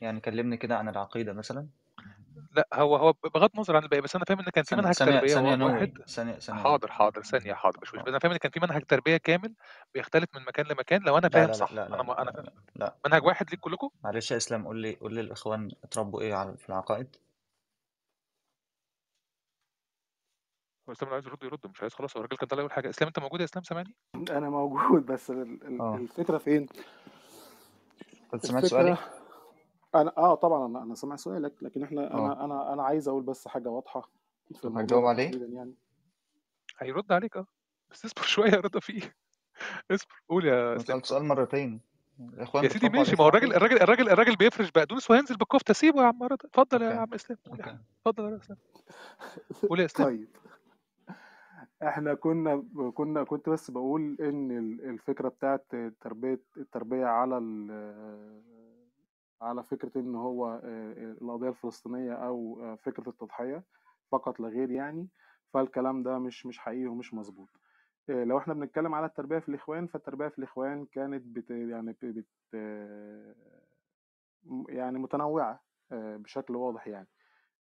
يعني كلمني كده عن العقيدة مثلا. لا هو هو بغض النظر عن الباقي بس أنا فاهم إن كان في ثانية منهج ثانية تربية ثانية وا- واحد ثانية ثانية حاضر حاضر ثانية حاضر مش أنا فاهم إن كان في منهج تربية كامل بيختلف من مكان لمكان لو أنا لا فاهم لا صح لا أنا لا ما أنا لا فاهم لا لا. منهج واحد ليك كلكم؟ معلش يا إسلام قول لي قول لي الإخوان اتربوا إيه على في العقائد. هو إسلام لو عايز يرد يرد مش عايز خلاص هو الراجل كان طالع يقول حاجة. إسلام أنت موجود يا إسلام؟ سامعني. أنا موجود بس ال- ال- آه. الفكرة فين؟ كنت سمعت سؤالي أنا آه طبعا أنا أنا سامع سؤالك لكن إحنا آه. أنا أنا أنا عايز أقول بس حاجة واضحة في طب ده عليه؟ يعني. هيرد عليك آه. بس اصبر شوية يا رضا فيه. اصبر قول يا أنا سألت سؤال مرتين. يا سيدي بيتربوا على ماشي ما هو الراجل الراجل الراجل الراجل بيفرش بقدونس وهينزل بالكفتة. سيبه يا عم رضا. اتفضل يا عم إسلام. يا اتفضل يا إسلام. قول يا إسلام. طيب. إحنا كنا كنا كنت بس بقول إن ال- الفكرة بتاعت تربية التربية على ال- على فكرة إن هو القضية الفلسطينية أو فكرة التضحية فقط لا غير يعني فالكلام ده مش مش حقيقي ومش مظبوط. لو إحنا بنتكلم على التربية في الإخوان فالتربية في الإخوان كانت بت يعني بت يعني متنوعة بشكل واضح يعني.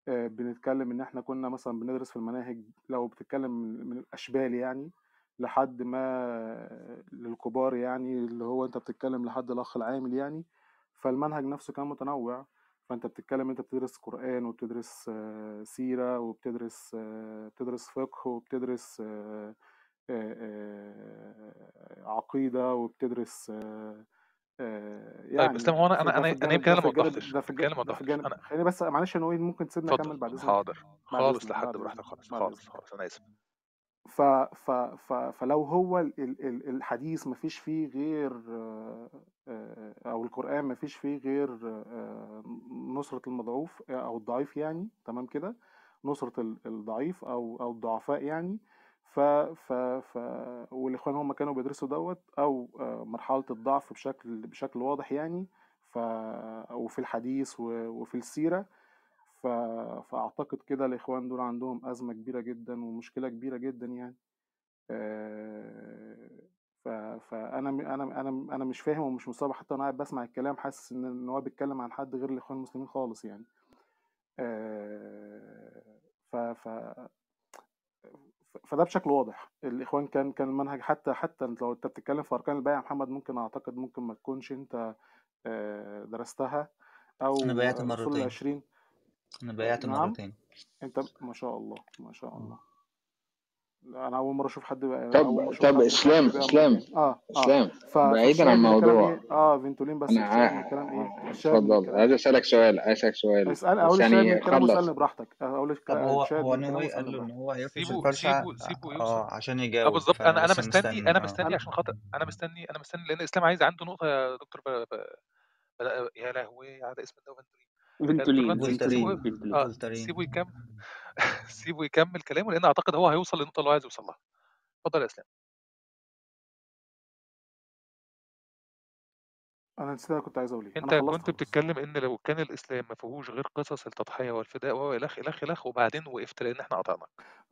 آه، بنتكلم إن إحنا كنا مثلا بندرس في المناهج لو بتتكلم من من الأشبال يعني لحد ما للكبار يعني اللي هو أنت بتتكلم لحد الأخ العامل يعني فالمنهج نفسه كان متنوع فأنت بتتكلم أنت بتدرس قرآن وبتدرس آه، سيرة وبتدرس آه، بتدرس فقه وبتدرس آه، عقيدة وبتدرس طيب يعني اسلام هو أنا أنا أنا أنا يمكن ده أنا ما وضحتش يمكن أنا ما وضحتش أنا خليني بس معلش يا نويل ممكن تسيبني اكمل بعد إذنك. حاضر خالص لحد براحتك خالص خالص خالص أنا آسف. ف ف ف فلو هو ال- ال- ال- الحديث ما فيش فيه غير آه، آه، أو القرآن ما فيش فيه غير آه، نصرة المضعوف أو الضعيف يعني تمام كده؟ نصرة ال- الضعيف أو أو الضعفاء يعني. ف ف ف والإخوان هم كانوا بيدرسوا دوت أو مرحلة الضعف بشكل بشكل واضح يعني. ف وفي الحديث وفي السيرة. ف... فأعتقد كده الإخوان دول عندهم أزمة كبيرة جدا ومشكلة كبيرة جدا يعني. ف... فأنا م- أنا أنا أنا مش فاهم ومش مستوعب حتى وأنا قاعد بسمع الكلام حاسس إن هو بيتكلم عن حد غير الإخوان المسلمين خالص يعني. ف... ف... فده بشكل واضح. الإخوان كان كان المنهج حتى حتى لو أنت بتتكلم في أركان البيع يا محمد ممكن أعتقد ممكن ما تكونش آه، درستها أنا أو بايعت أصول مرتين أنا بايعت نعم. مرتين أنت ما شاء الله ما شاء آه الله. لا، أنا أول مرة أشوف حد بقى طب طب إسلام إسلام مرتين آه آه. إسلام ف... بعيدا عن الموضوع إيه؟ آه فينتولين بس أنا. الكلام إيه؟ من اتفضل. عايز أسألك سؤال عايز أسألك سؤال. اسأل أقول من يعني الكلام واسالني خلص براحتك. أقول طب الك- هو هو نووي قال له إن هو سيبه سيبه آه يوصل. عشان آه يجاوب. بالظبط. أنا أنا مستني أنا آه. مستني عشان خاطر أنا مستني أنا مستني لأن إسلام عايز عنده نقطة يا دكتور ب... ب... ب... يا لهوي على اسم ده فنتولين فانتولين سيبه سيبه يكمل سيبه يكمل كلامه لأن أعتقد هو هيوصل للنقطة اللي هو عايز يوصل لها. اتفضل يا إسلام. أنا نسيت أنا كنت عايز أقول إيه انت كنت بتتكلم إن لو كان الإسلام ما فيهوش غير قصص التضحية والفداء وهو إلخ إلخ إلخ وبعدين وقفت لأن إحنا قطعناك.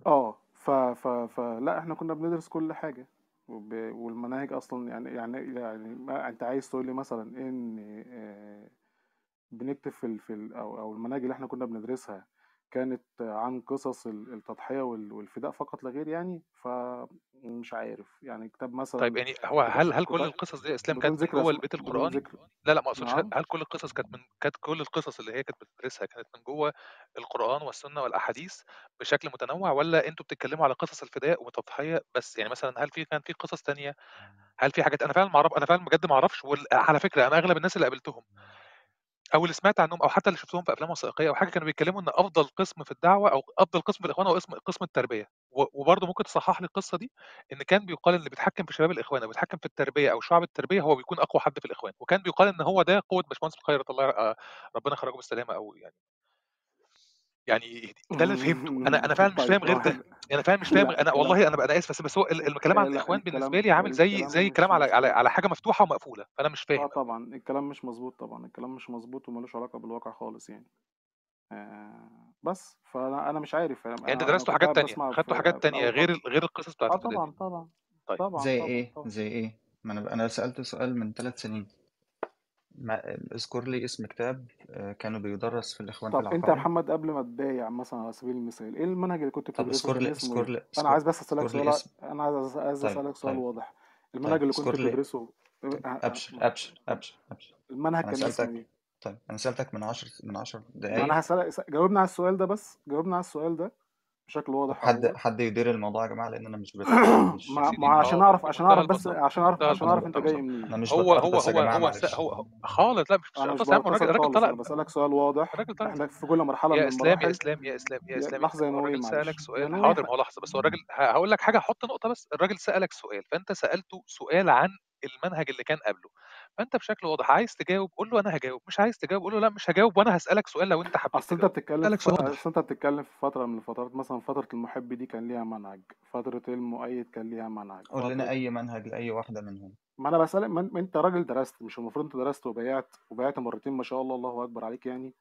آه ف ف ف لا إحنا كنا بندرس كل حاجة. وب... والمناهج أصلا يعني يعني يعني ما أنت عايز تقول لي مثلا إن آه، بنكتب في, في أو أو المناهج اللي إحنا كنا بندرسها كانت عن قصص التضحية والفداء فقط لا غير يعني فمش عارف يعني كتاب مثلا طيب يعني هو هل هل كل القصص دي إسلام كانت جوه البيت القرآني؟ لا لا ما أقصدش نعم. هل كل القصص كانت من كانت كل القصص اللي هي كانت بتدرسها كانت من جوه القرآن والسنة والأحاديث بشكل متنوع ولا أنتوا بتتكلموا على قصص الفداء والتضحيه بس يعني مثلا هل في كان في قصص تانية؟ هل في حاجات أنا فعلا ما اعرف أنا فعلا بجد ما أعرفش وعلى فكرة أنا أغلب الناس اللي قابلتهم أو اللي سمعت عنهم أو حتى اللي شُفتهم في أفلام وثائقية أو حاجة كانوا بيتكلّموا إن أفضل قسم في الدعوة أو أفضل قسم في الإخوان هو قسم قسم التربية، وبرضه ممكن تصحّح لي القصة دي، إن كان بيُقال إن اللي بيتحكّم في شباب الإخوان أو بيتحكّم في التربية أو شُعب التربية هو بيكون أقوى حد في الإخوان، وكان بيُقال إن هو ده قوة باشمهندس الخيرت الله آه، ربنا يخرّجه بالسلامة أو يعني يعني ده اللي فهمته. أنا طيب، يعني أنا فعلا مش فاهم غير ده. أنا فعلا مش فاهم أنا والله أنا أنا آسف بس, بس هو الكلام عن الاخوان بالنسبة لي عامل زي زي الكلام كلام على على على حاجة مفتوحة ومقفولة فأنا مش فاهم. آه طبعا. الكلام مش مظبوط طبعا. الكلام مش مظبوط وملوش علاقة بالواقع خالص يعني. آه بس. فأنا أنا مش عارف. يعني أنت درستوا حاجات تانية؟ خدتوا حاجات تانية غير غير القصص بتاعت آه طبعا طبعا. طيب. طبعا زي إيه؟ زي إيه ما أنا أنا سألت سؤال من ثلاث سنين. ما اذكر لي اسم كتاب آه، كانوا بيدرس في الإخوان في طب أنت يا محمد قبل ما تبايع مثلا على سبيل المثال إيه المنهج اللي كنت بتدرسه؟ اذكر لي اذكر إيه؟ لي أنا عايز بس أسألك سؤال أنا عايز عايز طيب أسألك سؤال طيب. واضح. المنهج طيب اللي كنت بتدرسه طيب، أبشر أبشر. أبشر أبشر المنهج أنا كان اسمه سألتك إيه؟ طيب أنا سألتك من عشر من عشر ما دقايق. أنا هسألك جاوبنا على السؤال ده بس جاوبنا على السؤال ده. بشكل واضح حد أوي. حد يدير الموضوع يا جماعة؟ لأن أنا مش بت... ما, ما عشان أعرف عشان أعرف بس عشان أعرف عشان أعرف أنت جاي منين. هو هو هو هو, هو خالص. لا مش بس يا الراجل طلع بسألك سؤال واضح. الراجل طلع. إحنا في كل مرحلة يا إسلام يا إسلام يا إسلام يا إسلام لحظة يا نوري سألك سؤال. حاضر ما هو لحظة. بس هو الراجل هقول لك حاجة حط نقطة بس. الراجل سألك سؤال فأنت سألته سؤال عن المنهج اللي كان قبله. فأنت بشكل واضح عايز تجاوب قول له أنا هجاوب مش عايز تجاوب قول له لأ مش هجاوب وأنا هسالك سؤال لو أنت حبيت أصل أنت بتتكلم أصل أنت بتتكلم في فترة من الفترات مثلا فترة المحب دي كان ليها منهج فترة المؤيد كان ليها منهج قول لنا أي منهج لأي واحدة منهم. ما أنا بسألك ما أنت راجل درست مش المفروض أنت درست وبيعت وبيعت مرتين ما شاء الله الله أكبر عليك يعني.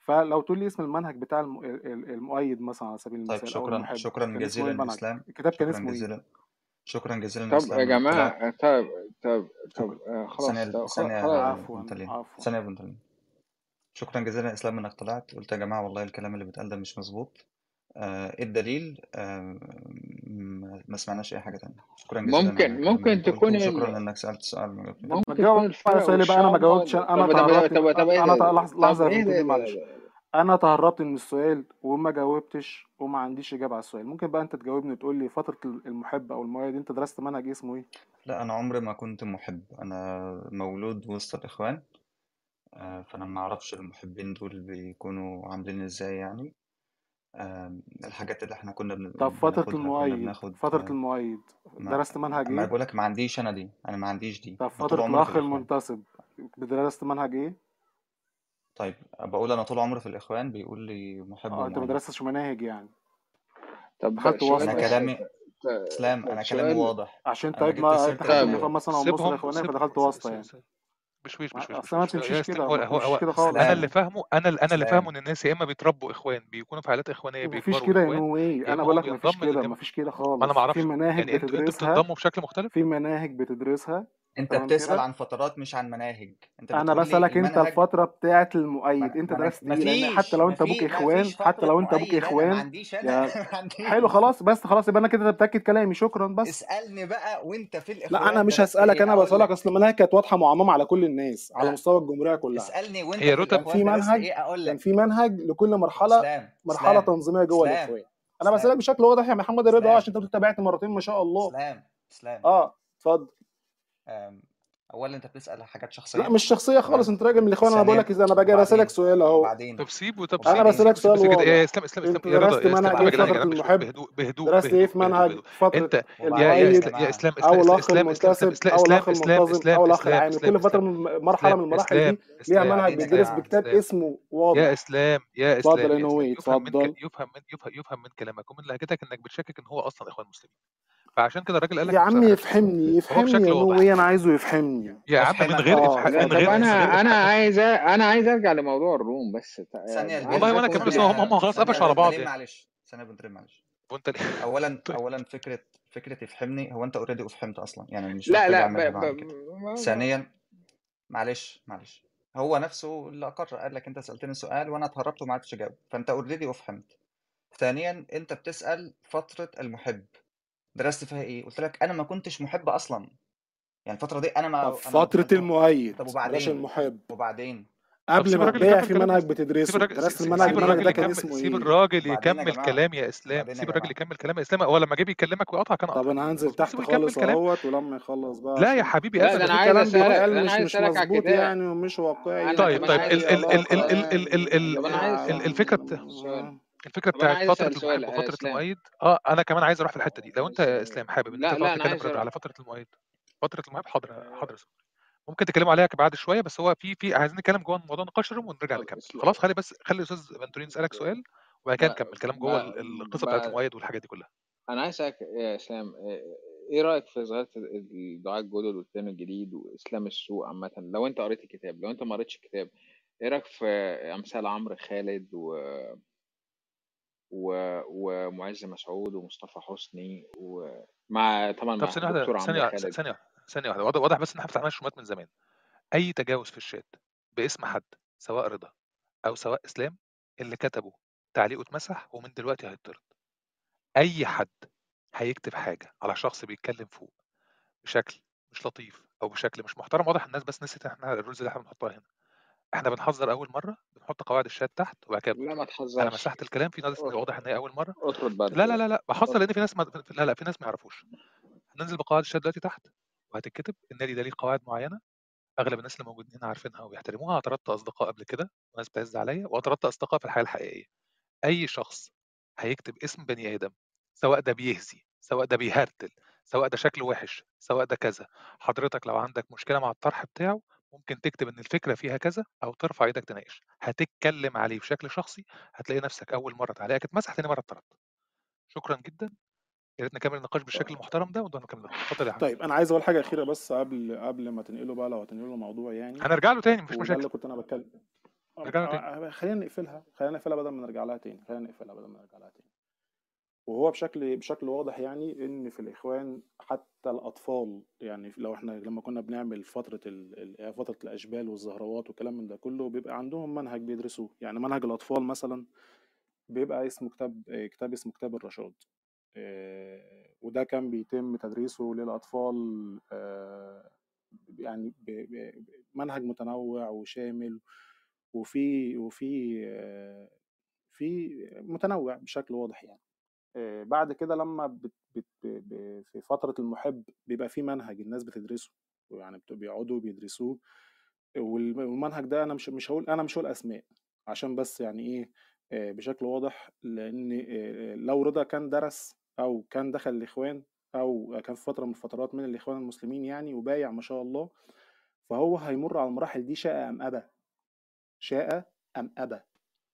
فلو تقول لي اسم المنهج بتاع المؤيد مثلا على سبيل طيب المثال طيب شكرا شكرا جزيلا اسلام الكتاب كان اسمه إيه؟ شكرا جزيلا طب يا جماعة طيب، طيب، طب طب طب آه، خلاص طيب، ثانية عفوا ثانية يا بنتلين شكرا جزيلا يا إسلام إنك طلعت. قلت يا جماعة والله الكلام اللي بيتقال ده مش مظبوط. آه إيه الدليل؟ آه ما سمعناش أي حاجة تانية. شكرا جزيلا ممكن ممكن تكون شكرا إنك سألت سؤال ممكن تكون الفرق بقى أنا ما جاوبتش أنا طب طب إيه لحظة إيه معلش. أنا تهربت من السؤال وما جاوبتش وما عنديش إجابة على السؤال. ممكن بقى أنت تجاوبني وتقول لي فترة المحب أو المواد أنت درست منهج إيه اسمه إيه؟ لا أنا عمري ما كنت محب. أنا مولود وسط الإخوان آه، فأنا ما أعرفش المحبين دول بيكونوا عاملين إزاي يعني. الحاجات اللي إحنا كنا بن- طب فترة المؤيد بناخد فترة آه، المؤيد ما درست منهج إيه؟ ما بقولك ما عنديش أنا دي أنا ما عنديش دي. طب فترة الأخ المنتصب درست منهج إيه؟ طيب بقول أنا طول عمري في الإخوان بيقول لي محب آه أنت ومعاند مدرسة مناهج يعني؟ طب خدت شوية أنا كلامي إسلام أنا كلامي واضح. عشان طيب ما سيرة مثلا أو مصر فدخلت واسطة يعني. مش مش مش مش أصل ما مش- تمشيش كده هو هو هو كده خالص أنا اللي فاهمه أنا اللي أنا اللي فاهمه إن الناس يا إما بيتربوا إخوان بيكونوا في عائلات إخوانية مفيش كده يا no way أنا بقول لك مفيش كده مفيش كده ما أنا معرفش خالص في مناهج يعني أنتوا أنتوا بتدرسها بتنضموا بشكل مختلف؟ في مناهج بتدرسها أنت بتسأل كده؟ عن فترات مش عن مناهج. أنت أنا بسألك أنت المنهج الفترة بتاعة المؤيد. أنت درست إيه؟ لأن حتى لو أنت أبوك إخوان حتى لو أنت أبوك اخوان ما عنديش أنا يا حلو خلاص بس خلاص يبقى أنا كده بتأكد كلامي. شكرا بس. اسألني بقى وأنت في الإخوان. لا أنا مش هسألك إيه؟ أنا بسألك أصل المناهج كانت واضحة معممه على كل الناس على مستوى الجمهورية كلها. اسألني وأنت هي في رتب في منهج إيه؟ كان في منهج لكل مرحلة مرحلة تنظيمية جوه الإخوان. أنا بسألك بشكل واضح يا محمد الرضا عشان أنت تابعت مرتين ما شاء الله. اسلام اسلام. آه اتفضل. Um, اولا انت بتسأل حاجات شخصية؟ لا مش شخصية خالص. انت راجل من الاخوان أنا بقول لك إذا أنا بجي بسالك سؤال أهو. بعدين. طب سيبه طب أنا بسالك سؤال سيبه إيه اسلام اسلام اسلام درست منهج إيه فتره المحب؟ بهدوء بهدوء درست إيه في منهج؟ فتره أنت يا إسلام يا إسلام إسلام إسلام إسلام إسلام إسلام إسلام إسلام إسلام إسلام يعني كل فترة من مرحلة من المراحل دي ليها منهج بيدرس بكتاب اسمه واضح. يا إسلام يا إسلام اتفضل إسلام. اسلام يفهم من يفهم من كلامك. ومن لهجتك إنك بتشكك إن هو أصلا إخوان مسلمين. فعشان كده الراجل قال لك يا عم يفهمني يفهمني اسلام اسلام أنا عايزه يفهمني الدنيا يا عم من غير آه، من غير أنا أنا عايز أنا عايز أرجع لموضوع الروم بس ثانية والله وأنا كنت هم هم خلاص قفشوا على بعض يعني. معلش ثانية بنت معلش. وانت اولا طيب. اولا فكرة فكرة افهمني هو أنت already أفحمت أصلا؟ يعني مش لا لا إيه ثانيا معلش معلش. هو نفسه اللي اقر قال لك أنت سألتني سؤال وأنا اتهربت وما عرفتش أجاوب. فأنت already أفحمت. ثانيا أنت بتسأل فترة المحب. درست فيها إيه؟ قلت لك أنا ما كنتش محب أصلا. يعني الفترة دي أنا ما فترة كنت المؤيد طب وبعدين؟ المحب. وبعدين؟ قبل سيب ما الراجل تبيع في منهج سيب بتدرسه الراجل درست سيب المنهج سيب المنهج الراجل ده كان اسمه سيب إيه؟ الراجل وبعدين يا يكمل كلام يا إسلام. سيب الراجل يكمل كلام يا إسلام. هو لما جه بيكلمك ويقطع كان طب أنا هنزل تحت خالص أهوت ولما يخلص بقى لا يا حبيبي لا ابدا. أنا عايز أسألك مش عايز مش مظبوط يعني ومش واقعي. أنا طيب طيب. الفكرة الفكرة بتاعت فتره المحب وفتره المؤيد آه أنا كمان عايز أروح في الحته دي لو انت يا اسلام حابب ان انت لا تقعد لا أنا تكلم عايز رضا أروح على فتره المؤيد فترة المؤيد حاضر حاضر يا صاحبي. ممكن تتكلموا عليها بعد شوية بس هو في في عايزين نتكلم جوه موضوع نقاش الروم ونرجع نكمل. خلاص خلي بس خلي الأستاذ فانتورين يسألك سؤال وبعد كده. نكمل كلام. جوه ال- القصة بتاعت. المؤيد والحاجات دي كلها أنا عايز أسألك يا إسلام إيه رأيك في ظاهرة الدعاء الجدد والدين الجديد وإسلام السوء عامة لو أنت قريت الكتاب لو أنت ما قريتش الكتاب إيه رأيك في أمثال عمرو خالد و... و... ومعز مسعود ومصطفى حسني ومع طبعا طب مع ثانية واحدة الدكتور ثانية ثانية واحدة واضح واضح بس إن إحنا فتحنا الشمات من زمان. أي تجاوز في الشات باسم حد سواء رضا أو سواء إسلام اللي كتبه تعليقه اتمسح ومن دلوقتي هيطرد أي حد هيكتب حاجة على شخص بيتكلم فوق بشكل مش لطيف أو بشكل مش محترم واضح الناس بس نسيت إحنا الرولز اللي إحنا بنحطها هنا. إحنا بنحذر أول مرة بنحط قواعد الشات تحت وبعد كده لا ما بنطرد أنا تحذرش مسحت الكلام في ناس واضح إن هي أول مرة. اطرد بعد لا لا لا لا بحذر لأن في ناس ما... لا لا في ناس ما يعرفوش. هننزل بقواعد الشات دلوقتي تحت. وهتتكتب النادي ده ليه قواعد معينة أغلب الناس اللي موجودين هنا عارفينها وبيحترموها أعترضت أصدقاء قبل كده وناس بتعز عليا وأعترضت أصدقاء في الحياة الحقيقية. أي شخص هيكتب اسم بني آدم سواء ده بيهزي سواء ده بيهرتل سواء ده شكله وحش سواء ده كذا حضرتك لو عندك مشكلة مع الطرح بتاعه ممكن تكتب إن الفكرة فيها كذا أو ترفع إيدك تناقش. هتتكلم عليه بشكل شخصي هتلاقي نفسك أول مرة تعليقك اتمسح تاني مرة اتطرد شكرا جدا. يا ريت نكمل النقاش بالشكل المحترم ده ونقدر نكمل اتفضل يا حبيبي. طيب أنا عايز أقول حاجة أخيرة بس قبل قبل ما تنقله بقى لو هتنقله الموضوع يعني. هنرجع له تاني مفيش مشاكل اللي كنت أنا بتكلم. نرجع له تاني. آه، خلينا نقفلها خلينا نقفلها بدل ما نرجع لها تاني خلينا نقفلها بدل ما نرجع لها تاني. وهو بشكل بشكل واضح يعني إن في الإخوان حتى الأطفال يعني لو إحنا لما كنا بنعمل فترة ال... ال- فترة الأشبال والزهروات والكلام من ده كله بيبقى عندهم منهج بيدرسوه. يعني منهج الأطفال مثلا بيبقى اسمه كتاب آه، كتاب اسمه كتاب الرشاد. آه، وده كان بيتم تدريسه للأطفال آه، يعني ب... ب... منهج متنوع وشامل وفي وفي آه، في متنوع بشكل واضح يعني. آه، بعد كده لما بت بت في فترة المحب بيبقى في منهج الناس بتدرسه يعني بيقعدوا بيدرسوه والم- والمنهج ده أنا مش مش هقول أنا مش هقول أسماء عشان بس يعني إيه آه، بشكل واضح لأن آه، لو رضا كان درس أو كان دخل الإخوان أو كان في فترة من الفترات من الإخوان المسلمين يعني وبايع ما شاء الله فهو هيمر على المراحل دي شاء أم أبى. شاء أم أبى.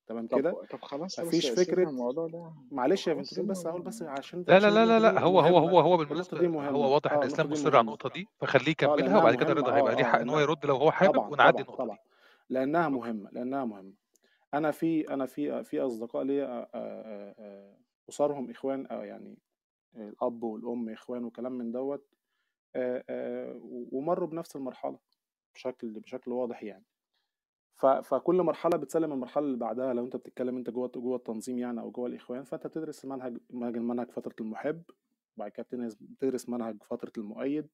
تمام كده؟ طب طب خلاص بس مفيش فكرة الموضوع ده. معلش يا سيبنا بس هقول بس عشان لا لا لا لا لا هو هو هو هو دي هو واضح إن آه إسلام النقطة دي مصر على مهمة. النقطة دي فخليه يكملها لأنها وبعد كده رضا آه هيبقى ليه حق إن هو يرد لو هو حابب ونعدي طبعا النقطة طبعا. شكرا مهمة لأنها مهمة. أنا في أنا في في أصدقاء ليا آه، آه، آه، أسرهم إخوان أو يعني الأب والأم إخوان وكلام من دوت آه، آه، ومروا بنفس المرحلة بشكل بشكل واضح يعني. فكل مرحلة بتسلم المرحلة اللي بعدها لو أنت بتتكلم أنت جوه جوه التنظيم يعني أو جوه الإخوان فأنت بتدرس منهج منهج فترة المحب وبعد كده بتدرس منهج فترة المؤيد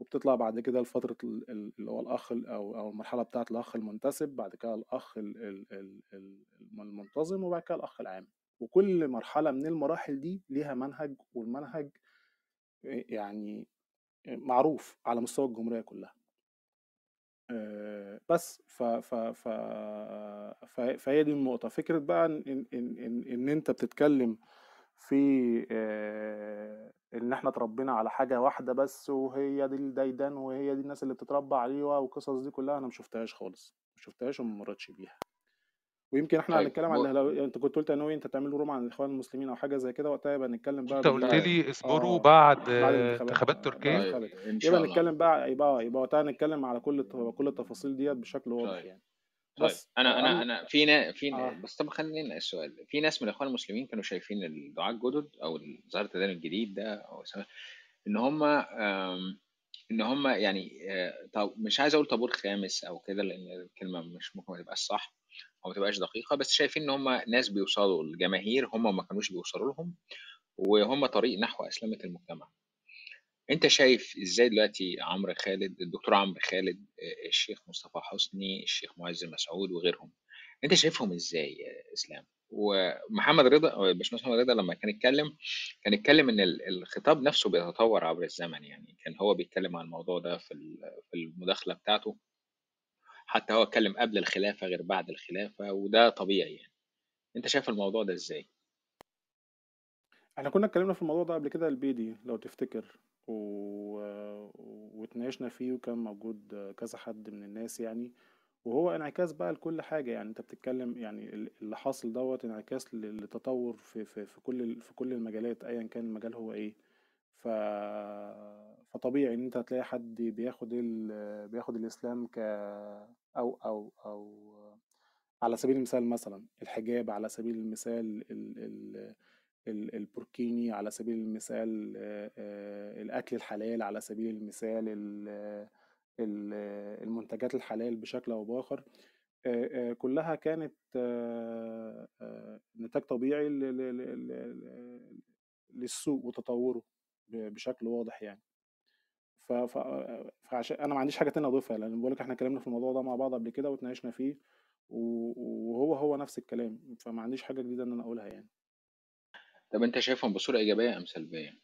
وبتطلع بعد كده لفترة ال- ال- اللي هو الأخ ال- أو أو المرحلة بتاعة الأخ المنتسب بعد كده الأخ ال- ال- ال- ال- المنتظم وبعد كده الأخ العام. وكل مرحلة من المراحل دي ليها منهج والمنهج يعني معروف على مستوى الجمهورية كلها. بس ف ف ف فهي دي النقطة. فكرة بقى إن إن إن, إن, أنت بتتكلم في إن إحنا اتربينا على حاجة واحدة بس وهي دي الديدن وهي دي الناس اللي بتتربى عليها والقصص دي كلها أنا مشوفتهاش خالص. مشوفتهاش وما مرتش بيها. ويمكن إحنا طيب هنتكلم عن ب... الاهلاويه أنت كنت قلت نوي أنت تعمل روم عن الإخوان المسلمين أو حاجة زي كده وقتها يبقى نتكلم بقى أنت قلت لي اصبروا بعد بعد آه، الانتخابات. انتخابات آه، بعد تركيا طيب يبقى نتكلم بقى يبقى يبقى وقتها نتكلم على كل كل التفاصيل ديت بشكل واضح طيب يعني. طيب. بس أنا أنا أنا في نا في آه. بس طب خلينا نسال السؤال في ناس من الإخوان المسلمين كانوا شايفين الدعاء الجدد أو ظاهره التدين الجديد ده أو إن هم إن هم يعني آه، طب مش عايز أقول طابور خامس أو كده لأن الكلمة مش ممكن ما تبقاش صح. وما تبقاش دقيقة بس شايفين إن هم ناس بيوصلوا الجماهير هم ما كانوش بيوصلوا لهم وهم طريق نحو أسلمة المجتمع. أنت شايف إزاي دلوقتي عمرو خالد الدكتور عمرو خالد آه، الشيخ مصطفى حسني الشيخ معز مسعود وغيرهم أنت شايفهم إزاي يا إسلام؟ ومحمد رضا باشمهندس محمد رضا لما كان يتكلم كان يتكلم إن ال- الخطاب نفسه بيتطور عبر الزمن يعني كان هو بيتكلم عن الموضوع ده في المداخلة بتاعته. حتى هو اتكلم قبل الخلافة غير بعد الخلافة وده طبيعي يعني. أنت شايف الموضوع ده إزاي؟ إحنا كنا اتكلمنا في الموضوع ده قبل كده البيدي لو تفتكر و... واتناقشنا فيه وكان موجود كذا حد من الناس يعني. وهو انعكاس بقى لكل حاجة يعني. أنت بتتكلم يعني ال- اللي حاصل دوت انعكاس لل- للتطور في في في كل في كل المجالات ايا كان المجال هو إيه. ف فطبيعي إن أنت هتلاقي حد بياخد ال... بياخد الإسلام ك أو أو أو على سبيل المثال مثلا الحجاب على سبيل المثال ال ال ال- البوركيني على سبيل المثال الأكل الحلال على سبيل المثال ال- ال- المنتجات الحلال بشكل آه، آه، كلها كانت نتاج طبيعي للسوق وتطوره بشكل واضح يعني. ف ف فعشان أنا ما عنديش حاجة تانية أضيفها لأن بقول لك إحنا اتكلمنا في الموضوع ده مع بعض قبل كده واتناقشنا فيه وهو هو نفس الكلام فما عنديش حاجة جديدة إن أنا أقولها يعني. طب أنت شايفهم بصورة إيجابية أم سلبية؟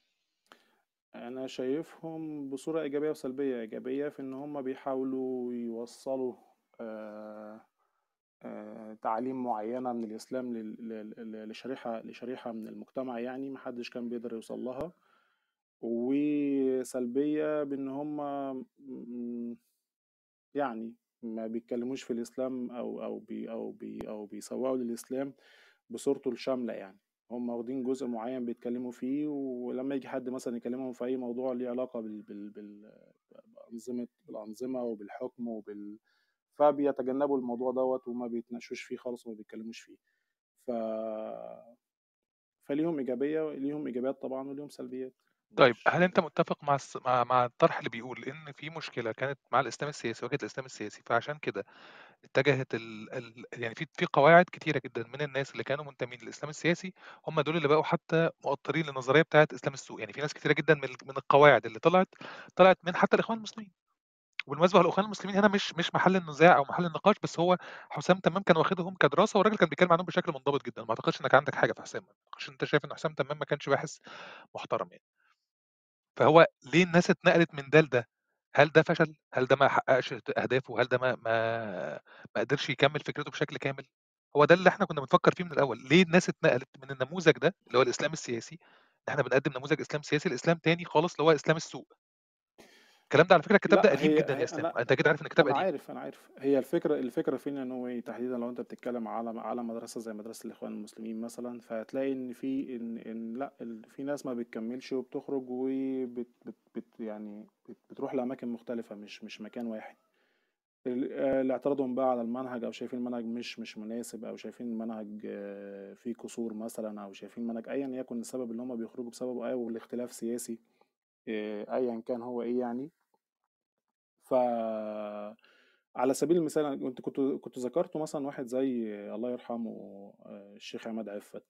أنا شايفهم بصورة إيجابية وسلبية. إيجابية في إن هم بيحاولوا يوصلوا آه، آه، تعاليم معينة من الإسلام لشريحة لشريحة من المجتمع يعني محدش كان بيقدر يوصل لها. وسلبية بإن هم يعني ما بيتكلموش في الإسلام أو أو بي أو بي أو بيسوقوا للإسلام بصورته الشاملة يعني. هم واخدين جزء معين بيتكلموا فيه ولما يجي حد مثلا يكلمهم في أي موضوع ليه علاقة بال بال بال بأنظمة بالأنظمة وبالحكم وبال فبيتجنبوا الموضوع دوت وما بيتناقشوش فيه خالص وما بيتكلموش فيه. ف فليهم إيجابية ليهم إيجابيات طبعا وليهم سلبيات. طيب هل أنت متفق مع الس... مع مع الطرح اللي بيقول إن في مشكلة كانت مع الإسلام السياسي واجهت الإسلام السياسي فعشان كده اتجهت ال... ال... يعني في في قواعد كتيرة جدا من الناس اللي كانوا منتمين للإسلام السياسي هم دول اللي بقوا حتى مؤطرين للنظرية بتاعة إسلام السوق يعني في ناس كتيرة جدا من ال- من القواعد اللي طلعت طلعت من حتى الإخوان المسلمين. وبالمناسبه الإخوان المسلمين هنا مش مش محل النزاع أو محل النقاش بس هو حسام تمام كان واخدهم كدراسة والراجل كان بيتكلم عنهم بشكل منضبط جدا. ما أعتقدش إنك عندك حاجة في حسام. ما أعتقدش أنت شايف إن حسام تمام ما كانش باحث محترم يعني. فهو ليه الناس اتنقلت من ده لده؟ هل ده فشل؟ هل ده ما حققش أهدافه؟ هل ده ما ما ما قدرش يكمل فكرته بشكل كامل؟ هو ده اللي إحنا كنا بنفكر فيه من الأول، ليه الناس اتنقلت من النموذج ده اللي هو الإسلام السياسي، إن إحنا بنقدم نموذج إسلام سياسي لإسلام تاني خالص اللي هو إسلام السوق. الكلام ده على فكرة الكتاب ده قديم جدا يا أنا أنت أكيد عارف إن الكتاب أنا قديم. عارف أنا عارف. هي الفكرة الفكرة فينا إن هو إيه تحديدا لو أنت بتتكلم على على مدرسة زي مدرسة الإخوان المسلمين مثلا فهتلاقي إن في إن إن لأ في ناس ما بتكملش وبتخرج وبت بت بت يعني بت بتروح لأماكن مختلفة مش مش مكان واحد. ال- آه، اللي اعترضهم بقى على المنهج أو شايفين المنهج مش مش مناسب أو شايفين المنهج آه، فيه قصور مثلا أو شايفين المنهج ايا يكن السبب اللي هم بيخرجوا بسببه أو الاختلاف سياسي آه، ايا كان هو إيه يعني. ف على سبيل المثال أنا كنت كنت ذكرت مثلا واحد زي الله يرحمه آه، الشيخ عماد عفت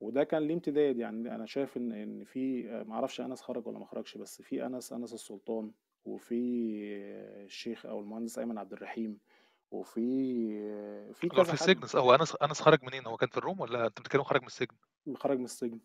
وده كان ليه امتداد يعني أنا شايف إن إن في آه، معرفش أنس خرج ولا ما خرجش بس في أنس أنس السلطان وفي آه، الشيخ أو المهندس أيمن عبد الرحيم وفي في في كذا حد السجن هو أنس أنس خرج منين؟ هو كان في الروم ولا أنت بتتكلم خرج من السجن؟ خرج من السجن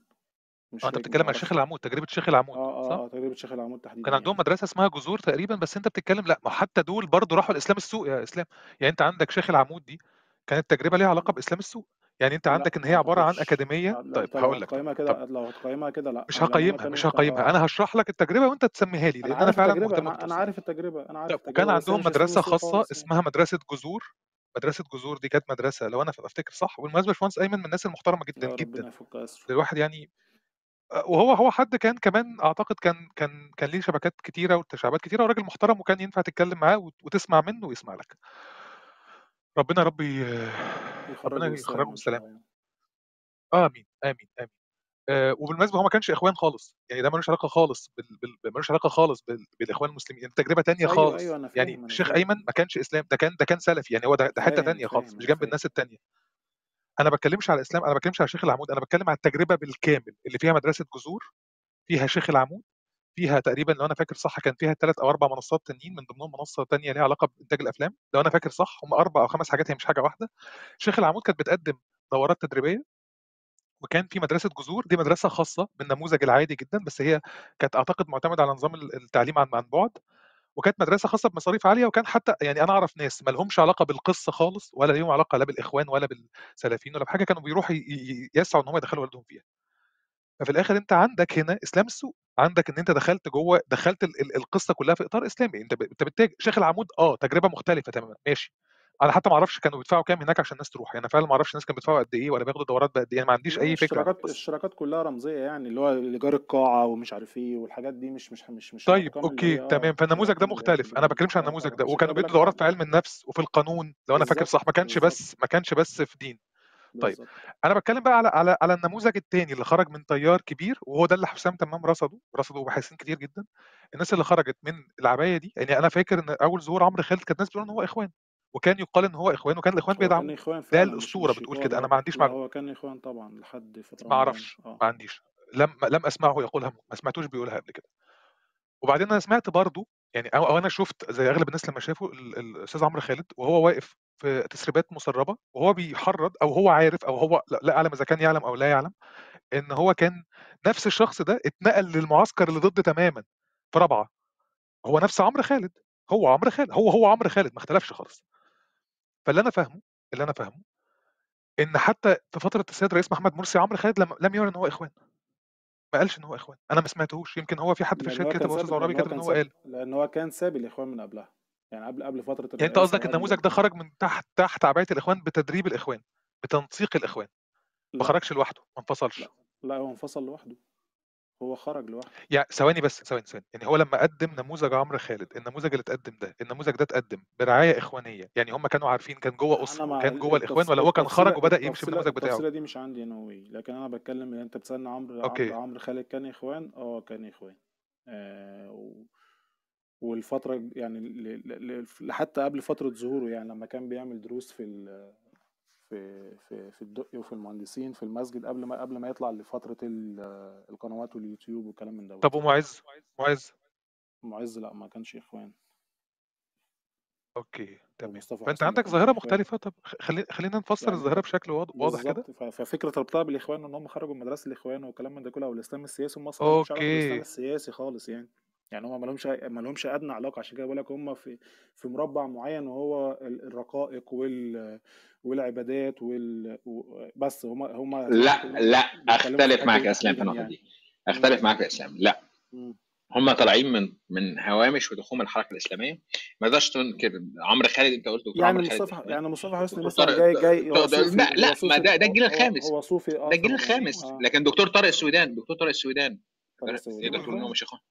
مش أنت فاكر بتتكلم عن معرفش الشيخ العمود تجربة الشيخ العمود آه صح؟ آه آه تجربة شيخ العمود تحديدا كان عندهم يعني. مدرسة اسمها جذور تقريبا بس أنت بتتكلم لأ ما حتى دول برضو راحوا الإسلام السوق يا إسلام. يعني أنت عندك شيخ العمود دي كانت تجربة ليها علاقة بإسلام السوق. يعني أنت لأ عندك إن ما هي عبارة عن أعتقدش. أكاديمية. لا طيب انت لو هقول لك. طب هتقيمها طب كده لو هتقيمها كده لأ مش لأن هم هقيمها كانوا مش هقيمها. أنا آه هشرح لك التجربة وأنت تسميها لي أنا لأن أنا عارف فعلا مهتم أنا أنا عارف التجربة أنا طب عارف وكان التجربة بس هي عندهم مش اسلام مدرسة السوق خاصة خالص يعني. اسمها مدرسة جذور مدرسة جذور دي كانت مدرسة لو أنا أفتكر صح والمناسبة باشمهندس أيمن من الناس المحترمة جدا يا جدا. ربنا يفك اسره الواحد يعني وهو هو حد كان كمان أعتقد كان كان كان ليه شبكات كتيرة وتشعبات كتيرة وراجل محترم وكان ينفع تتكلم معاه وت- وتسمع منه ويسمع لك. ربنا يا رب ي- يخرجه ربنا يخرجه بالسلامه آمين آمين آمين. آه، وبالمناسبة هو ما كانش إخوان خالص. يعني ده ملوش علاقة خالص بال... ملوش علاقة خالص بال... بالإخوان المسلمين. يعني تجربة تانية أيوه خالص. أيوه أنا يعني الشيخ أيمن ما كانش إسلام ده كان ده كان سلفي. يعني هو ده, ده حتة تانية خالص مش جنب الناس التانية. أنا بتكلمش على الإسلام أنا بتكلمش على شيخ العمود أنا بتكلم على التجربة بالكامل اللي فيها مدرسة جذور فيها شيخ العمود فيها تقريبا لو أنا فاكر صح كان فيها ثلاث أو أربع منصات تانيين من ضمنهم منصة تانية ليها علاقة بإنتاج الأفلام لو أنا فاكر صح هم أربع أو خمس حاجات هي مش حاجة واحدة. شيخ العمود كانت بتقدم دورات تدريبية وكان في مدرسة جذور دي مدرسة خاصة بالنموذج العادي جدا بس هي كانت أعتقد معتمدة على نظام ال- التعليم عن بعد. وكانت مدرسة خاصة بمصاريف عالية وكان حتى يعني أنا أعرف ناس ما لهمش علاقة بالقصة خالص ولا ليهم علاقة لا بالإخوان ولا بالسلفيين ولا بحاجة كانوا بيروحوا يسعوا إن هم يدخلوا ولادهم فيها. ففي الآخر أنت عندك هنا إسلام السوق عندك إن أنت دخلت جوه دخلت ال- ال- القصة كلها في إطار إسلامي أنت أنت شيخ العمود آه تجربة مختلفة تماما ماشي. أنا حتى ما أعرفش كانوا بيدفعوا كام هناك عشان الناس تروح. يعني فعلا ما أعرفش الناس كانوا بيدفعوا قد إيه ولا بياخدوا دورات بقد إيه. أنا ما عنديش أي فكرة الاشتراكات الاشتراكات كلها رمزية يعني اللي هو إيجار القاعة ومش عارف إيه والحاجات دي مش مش مش مش طيب أوكي تمام. مش فالنموذج ده مختلف. أنا بتكلمش عن النموذج ده. وكانوا بيدوا دورات في علم النفس وفي القانون لو أنا فاكر صح. ما كانش بس ما كانش بس في دين. طيب أنا بتكلم بقى على على على النموذج التاني اللي خرج من تيار كبير وهو ده اللي حسام تمام رصده رصده باحثين كتير جدا. الناس اللي خرجت من العباية دي يعني أنا فاكر إن أول ظهور عمرو خالد كانت الناس بتقول إن هو إخوان. وكان يقال إن هو إخوان وكان الإخوان إخوان ده الأسطورة بتقول كده. أنا آه ما عنديش معلومه هو كان إخوان طبعا لحد فترة ما أعرفش. آه. ما عنديش. لم لم أسمعه يقولها ما سمعتوش بيقولها قبل كده. وبعدين أنا سمعت برضو يعني أو, أنا شفت زي أغلب الناس لما شافوا ال- ال- الأستاذ عمرو خالد وهو واقف في تسريبات مسربة وهو بيحرض أو هو عارف أو هو لا لا أعلم إذا كان يعلم أو لا يعلم إن هو كان نفس الشخص ده اتنقل للمعسكر اللي ضد تماما في رابعة. هو نفس عمرو خالد. هو عمرو خالد. هو هو عمرو خالد ما اختلفش خالص. فاللي أنا فاهمه اللي أنا فاهمه إن حتى في فترة السيد رئيس محمد مرسي عمرو خالد لم, لم يعلن إن هو إخوان. ما قالش إن هو إخوان. أنا ما سمعتهوش. يمكن هو في حد في الشات هو كتب ساب أستاذ عرابي هو كتب إن كان هو ساب قال. لأن هو كان ساب الإخوان من قبلها. يعني قبل قبل فترة يعني أنت الرئاسة قصدك النموذج ده خرج من تحت تحت عباية الإخوان بتدريب الإخوان بتنسيق الإخوان ما لا. خرجش لوحده ما انفصلش. لا لا هو انفصل لوحده. هو خرج لوحده. يعني ثواني بس ثواني ثواني. يعني هو لما قدم نموذج عمرو خالد النموذج اللي اتقدم ده النموذج ده اتقدم برعاية إخوانية يعني هم كانوا عارفين كان جوه اسره مع وكان جوه الإخوان. ولا هو كان خرج وبدأ يمشي بالنموذج بتاعه؟ التفصيلة دي مش عندي نووي لكن أنا بتكلم إن أنت بتسألني عمرو عمرو أوكي. عمرو خالد كان إخوان؟ آه كان إخوان. آه و... والفترة يعني ل... ل... ل... حتى قبل فترة ظهوره يعني لما كان بيعمل دروس في ال... في في في الدقي وفي المهندسين في المسجد قبل ما قبل ما يطلع لفترة ال... القنوات واليوتيوب والكلام من دوت. طب ومعز؟ معز؟ معز لا ما كانش إخوان. okay تمام. فأنت عندك ظاهرة مختلفة؟ طب خلي خلينا نفسر يعني الظاهرة بشكل واض- واضح كده. ففكرة ربطها بالاخوان إن هم خرجوا من مدرسة الإخوان والكلام من ده كله والاسلام السياسي هم أصلا بالاسلام okay. السياسي خالص يعني. يعني هم ما لهمش ما لهمش أدنى علاقة عشان كده بقول لك هم في في مربع معين وهو ال- الرقائق وال والعبادات وال بس هم هم لا لا أختلف دي يا أسلام في النقطة يعني. دي. أختلف معاك يا أسلام. لا. مم. هم طالعين من من هوامش ودخول الحركة الإسلامية. ما تقدرش تنكر عمرو خالد أنت قلت يعني مصطفى يعني مصطفى حسني مثلا جاي جاي لا لا ما ده ده الجيل الخامس. هو صوفي آه ده الجيل الخامس. آه. لكن دكتور طارق السويدان دكتور طارق السويدان دول تقول ان هو اخوان مش اخوان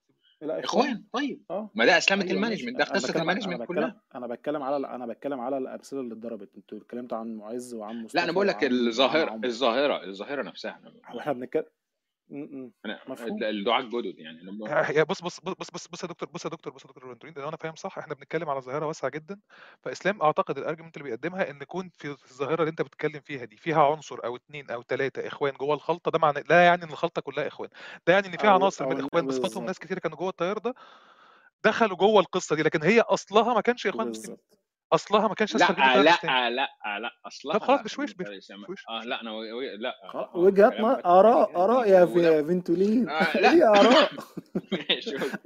لا إخوان. طيب. آه. ما ده اسلامه أيوه ماشي. ال management ده قصه ال management كلها. أنا بتكلم على أنا بتكلم على الأمثلة اللي اتضربت. أنتوا اتكلمتوا عن معز وعن لا أنا مصطفى بقول لك الظاهرة الظاهرة الظاهرة نفسها. وإحنا بنتكلم الدعاة الجدد يعني بص بص بص بص بص يا دكتور بص يا دكتور بص يا دكتور فالنتين لو أنا فاهم صح إحنا بنتكلم على ظاهرة واسعة جدا فإسلام أعتقد ال argument اللي بيقدمها إن يكون في الظاهرة اللي أنت بتتكلم فيها دي فيها عنصر أو اتنين أو تلاتة إخوان جوه الخلطة ده معنى لا يعني إن الخلطة كلها إخوان ده يعني إن في عناصر من الاخوان بصفتهم ناس كتير كانوا جوه التيار ده دخلوا جوه القصة دي لكن هي أصلها ما كانش إخوان مسلمين. أصلها ما كانش من لا لا لا لا طب اصلها خلاص لا بشويش بشويش آه لا أنا لا خلاص آه وجهات آراء يعني آراء يا في فينتولين. آه لا. هي آراء؟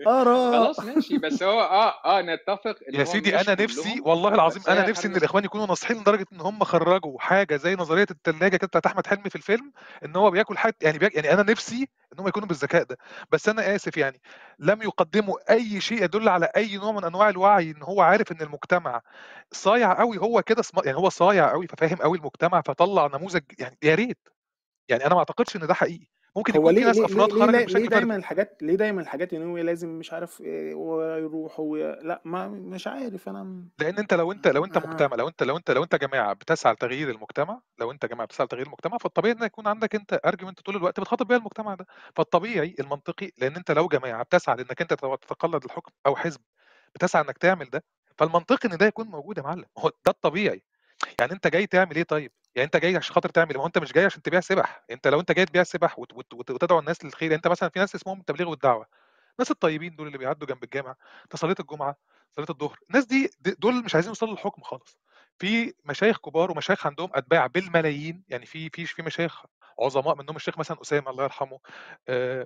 آراء. خلاص ماشي. بس هو آه آه نتفق إن يا سيدي أنا نفسي والله العظيم أنا نفسي إن الإخوان يكونوا ناصحين لدرجة إن هم خرجوا حاجة زي نظرية الثلاجه كده بتاعت أحمد حلمي في الفيلم إن هو بياكل حاجة يعني يعني أنا نفسي إن هم يكونوا بالذكاء ده. بس أنا آسف يعني. لم يقدموا أي شيء يدل على أي نوع من أنواع الوعي إن هو عارف إن المجتمع صايع قوي هو كده سم... يعني هو صايع قوي ففاهم قوي المجتمع فطلع نموذج يعني يا ريت. يعني أنا ما أعتقدش إن ده حقيقي. ممكن هو يكون في ليه ناس ليه أفراد ليه ليه, ليه, دايما الحاجات ليه دايما الحاجات إن لازم مش عارف إيه ويروح وي... لا ما مش عارف أنا لأن أنت لو أنت لو أنت آه. مجتمع لو أنت لو أنت لو أنت جماعة بتسعى لتغيير المجتمع لو أنت جماعة بتسعى لتغيير المجتمع فالطبيعي إن يكون عندك أنت argument طول الوقت بتخاطب بيها المجتمع ده. فالطبيعي المنطقي لأن أنت لو جماعة بتسعى لأنك أنت تتقلد الحكم أو حزب بتسعى إنك تعمل ده فالمنطقي إن ده يكون موجود يا معلم. هو ده الطبيعي. يعني أنت جاي تعمل إيه طيب؟ يعني أنت جاي عشان خاطر تعمل ما هو أنت مش جاي عشان تبيع سبح. أنت لو أنت جاي تبيع سبح وت- وت- وت- وتدعو الناس للخير أنت مثلا في ناس اسمهم التبليغ والدعوة. الناس الطيبين دول اللي بيعدوا جنب الجامع تصليه الجمعة صلاه الظهر الناس دي- دول مش عايزين يوصلوا للحكم خالص. في مشايخ كبار ومشايخ عندهم أتباع بالملايين. يعني في في في مشايخ عظماء منهم الشيخ مثلا أسامة الله يرحمه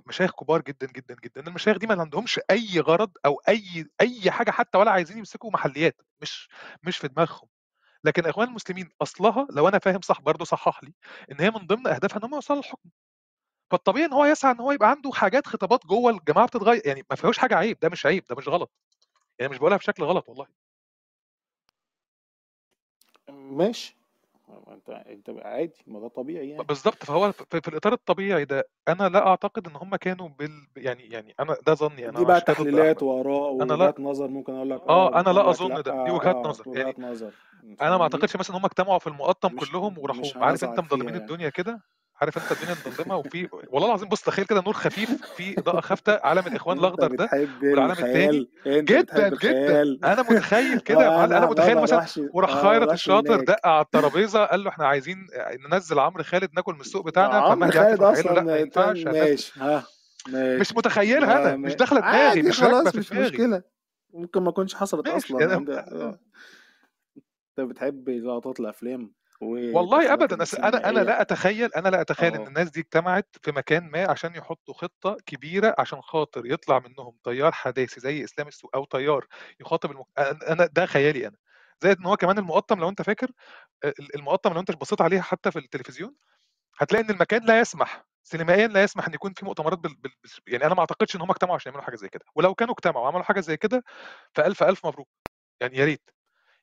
مشايخ كبار جدا جدا جدا. المشايخ دي ما عندهمش أي غرض أو أي أي حاجة حتى ولا عايزين يمسكوا محليات مش مش في دماغهم. لكن إخوان المسلمين أصلها لو أنا فاهم صح برضه صحح لي إن هي من ضمن أهدافها إن هم يوصلوا للحكم. فالطبيعي إن هو يسعى إن هو يبقى عنده حاجات خطابات جوه الجماعة بتتغير. يعني ما فيهوش حاجة عيب ده مش عيب ده مش غلط. يعني مش بقولها بشكل غلط والله. ماشي. ما انت انت عادي ما ده طبيعي يعني. بالظبط فهو في, في الإطار الطبيعي ده أنا لا أعتقد إن هم كانوا بال يعني يعني أنا ده ظني أنا دي بقى تحليلات واراء أنا لا ووجهات نظر ممكن أقول لك آه آه أنا لا أظن ده دي وجهات آه نظر. يعني وجهات نظر. أنا ما أعتقدش مثلا إن هم اجتمعوا في المقطم مش كلهم وراحوا عارف أنت مضلمين يعني. الدنيا كده؟ عارف انت الدنيا مضلمه وفي والله العظيم بص تخيل كده نور خفيف في اضاءه خافته علم الاخوان الأخضر ده التاني الخيال أنت جدا جدا. أنا متخيل كده أنا ما متخيل مثلا وراح ما خيرت الشاطر دق على الترابيزة قال له إحنا عايزين ننزل عمرو خالد ناكل من السوق بتاعنا عمرو خالد راح قايل له لا ما أصلا ينفعش ماشي ها مش متخيلها أنا مش داخلة دماغي مش خلاص مش مشكلة. ممكن ما تكونش حصلت أصلا. آه. أنت بتحب لقطات الأفلام؟ والله ابدا. أنا أنا لا أتخيل أنا لا أتخيل إن آه. الناس دي اجتمعت في مكان ما عشان يحطوا خطة كبيرة عشان خاطر يطلع منهم تيار حداثي زي إسلام السوق أو تيار يخاطب المك... أنا ده خيالي أنا. زائد إن هو كمان المقطم لو أنت فاكر ال- المقطم لو أنت بصيت عليها حتى في التلفزيون هتلاقي إن المكان لا يسمح سينمائيا لا يسمح إن يكون في مؤتمرات بال... بال... يعني أنا ما أعتقدش إن هم اجتمعوا عشان يعملوا حاجة زي كده. ولو كانوا اجتمعوا وعملوا حاجة زي كده فألف ألف مبروك. يعني يا ريت.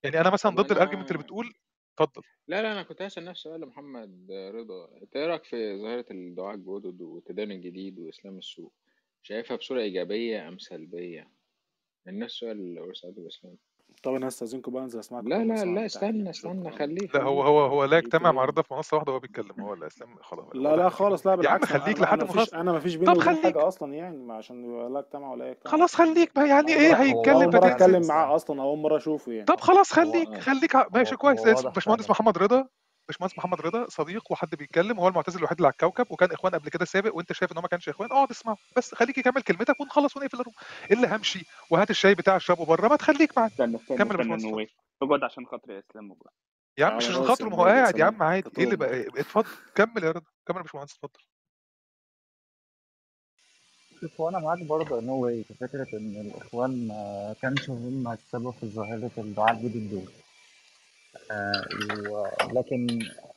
يعني أنا مثلا ضد ال argument اللي بتقول اتفضل. لا لا أنا كنت هسأل نفس السؤال لمحمد رضا. أنت إيه رأيك في ظاهرة الدعاة الجدد والتدين الجديد وإسلام السوق شايفها بصورة إيجابية أم سلبية؟ يعني نفس السؤال لأستاذ الاسلام طب أنا هستأذنكم بقى انزل اسمعكم لا لا لا استنى استنى خليه لا هو هو هو لا ليه يجتمع مع رضا في منصه واحدة وهو بيتكلم. هو الاسلام خلاص لا لا خالص لا. يا عم بالعكس خليك لحد أنا ما أنا مفيش بيني طب خليك. حاجة أصلا يعني ما عشان لا اجتمع ولا اجتمع خلاص خليك بقى يعني إيه هيتكلم اول فعلا اتكلم معاه اسلام أصلا أول مرة أشوفه يعني. طب خلاص خليك. خليك ماشي كويس باشمهندس محمد رضا. باشمهندس محمد رضا صديق وحد بيتكلم وهو المعتزل الوحيد اللي على الكوكب وكان إخوان قبل كده سابق وأنت شايف إن هو ما كانش إخوان؟ اقعد اسمعه بس خليك يكمل كلمتك ونخلص ونقفل الروم. اللي همشي وهات الشاي بتاع اشربه بره ما تخليك استنى كمل يا استنى اقعد عشان خاطر يا اسلام يا عم مش عشان خاطره يا ما هو قاعد يا عم عادي. إيه اللي بقى؟ اتفضل. كمل يا رضا. كمل يا باشمهندس اتفضل. شوف هو أنا معاك برضه نو واي في فكرة إن الإخوان ما كانش هم السبب في ظاهرة الدعاء الجديد دول. آه لكن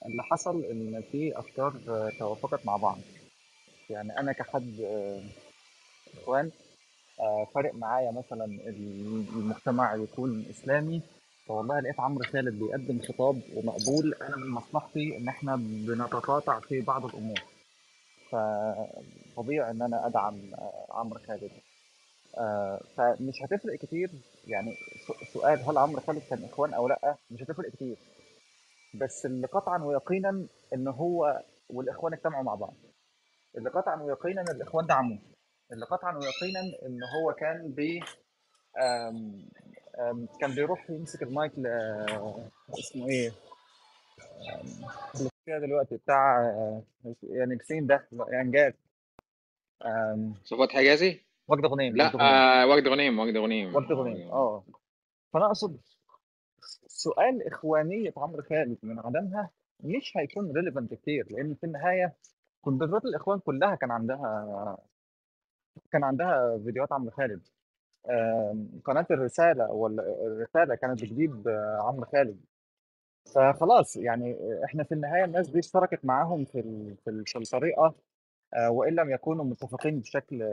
اللي حصل إن في أفكار آه، توافقت مع بعض. يعني أنا كحد آه، إخوان آه، فارق معايا مثلا ال- المجتمع يكون إسلامي فوالله لقيت عمرو خالد بيقدم خطاب ومقبول أنا من مصلحتي إن إحنا بنتقاطع في بعض الأمور. فطبيعي إن أنا أدعم آه، عمرو خالد. آه، فمش هتفرق كتير يعني سؤال هل عمرو خالد كان إخوان أو لأ مش هتفرق كتير. بس اللي قطعا ويقينا إن هو والإخوان اجتمعوا مع بعض. اللي قطعا ويقينا الإخوان دعموه. اللي قطعا ويقينا إن هو كان بي آم، آم، كان بيروح يمسك المايك ل اسمه إيه؟ اللي دلوقتي بتاع آه، يعني بسين ده يعني جاد. آم، صفوت حجازي؟ وجد غنيم لا وجد غنيم. آه وجد غنيم وجد غنيم. وجد آه. فأنا أقصد سؤال إخوانية عمرو خالد من عدمها مش هيكون ريليفنت كتير لأن في النهاية كونفدرات الإخوان كلها كان عندها كان عندها فيديوهات عمرو خالد. الرسالة ولا الرسالة كانت بتجيب عمرو خالد. فخلاص يعني إحنا في النهاية الناس دي اشتركت معاهم في في ال- آه، وإن لم يكونوا متفقين بشكل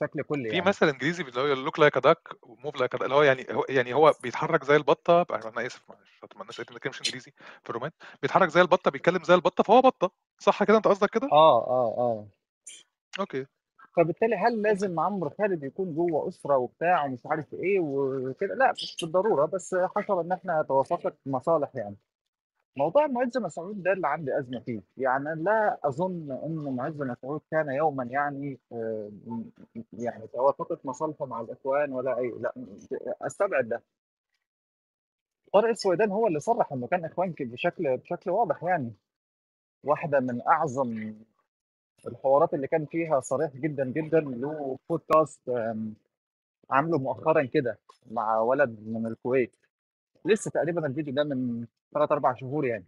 بشكل كلي في يعني. مثل إنجليزي اللي هو look like duck و move like اللي هو يعني هو يعني هو بيتحرك زي البطة أنا آسف معلش ما قالت ما بنتكلمش إنجليزي في الروم. بيتحرك زي البطة بيتكلم زي البطة فهو بطة. صح كده؟ أنت قصدك كده؟ آه آه آه. okay. فبالتالي هل لازم عمرو خالد يكون جوه أسرة وبتاع ومش عارف إيه وكده؟ لا مش بالضرورة بس حصل إن إحنا توافقت مصالح يعني. موضوع معز مسعود ده اللي عندي أزمة فيه. يعني لا أظن إن معز مسعود كان يوما يعني آه، يعني توافقت مصالحه مع الإخوان ولا أي لا أستبعد ده. طارق السويدان هو اللي صرح إنه كان إخوان بشكل بشكل واضح يعني. واحدة من أعظم الحوارات اللي كان فيها صريح جدا جدا له بودكاست عامله مؤخرا كده مع ولد من الكويت. لسه تقريبا الفيديو ده من ثلاث أربع شهور يعني.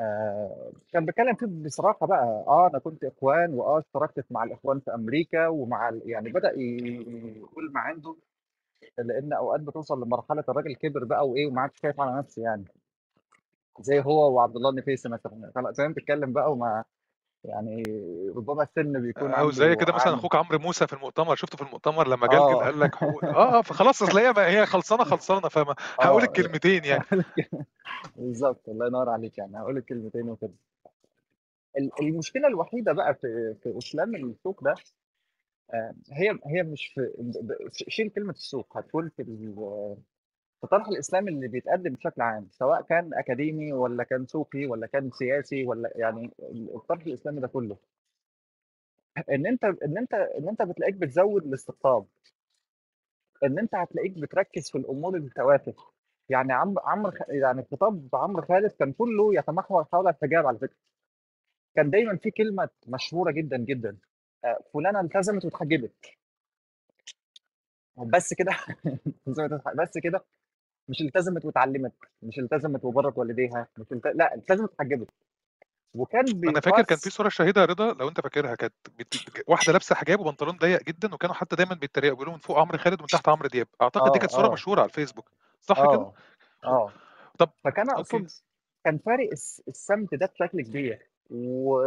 آه كان بيتكلم فيه بصراحة بقى آه أنا كنت إخوان وآه اشتركت مع الإخوان في أمريكا ومع يعني بدأ يقول ما عنده لأن أوقات بتوصل لمرحلة الراجل كبر بقى وإيه وما عادش خايف على نفسه يعني. زي هو وعبد الله النفيسي مثلا. ما بتتكلم بقى وما يعني ربما السن بيكون أو زي كده مثلا أخوك عمرو موسى في المؤتمر شفته في المؤتمر لما جلجل آه. قال لك حقوق آه آه فخلاص أصل هي هي خلصانة خلصانة فما هقول آه الكلمتين يعني. بالظبط الله ينور عليك يعني هقول الكلمتين وكده. ال- المشكلة الوحيدة بقى في في أسلام السوق ده آه، هي هي مش في شيل كلمة السوق هتكون في ال- في طرح الإسلام اللي بيتقدم بشكل عام سواء كان أكاديمي ولا كان سوقي ولا كان سياسي ولا يعني الطرح الإسلامي ده كله. إن أنت إن أنت إن أنت بتلاقيك بتزود الاستقطاب. إن أنت هتلاقيك بتركز في الأمور التوافه يعني عمرو خ- يعني خطاب عمرو خالد كان كله يتمحور حول الحجاب على فكرة. كان دايما في كلمة مشهورة جدا جدا آه، فلانة التزمت واتحجبت. بس كده بس كده مش التزمت واتعلمت مش التزمت وبرت والديها مش الت... لا التزمت واتحجبت وكان أنا فاكر كان في صورة شهيدة يا رضا لو أنت فاكرها كانت بت... واحدة لابسة حجاب وبنطلون ضيق جدا وكانوا حتى دايما بيتريقوا بيقولوا من فوق عمرو خالد ومن تحت عمرو دياب. أعتقد دي آه كانت صورة آه. مشهورة على الفيسبوك. صح كده؟ آه آه. طب فكان أقصد كان فارق الس- السمت ده بشكل كبير. و...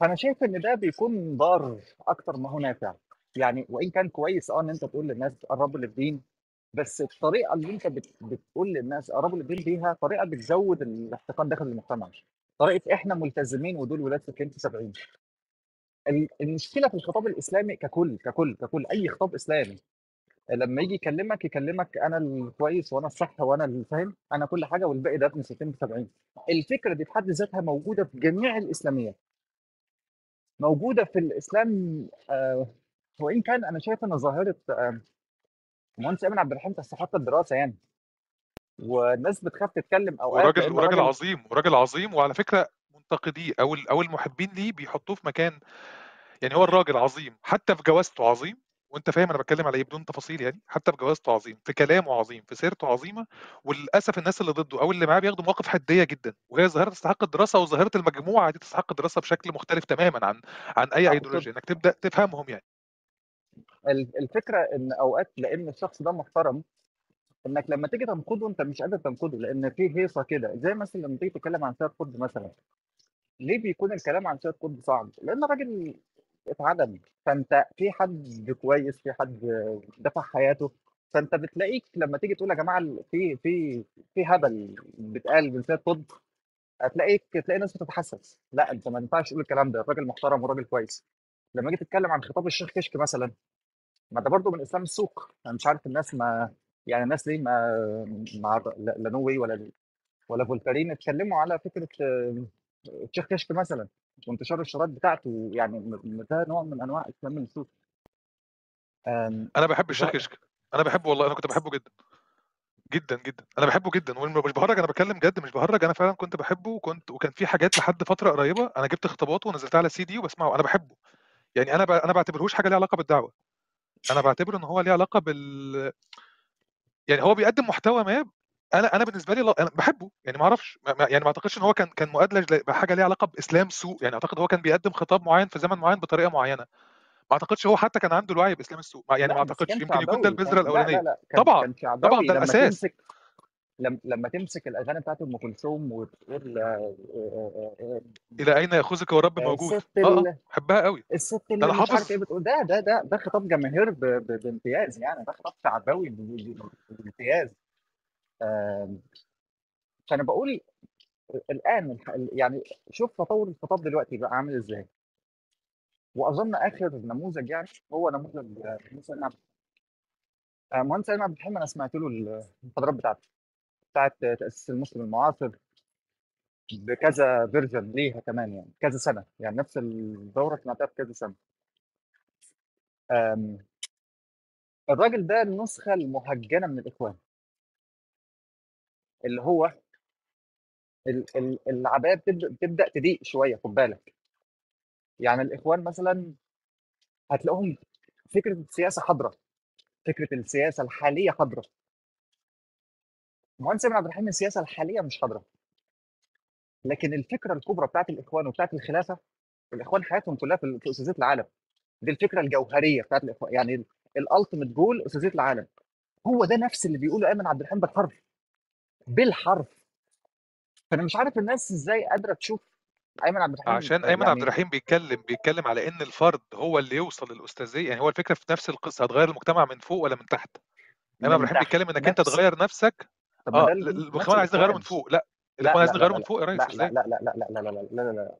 فأنا شايف إن ده بيكون ضار أكتر ما هو نافع. يعني وإن كان كويس آه إن أنت تقول للناس قربوا للدين. بس الطريقة اللي أنت بت... بتقول للناس قربوا للدين بيها طريقة بتزود الاحتقان داخل المجتمع. طريقة إحنا ملتزمين ودول ولاد سكين 70 ال- المشكلة في الخطاب الإسلامي ككل ككل ككل أي خطاب إسلامي. لما يجي يكلمك يكلمك أنا الكويس وأنا الصح وأنا الفاهم أنا كل حاجة والباقي ده ابن 60 70 الفكرة دي بحد ذاتها موجودة في جميع الإسلاميات. موجودة في الإسلام آه وإن كان أنا شايف إن ظاهرة آه مهندس ايمن عبد الرحيم تستحق الدراسة يعني. والناس بتخاف تتكلم اوقات وراجل وراجل راجل عظيم وراجل عظيم وعلى فكرة منتقديه أو أو المحبين ليه بيحطوه في مكان يعني هو الراجل عظيم حتى في جوازته عظيم. وأنت فاهم أنا بتكلم على إيه بدون تفاصيل يعني حتى في جوازته عظيم في كلامه عظيم في سيرته عظيمة. وللأسف الناس اللي ضده أو اللي معاه بياخدوا مواقف حدية جدا. وهي ظاهرة تستحق الدراسة وظاهرة المجموعة دي تستحق الدراسة بشكل مختلف تماما عن عن أي ايديولوجيا إنك تبدأ تفهمهم يعني. الفكرة إن أوقات لأن الشخص ده محترم إنك لما تيجي تنقده أنت مش قادر تنقده لأن في هيصة كده. زي مثلا لما تيجي تتكلم عن سيد قطب مثلا ليه بيكون الكلام عن سيد قطب صعب؟ لأن الراجل اتعدم فأنت في حد كويس في حد دفع حياته. فأنت بتلاقيك لما تيجي تقول يا جماعة في في في هبل بيتقال من سيد قطب هتلاقيك تلاقي ناس بتتحسس. لا أنت ما ينفعش تقول الكلام ده. الراجل محترم وراجل كويس. لما جيت تتكلم عن خطاب الشيخ كشك مثلا ما ده برضه من إسلام السوق. أنا مش عارف الناس ما يعني الناس ليه ما مع لا لا نووي ولا ولا فولتارين اتكلموا على فكرة آه، الشيخ كشك مثلا وانتشار الشرايط بتاعته. يعني ده نوع من أنواع إسلام السوق. أنا بحب الشيخ كشك. أنا بحبه والله. أنا كنت بحبه جدا. جدا جدا. أنا بحبه جدا. ومش بهرج أنا بتكلم جد مش بهرج. أنا فعلا كنت بحبه وكنت وكان في حاجات لحد فترة قريبة أنا جبت خطاباته ونزلتها على سي دي وبسمعه. أنا بحبه. يعني أنا ب... أنا بعتبرهوش حاجة ليها علاقة بالدعوة. أنا بعتبره إن هو ليه علاقة بال يعني هو بيقدم محتوى ما أنا أنا بالنسبة لي لا- أنا بحبه يعني ما أعرفش يعني ما أعتقدش إن هو كان كان مؤدلج بحاجة ليها علاقة بإسلام سوء يعني أعتقد هو كان بيقدم خطاب معين في زمن معين بطريقة معينة. ما أعتقدش هو حتى كان عنده الوعي بإسلام السوق يعني ما أعتقدش يمكن يكون ده البذرة الأولانية. طبعا كان طبعا ده الأساس. لما لما تمسك الأغاني بتاعت أم كلثوم وتقول آه، آه، آه، إلى أين ياخذك والرب آه، موجود؟ الست آه بحبها قوي الست اللي مش عارف إيه بتقول. ده ده ده ده خطاب جماهير ب- ب- بامتياز يعني. ده خطاب شعبوي بامتياز. آم، فأنا بقول الآن يعني شوف تطور الخطاب دلوقتي بقى عامل إزاي. وأظن آخر نموذج يعني هو نموذج مهندس سليم عبد مهندس سليم عبد الحليم أنا سمعت له المحاضرات بتاعته. بتاعت تأسيس المسلم المعاصر بكذا فيرجن ليها كمان يعني كذا سنة يعني نفس الدورة سمعتها في كذا سنة. الراجل ده النسخة المهجنة من الإخوان. اللي هو ال- ال- العباية بتبدأ تضيق شوية خد بالك. يعني الإخوان مثلا هتلاقوهم فكرة السياسة حاضرة فكرة السياسة الحالية حاضرة. مهندس ابن عبد الرحيم السياسة الحالية مش حاضرة. لكن الفكرة الكبرى بتاعت الإخوان وبتاعت الخلافة الإخوان حياتهم كلها في أستاذية العالم. دي الفكرة الجوهرية بتاعت الاخوان يعني ال ultimate goal أستاذية العالم. هو ده نفس اللي بيقوله ايمن عبد الرحيم بالحرف. بالحرف. فأنا مش عارف الناس إزاي قادرة تشوف ايمن عبد الرحيم عشان ايمن عبد يعني الرحيم بيتكلم بيتكلم على إن الفرد هو اللي يوصل للأستاذية. يعني هو الفكرة في نفس القصة هتغير المجتمع من فوق ولا من تحت؟ ايمن عبد الرحيم بيتكلم إنك أنت نفس تغير نفسك طب نفس الاخوان عايزين يغيروا من فوق. لا لا الإخوان لا عايزين لا يغيروا لا من فوق يا لا ريس لا لا لا لا لا لا لا لا لا لا لا.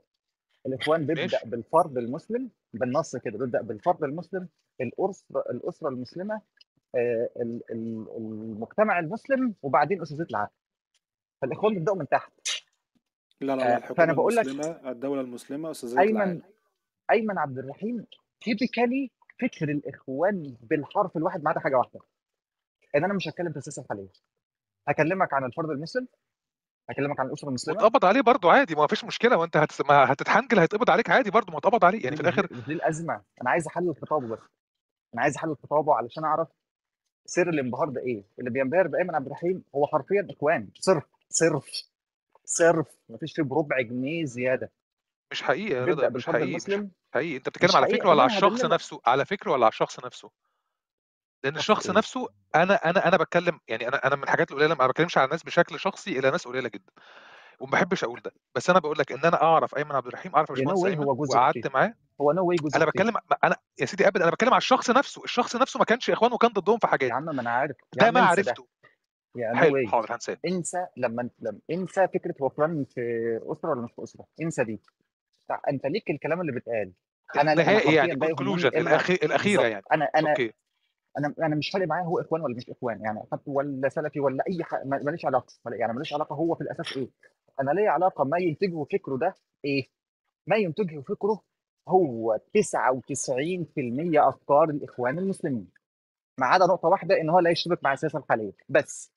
الإخوان بيبدا بالفرد المسلم بالنص كده بيبدا بالفرد المسلم الأسرة الأسرة المسلمة آه، ال- ال- المجتمع المسلم وبعدين اسسيه العالم فالإخوان بيبداوا من تحت. لا لا لا آه، الحكومة فأنا بقول لك المسلمة الدولة المسلمة أستاذية أيمن العالم أيمن عبد الرحيم تيبيكالي فكر الإخوان بالحرف الواحد ما عدا حاجة واحدة. إن أنا مش هتكلم في السياسة الحالية. هكلمك عن الفرد المسلم هكلمك عن الأسرة المسلمة. واتقبض عليه برضه عادي ما فيش مشكلة. وانت هتس... ما هتتحنجل هيتقبض عليك عادي برضه ما اتقبض عليه. يعني في الآخر دي الأزمة؟ أنا عايز أحلل خطابه بس. أنا عايز أحلل خطابه علشان أعرف سر الانبهار ده إيه. اللي بينبهر بايمن عبد الرحيم هو حرفيا إخوان. صرف صرف صرف. مفيش فيه بربع جنيه زيادة. مش حقيقي يا رضا مش حقيقي مش حقيقي. أنت بتتكلم على فكرة ولا على الشخص نفسه؟ على فكرة ولا على الشخص نفسه؟ لأن شخص الشخص نفسه أنا أنا أنا بتكلم يعني أنا أنا من الحاجات القليلة ما بتكلمش على الناس بشكل شخصي إلى ناس قليلة جدا. وما بحبش أقول ده. بس أنا بقول لك إن أنا أعرف أيمن عبد الرحيم أعرف يا باشمهندس واي أيمن هو جوز وقعدت معاه. هو نو واي جوز أنا بتكلم أنا يا سيدي ابدا أنا بتكلم على الشخص نفسه. الشخص نفسه ما كانش إخوان وكان ضدهم في يا حاجات عم ما أنا عارف. يا ده ما عرفته. يا نو حلو. حاضر هنساه. انسى لما لما انسى فكرة هو فلان في أسرة ولا مش في أسرة. انسى دي. أنت ليك الكلام اللي بيتقال. أنا حرفيا يعني كونكلوجن. الأخيرة يعني. أنا أنا أوكي. أنا أنا مش فارق معايا هو إخوان ولا مش إخوان يعني ولا سلفي ولا أي حاجة ماليش علاقة يعني ماليش علاقة هو في الأساس إيه. أنا ليا علاقة ما ينتجه فكره ده إيه؟ ما ينتجه فكره هو 99% أفكار الإخوان المسلمين. ما عدا نقطة واحدة إن هو لا يشتبك مع السياسة الحاليه بس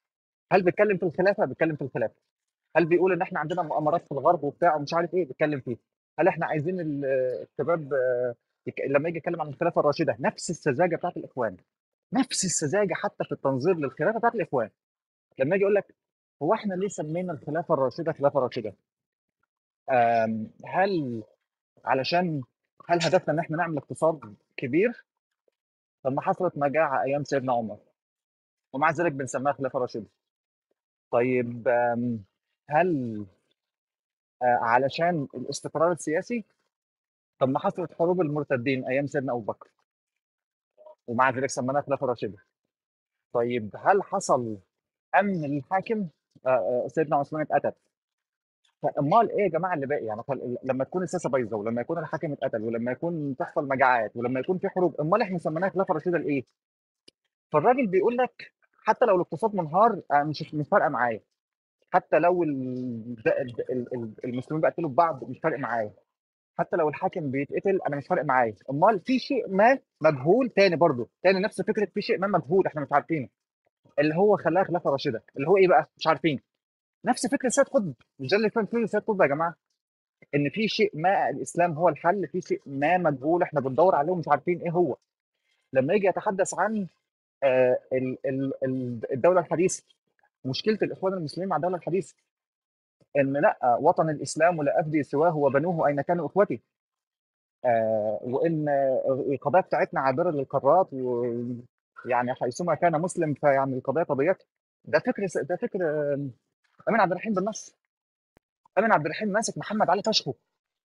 هل بيتكلم في الخلافة؟ بيتكلم في الخلافة. هل بيقول إن إحنا عندنا مؤامرات في الغرب وبتاع ومش عارف إيه؟ بيتكلم فيه هل إحنا عايزين ال- الشباب آه، لما يجي يتكلم عن الخلافة الراشدة نفس السذاجة بتاعت الإخوان؟ نفس السذاجة حتى في التنظير للخلافة بتاعت الإخوان. لما يجي يقول لك هو إحنا ليه سمينا الخلافة الراشدة خلافة راشدة؟ آم، هل علشان هل هدفنا إن إحنا نعمل اقتصاد كبير؟ لما حصلت مجاعة أيام سيدنا عمر ومع ذلك بنسميها خلافة راشدة. طيب آم، هل آه، علشان الاستقرار السياسي؟ طب ما حصلت حروب المرتدين أيام سيدنا أبو بكر؟ ومع ذلك سميناها خلافة راشده طيب هل حصل أمن للحاكم آه، آه، سيدنا عثمان اتقتل. فأمال إيه يا جماعة اللي باقي؟ يعني لما تكون السياسة بايظة ولما يكون الحاكم اتقتل ولما يكون تحصل مجاعات ولما يكون في حروب أمال إحنا سميناها خلافة راشده لإيه؟ فالراجل بيقول لك حتى لو الاقتصاد منهار آه، مش مش فارقة معايا. حتى لو المسلمين بيقتلوا ببعض مش فارق معايا. حتى لو الحاكم بيتقتل أنا مش فارق معايا. أمال في شيء ما مجهول تاني برضه؟ تاني نفس فكرة في شيء ما مجهول إحنا مش عارفينه. اللي هو خلاها خلافة راشدة. اللي هو إيه بقى؟ مش عارفين. نفس فكرة سيد قطب. مش ده اللي كان فيه سيد قطب يا جماعة؟ إن في شيء ما الإسلام هو الحل في شيء ما مجهول إحنا بندور عليه ومش عارفين إيه هو. لما يجي يتحدث عن آه، ال- ال- ال- الدولة الحديثة مشكلة الإخوان المسلمين مع الدولة الحديثة. إن لأ وطن الإسلام ولا افدي سواه وبنوه أين كانوا إخوتي. آه، وإن القضايا بتاعتنا عابرة للقارات ويعني حيثما كان مسلم فيعني القضايا قضيته ده فكر ده فكر آه، أمين عبد الرحيم بالنص. أمين عبد الرحيم ماسك محمد علي فشخه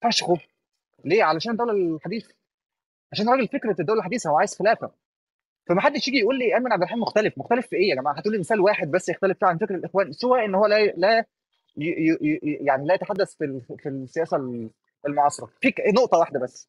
فشخه. ليه؟ علشان الدولة الحديثه عشان راجل فكره الدولة الحديثة هو عايز خلافة. فما حدش يجي يقول لي أمين عبد الرحيم مختلف. مختلف في إيه يا جماعة؟ هاتوا لي مثال واحد بس يختلف فيه عن فكر الإخوان. سواء إن هو لا لا يعني لا يتحدث في في السياسة المعاصرة في نقطة واحدة بس.